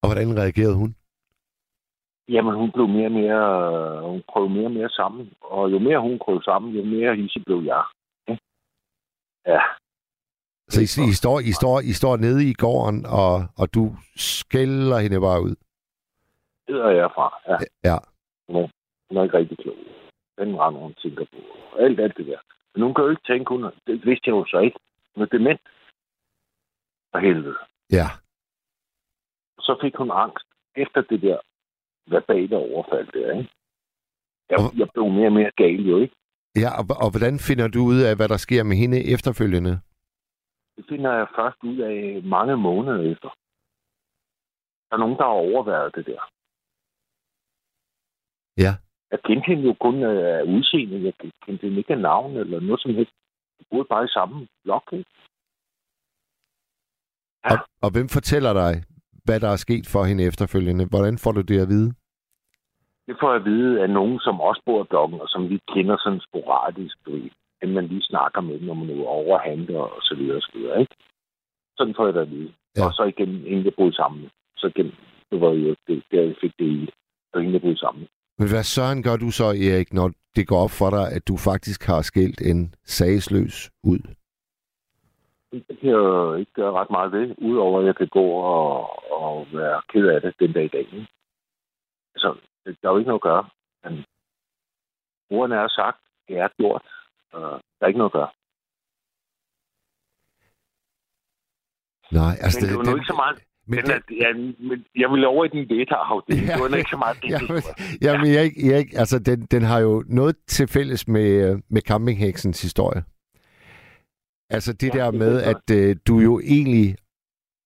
Og hvordan reagerede hun? Jamen, hun blev mere og mere... Hun prøvede mere og mere sammen. Og jo mere hun prøvede sammen, jo mere hisse blev jeg. Ja. Så I, I, står, I, står, I står nede i gården, og, og du skælder hende bare ud. Det er jeg fra. Ja. Ja. Hun er ikke rigtig klog. Den render hun tænker på. Alt, alt det der. Men hun kan jo ikke tænke, hun er, det vidste jeg jo så ikke. Hun er dement. For helvede. Ja. Så fik hun angst efter det der verbale overfald der, ikke? Jeg, Og- jeg blev mere og mere gal jo, ikke? Ja, og, og hvordan finder du ud af, hvad der sker med hende efterfølgende? Det finder jeg først ud af mange måneder efter. Der er nogen, der har overværet det der. Ja. Jeg kendte hende jo kun øh, af udseende. Jeg kendte hende ikke af navn eller noget som helst. Vi boede bare i samme blok, ikke? Ja. Og, og hvem fortæller dig, hvad der er sket for hende efterfølgende? Hvordan får du det at vide? Det får jeg at vide af nogen, som også bor i blokken, og som vi kender sådan sporadisk, du ved. At man lige snakker med, når man er over handler og så videre, og så videre, ikke? Sådan får jeg det at vide. Ja. Og så igen, inden jeg boede sammen. Så igen, det var jo det, der jeg fik det i. Og inden jeg boede sammen. Men hvad søren gør du så, Erik, når det går op for dig, at du faktisk har skilt en sagsløs ud? Det kan jeg jo ikke gøre ret meget ved, udover at jeg kan gå og, og være ked af det den dag i dag. Ikke? Altså, der er jo ikke noget at gøre. Men ordene er sagt, det er gjort. Uh, der er ikke noget at gøre. Nej, altså... Men det var nu ikke så meget... Men Men, det, ja, men jeg vil over i den beta-afdeling. Det var ikke så meget det, ja, det men, var. jamen, Erik, Erik, altså, den, den har jo noget til fælles med, med campingheksens historie. Altså det Ja, der det med, jeg. at øh, du jo egentlig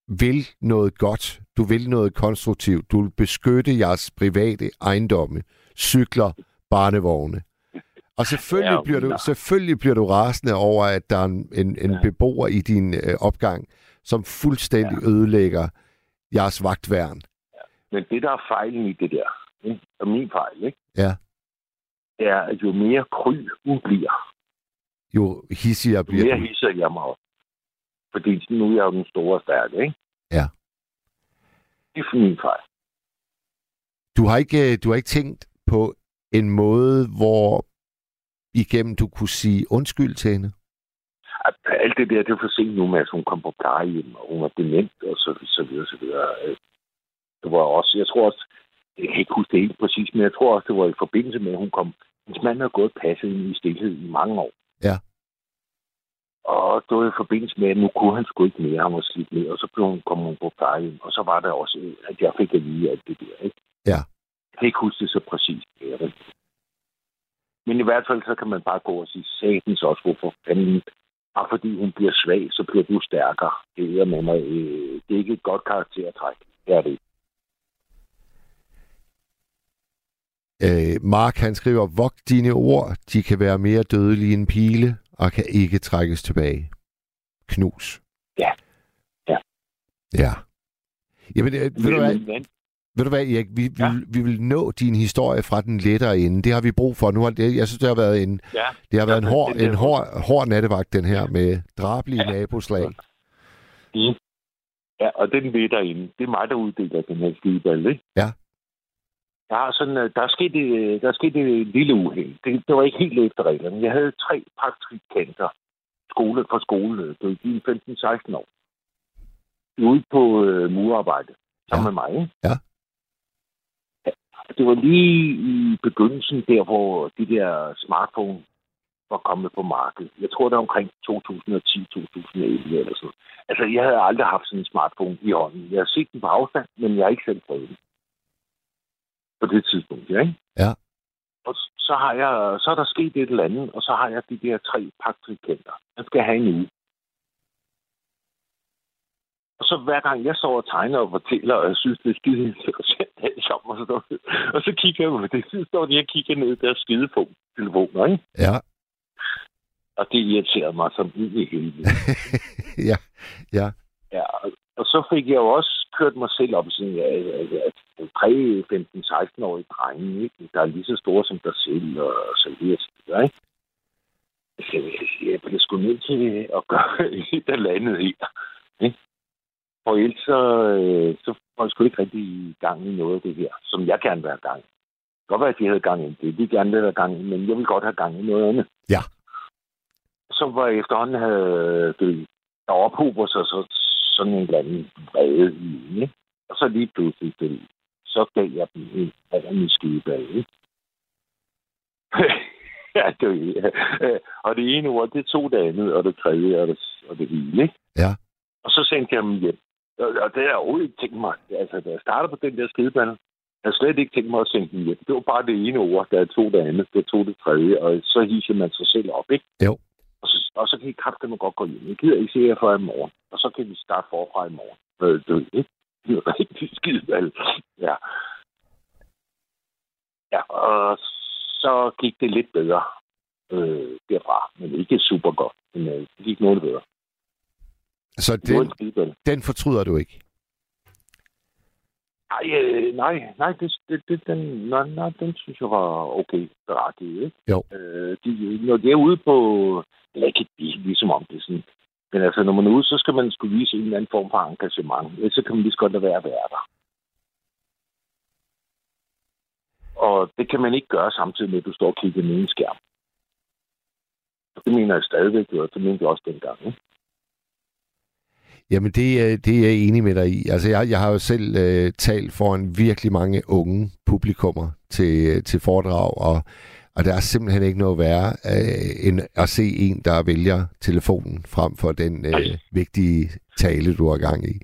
vil noget godt. Du vil noget konstruktivt. Du vil beskytte jeres private ejendomme, cykler, barnevogne. Og selvfølgelig, Ja, bliver du, selvfølgelig bliver du rasende over, at der er en, en, en Ja. beboer i din øh, opgang, som fuldstændig ødelægger jeres vagtværn. Men det, der er fejlen i det der, ikke? og min fejl, ikke? Ja. det er, at jo mere kry hun bliver, Jo hissigere jo bliver mere du. hisser jeg mig op. Fordi nu er jeg jo den store stærke, ikke? Ja. Det er min fejl. Du har ikke, øh, du har ikke tænkt på en måde, hvor igennem du kunne sige undskyld til hende? At alt det der, det er for sent nu med, at hun kom på plejehjem, og hun var dement, og så, så videre, så videre. Øh, Det var også, jeg tror også, jeg kan ikke huske det helt præcis, men jeg tror også, det var i forbindelse med, at hun kom, hendes mand havde gået passet i stillhed i mange år. Ja. Og det var i forbindelse med, at nu kunne han sgu ikke mere, han var slidt ned, og så blev hun, kom hun på plejehjem, og så var der også, at jeg fik at vide alt det der, ikke? Ja. Jeg kan ikke huske det så præcist. Er rigtigt. Men i hvert fald, så kan man bare gå og sige, satans også, hvorfor fanden Bare fordi hun bliver svag, så bliver du stærkere. Det er med mig. Øh, det er ikke et godt karaktertræk. Det er det ikke. Øh, Mark han skriver, vogt dine ord, de kan være mere dødelige end pile, og kan ikke trækkes tilbage. Knus. Ja. Ja. Ja. Jamen, øh, ved, du hvad, men- ved du hvad, Erik, vi, vi, Ja. vi vil nå din historie fra den lettere ende. Det har vi brug for. Nu har det, jeg synes, det har været en, Ja. det har været en Ja, hård, en hård, hård nattevagt, den her, med drabelige Ja. naboslag. Mm. Ja, og den ved derinde. Det er mig, der uddeler den her skideball, ikke? Ja. Jeg har sådan, øh, der er sket, øh, der er sket et lille uheld. Det, det var ikke helt efter reglerne. Jeg havde tre praktikanter skole for skole. Det de 15-16 år. Ude på øh, murarbejde. Sammen Ja. med mig, ikke? Ja. Det var lige i begyndelsen der, hvor de der smartphone var kommet på markedet. Jeg tror, det var omkring 2010-2011 eller sådan. Altså, jeg havde aldrig haft sådan en smartphone i hånden. Jeg har set den på afstand, men jeg har ikke selv prøvet den. På det tidspunkt, ja, ikke? Ja. Og så, har jeg, så er der sket et eller andet, og så har jeg de der tre praktikanter. Jeg skal have en uge. Og så hver gang jeg står og tegner og fortæller, og jeg synes, det er skide interessant alt sammen, og så, står, og så kigger jeg på det, så står de og kigger ned der skide på telefoner, ikke? Ja. Og det irriterede mig som ud i helvede. ja. Ja. Ja, og- så fik jeg jo også kørt mig selv op i sådan, at, at, at 3, 15, 16-årige drenge, ikke? der er lige så store som dig selv, og så videre, så videre, ikke? Så jeg- jeg bliver sgu nødt til at gøre et eller andet her, ikke? For ellers så, øh, så får jeg sgu ikke rigtig i gang i noget af det her, som jeg gerne vil have gang i. Det kan godt være, at de havde gang i det, de gerne vil have gang i, men jeg vil godt have gang i noget andet. Ja. Så var jeg efterhånden havde, det, der ophober sig så sådan en eller anden vrede i en, ikke? Og så lige pludselig, det, så gav jeg dem en ordentlig skideball, ikke? ja, det, ja. Og det ene ord, det tog det andet, og det tredje, og det, og det hele, ikke? Ja. Og så sendte jeg dem hjem. Og, det har jeg overhovedet ikke tænkt mig. Altså, da jeg startede på den der skideball, jeg slet ikke tænkt mig at sende dem hjem. Det var bare det ene ord, der tog det andet, der tog det tredje, og så hisser man sig selv op, ikke? Jo. Og så, og så kan I kraftedeme godt gå hjem. Jeg gider ikke se jer før i morgen. Og så kan vi starte forfra i morgen. Øh, det, er ikke? det er rigtig skideball. Ja. Ja, og så gik det lidt bedre øh, derfra. Men ikke super godt. Men øh, det gik noget bedre. Så Det den, den fortryder du ikke? Nej, øh, nej, nej, det, det, det, den, nej, nej, den synes jeg var okay berettiget. Ikke? Jo. Øh, de, når det er ude på, eller ikke de, ligesom om det er sådan, men altså, når man er ude, så skal man skulle vise en eller anden form for engagement. Ellers så kan man lige så godt lade være at være der. Og det kan man ikke gøre samtidig med, at du står og kigger ned i en skærm. Det mener jeg stadigvæk, og det mente jeg også dengang. Ikke? Jamen, det, er- det er jeg enig med dig i. Altså, jeg, jeg har jo selv øh, talt foran virkelig mange unge publikummer til, til foredrag, og, og der er simpelthen ikke noget værre øh, end at se en, der vælger telefonen frem for den øh, vigtige tale, du har gang i.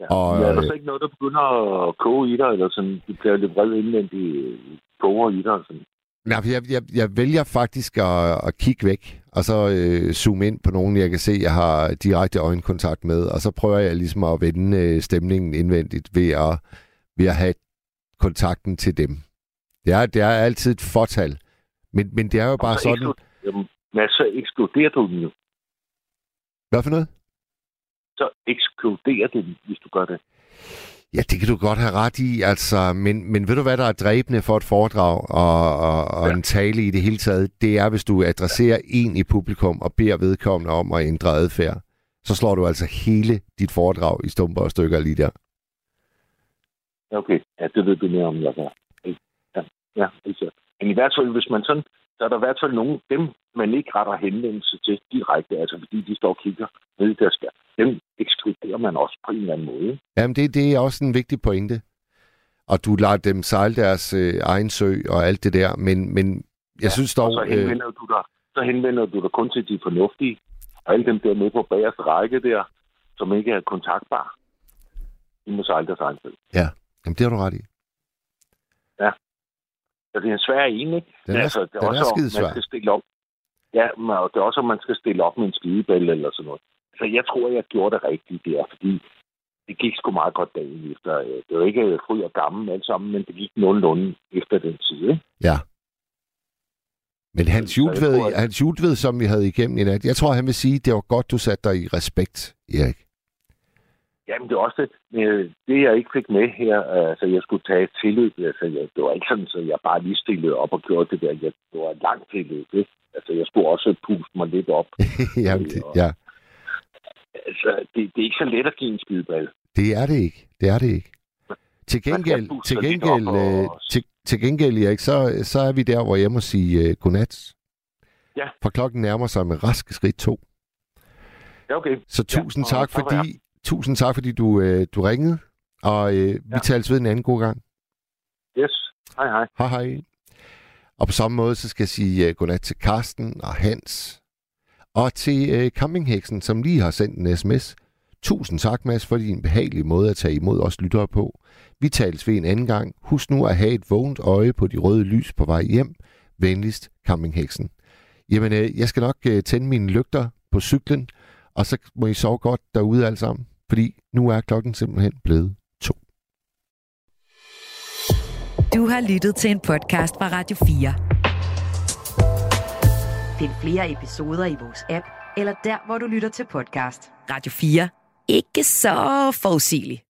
Ja. Og, ja, er der øh, så ikke noget, der begynder at koge i dig, eller sådan, du bliver lidt vred indvendigt koger i dig? Sådan. Nej, jeg, jeg, jeg vælger faktisk at, at kigge væk, og så øh, zoome ind på nogen, jeg kan se, jeg har direkte øjenkontakt med, og så prøver jeg ligesom at vende øh, stemningen indvendigt ved at, ved at have kontakten til dem. Det er, det er altid et fortal, men, men det er jo bare så sådan... Jamen, men så ekskluderer du den jo. Hvad for noget? Så ekskluderer du hvis du gør det. Ja, det kan du godt have ret i, altså, men, men ved du hvad, der er dræbende for et foredrag og, og, og ja. en tale i det hele taget? Det er, hvis du adresserer en i publikum og beder vedkommende om at ændre adfærd. Så slår du altså hele dit foredrag i stumper og stykker lige der. Okay. Ja, det ved du mere om, jeg gør. Ja, ja, altså. Men i hvert fald, hvis man sådan, så er der i hvert fald nogen, dem man ikke retter henvendelse til direkte, altså fordi de står og kigger ned i deres skærm. Dem ekskluderer man også på en eller anden måde. Jamen, det, det er også en vigtig pointe. Og du lader dem sejle deres øh, egen sø og alt det der, men, men jeg ja, synes dog... Og så Øh, henvender, du dig, så henvender du dig kun til de fornuftige, og alle dem der med på bagerste række der, som ikke er kontaktbare. De må sejle deres egen sø. ja, jamen, det har du ret i. Så det er en svær en, ikke? Den Men er, altså, det er den også, er om man skal stille op. Ja, men og det er også, om man skal stille op med en skidebælle eller sådan noget. Så jeg tror, jeg gjorde det rigtigt der, fordi det gik sgu meget godt dagen efter. Øh, Det var ikke fryd og gammel alt sammen, men det gik nogenlunde efter den tid, ikke? Ja. Men Hans at- Hans Jultved, som vi havde igennem i nat, jeg tror, han vil sige, det var godt, du satte dig i respekt, Erik. Jamen, det er også det. Øh, Det, jeg ikke fik med her, altså, jeg skulle tage et tilløb. Altså, jeg, det var ikke sådan, så jeg bare lige stillede op og gjorde det der. Jeg, det var et langt tilløb, ikke? Altså, jeg skulle også puste mig lidt op. Jamen, det, ja, Altså, det, det er ikke så let at give en skideball. det er det ikke. Det er det ikke. Til gengæld, til gengæld, og- øh, til, til gengæld Erik, så, så er vi der, hvor jeg må sige uh, godnat. Ja. For klokken nærmer sig med raske skridt to. Ja, okay. Så tusind Ja, tak, tak for fordi, tusind tak, fordi du, øh, du ringede. Og øh, vi Ja. tales ved en anden god gang. Yes. Hej, hej. Hej hej. Og på samme måde, så skal jeg sige uh, godnat til Karsten og Hans. Og til uh, campingheksen, som lige har sendt en sms. Tusind tak, Mads, for din behagelige måde at tage imod os lyttere på. Vi tales ved en anden gang. Husk nu at have et vågent øje på de røde lys på vej hjem. Venligst, campingheksen. Jamen, øh, jeg skal nok øh, tænde mine lygter på cyklen, og så må I sove godt derude alle sammen. Fordi nu er klokken simpelthen blevet to. Du har lyttet til en podcast fra Radio 4. Find flere episoder i vores app, eller der, hvor du lytter til podcast. Radio 4. Ikke så forudsigeligt.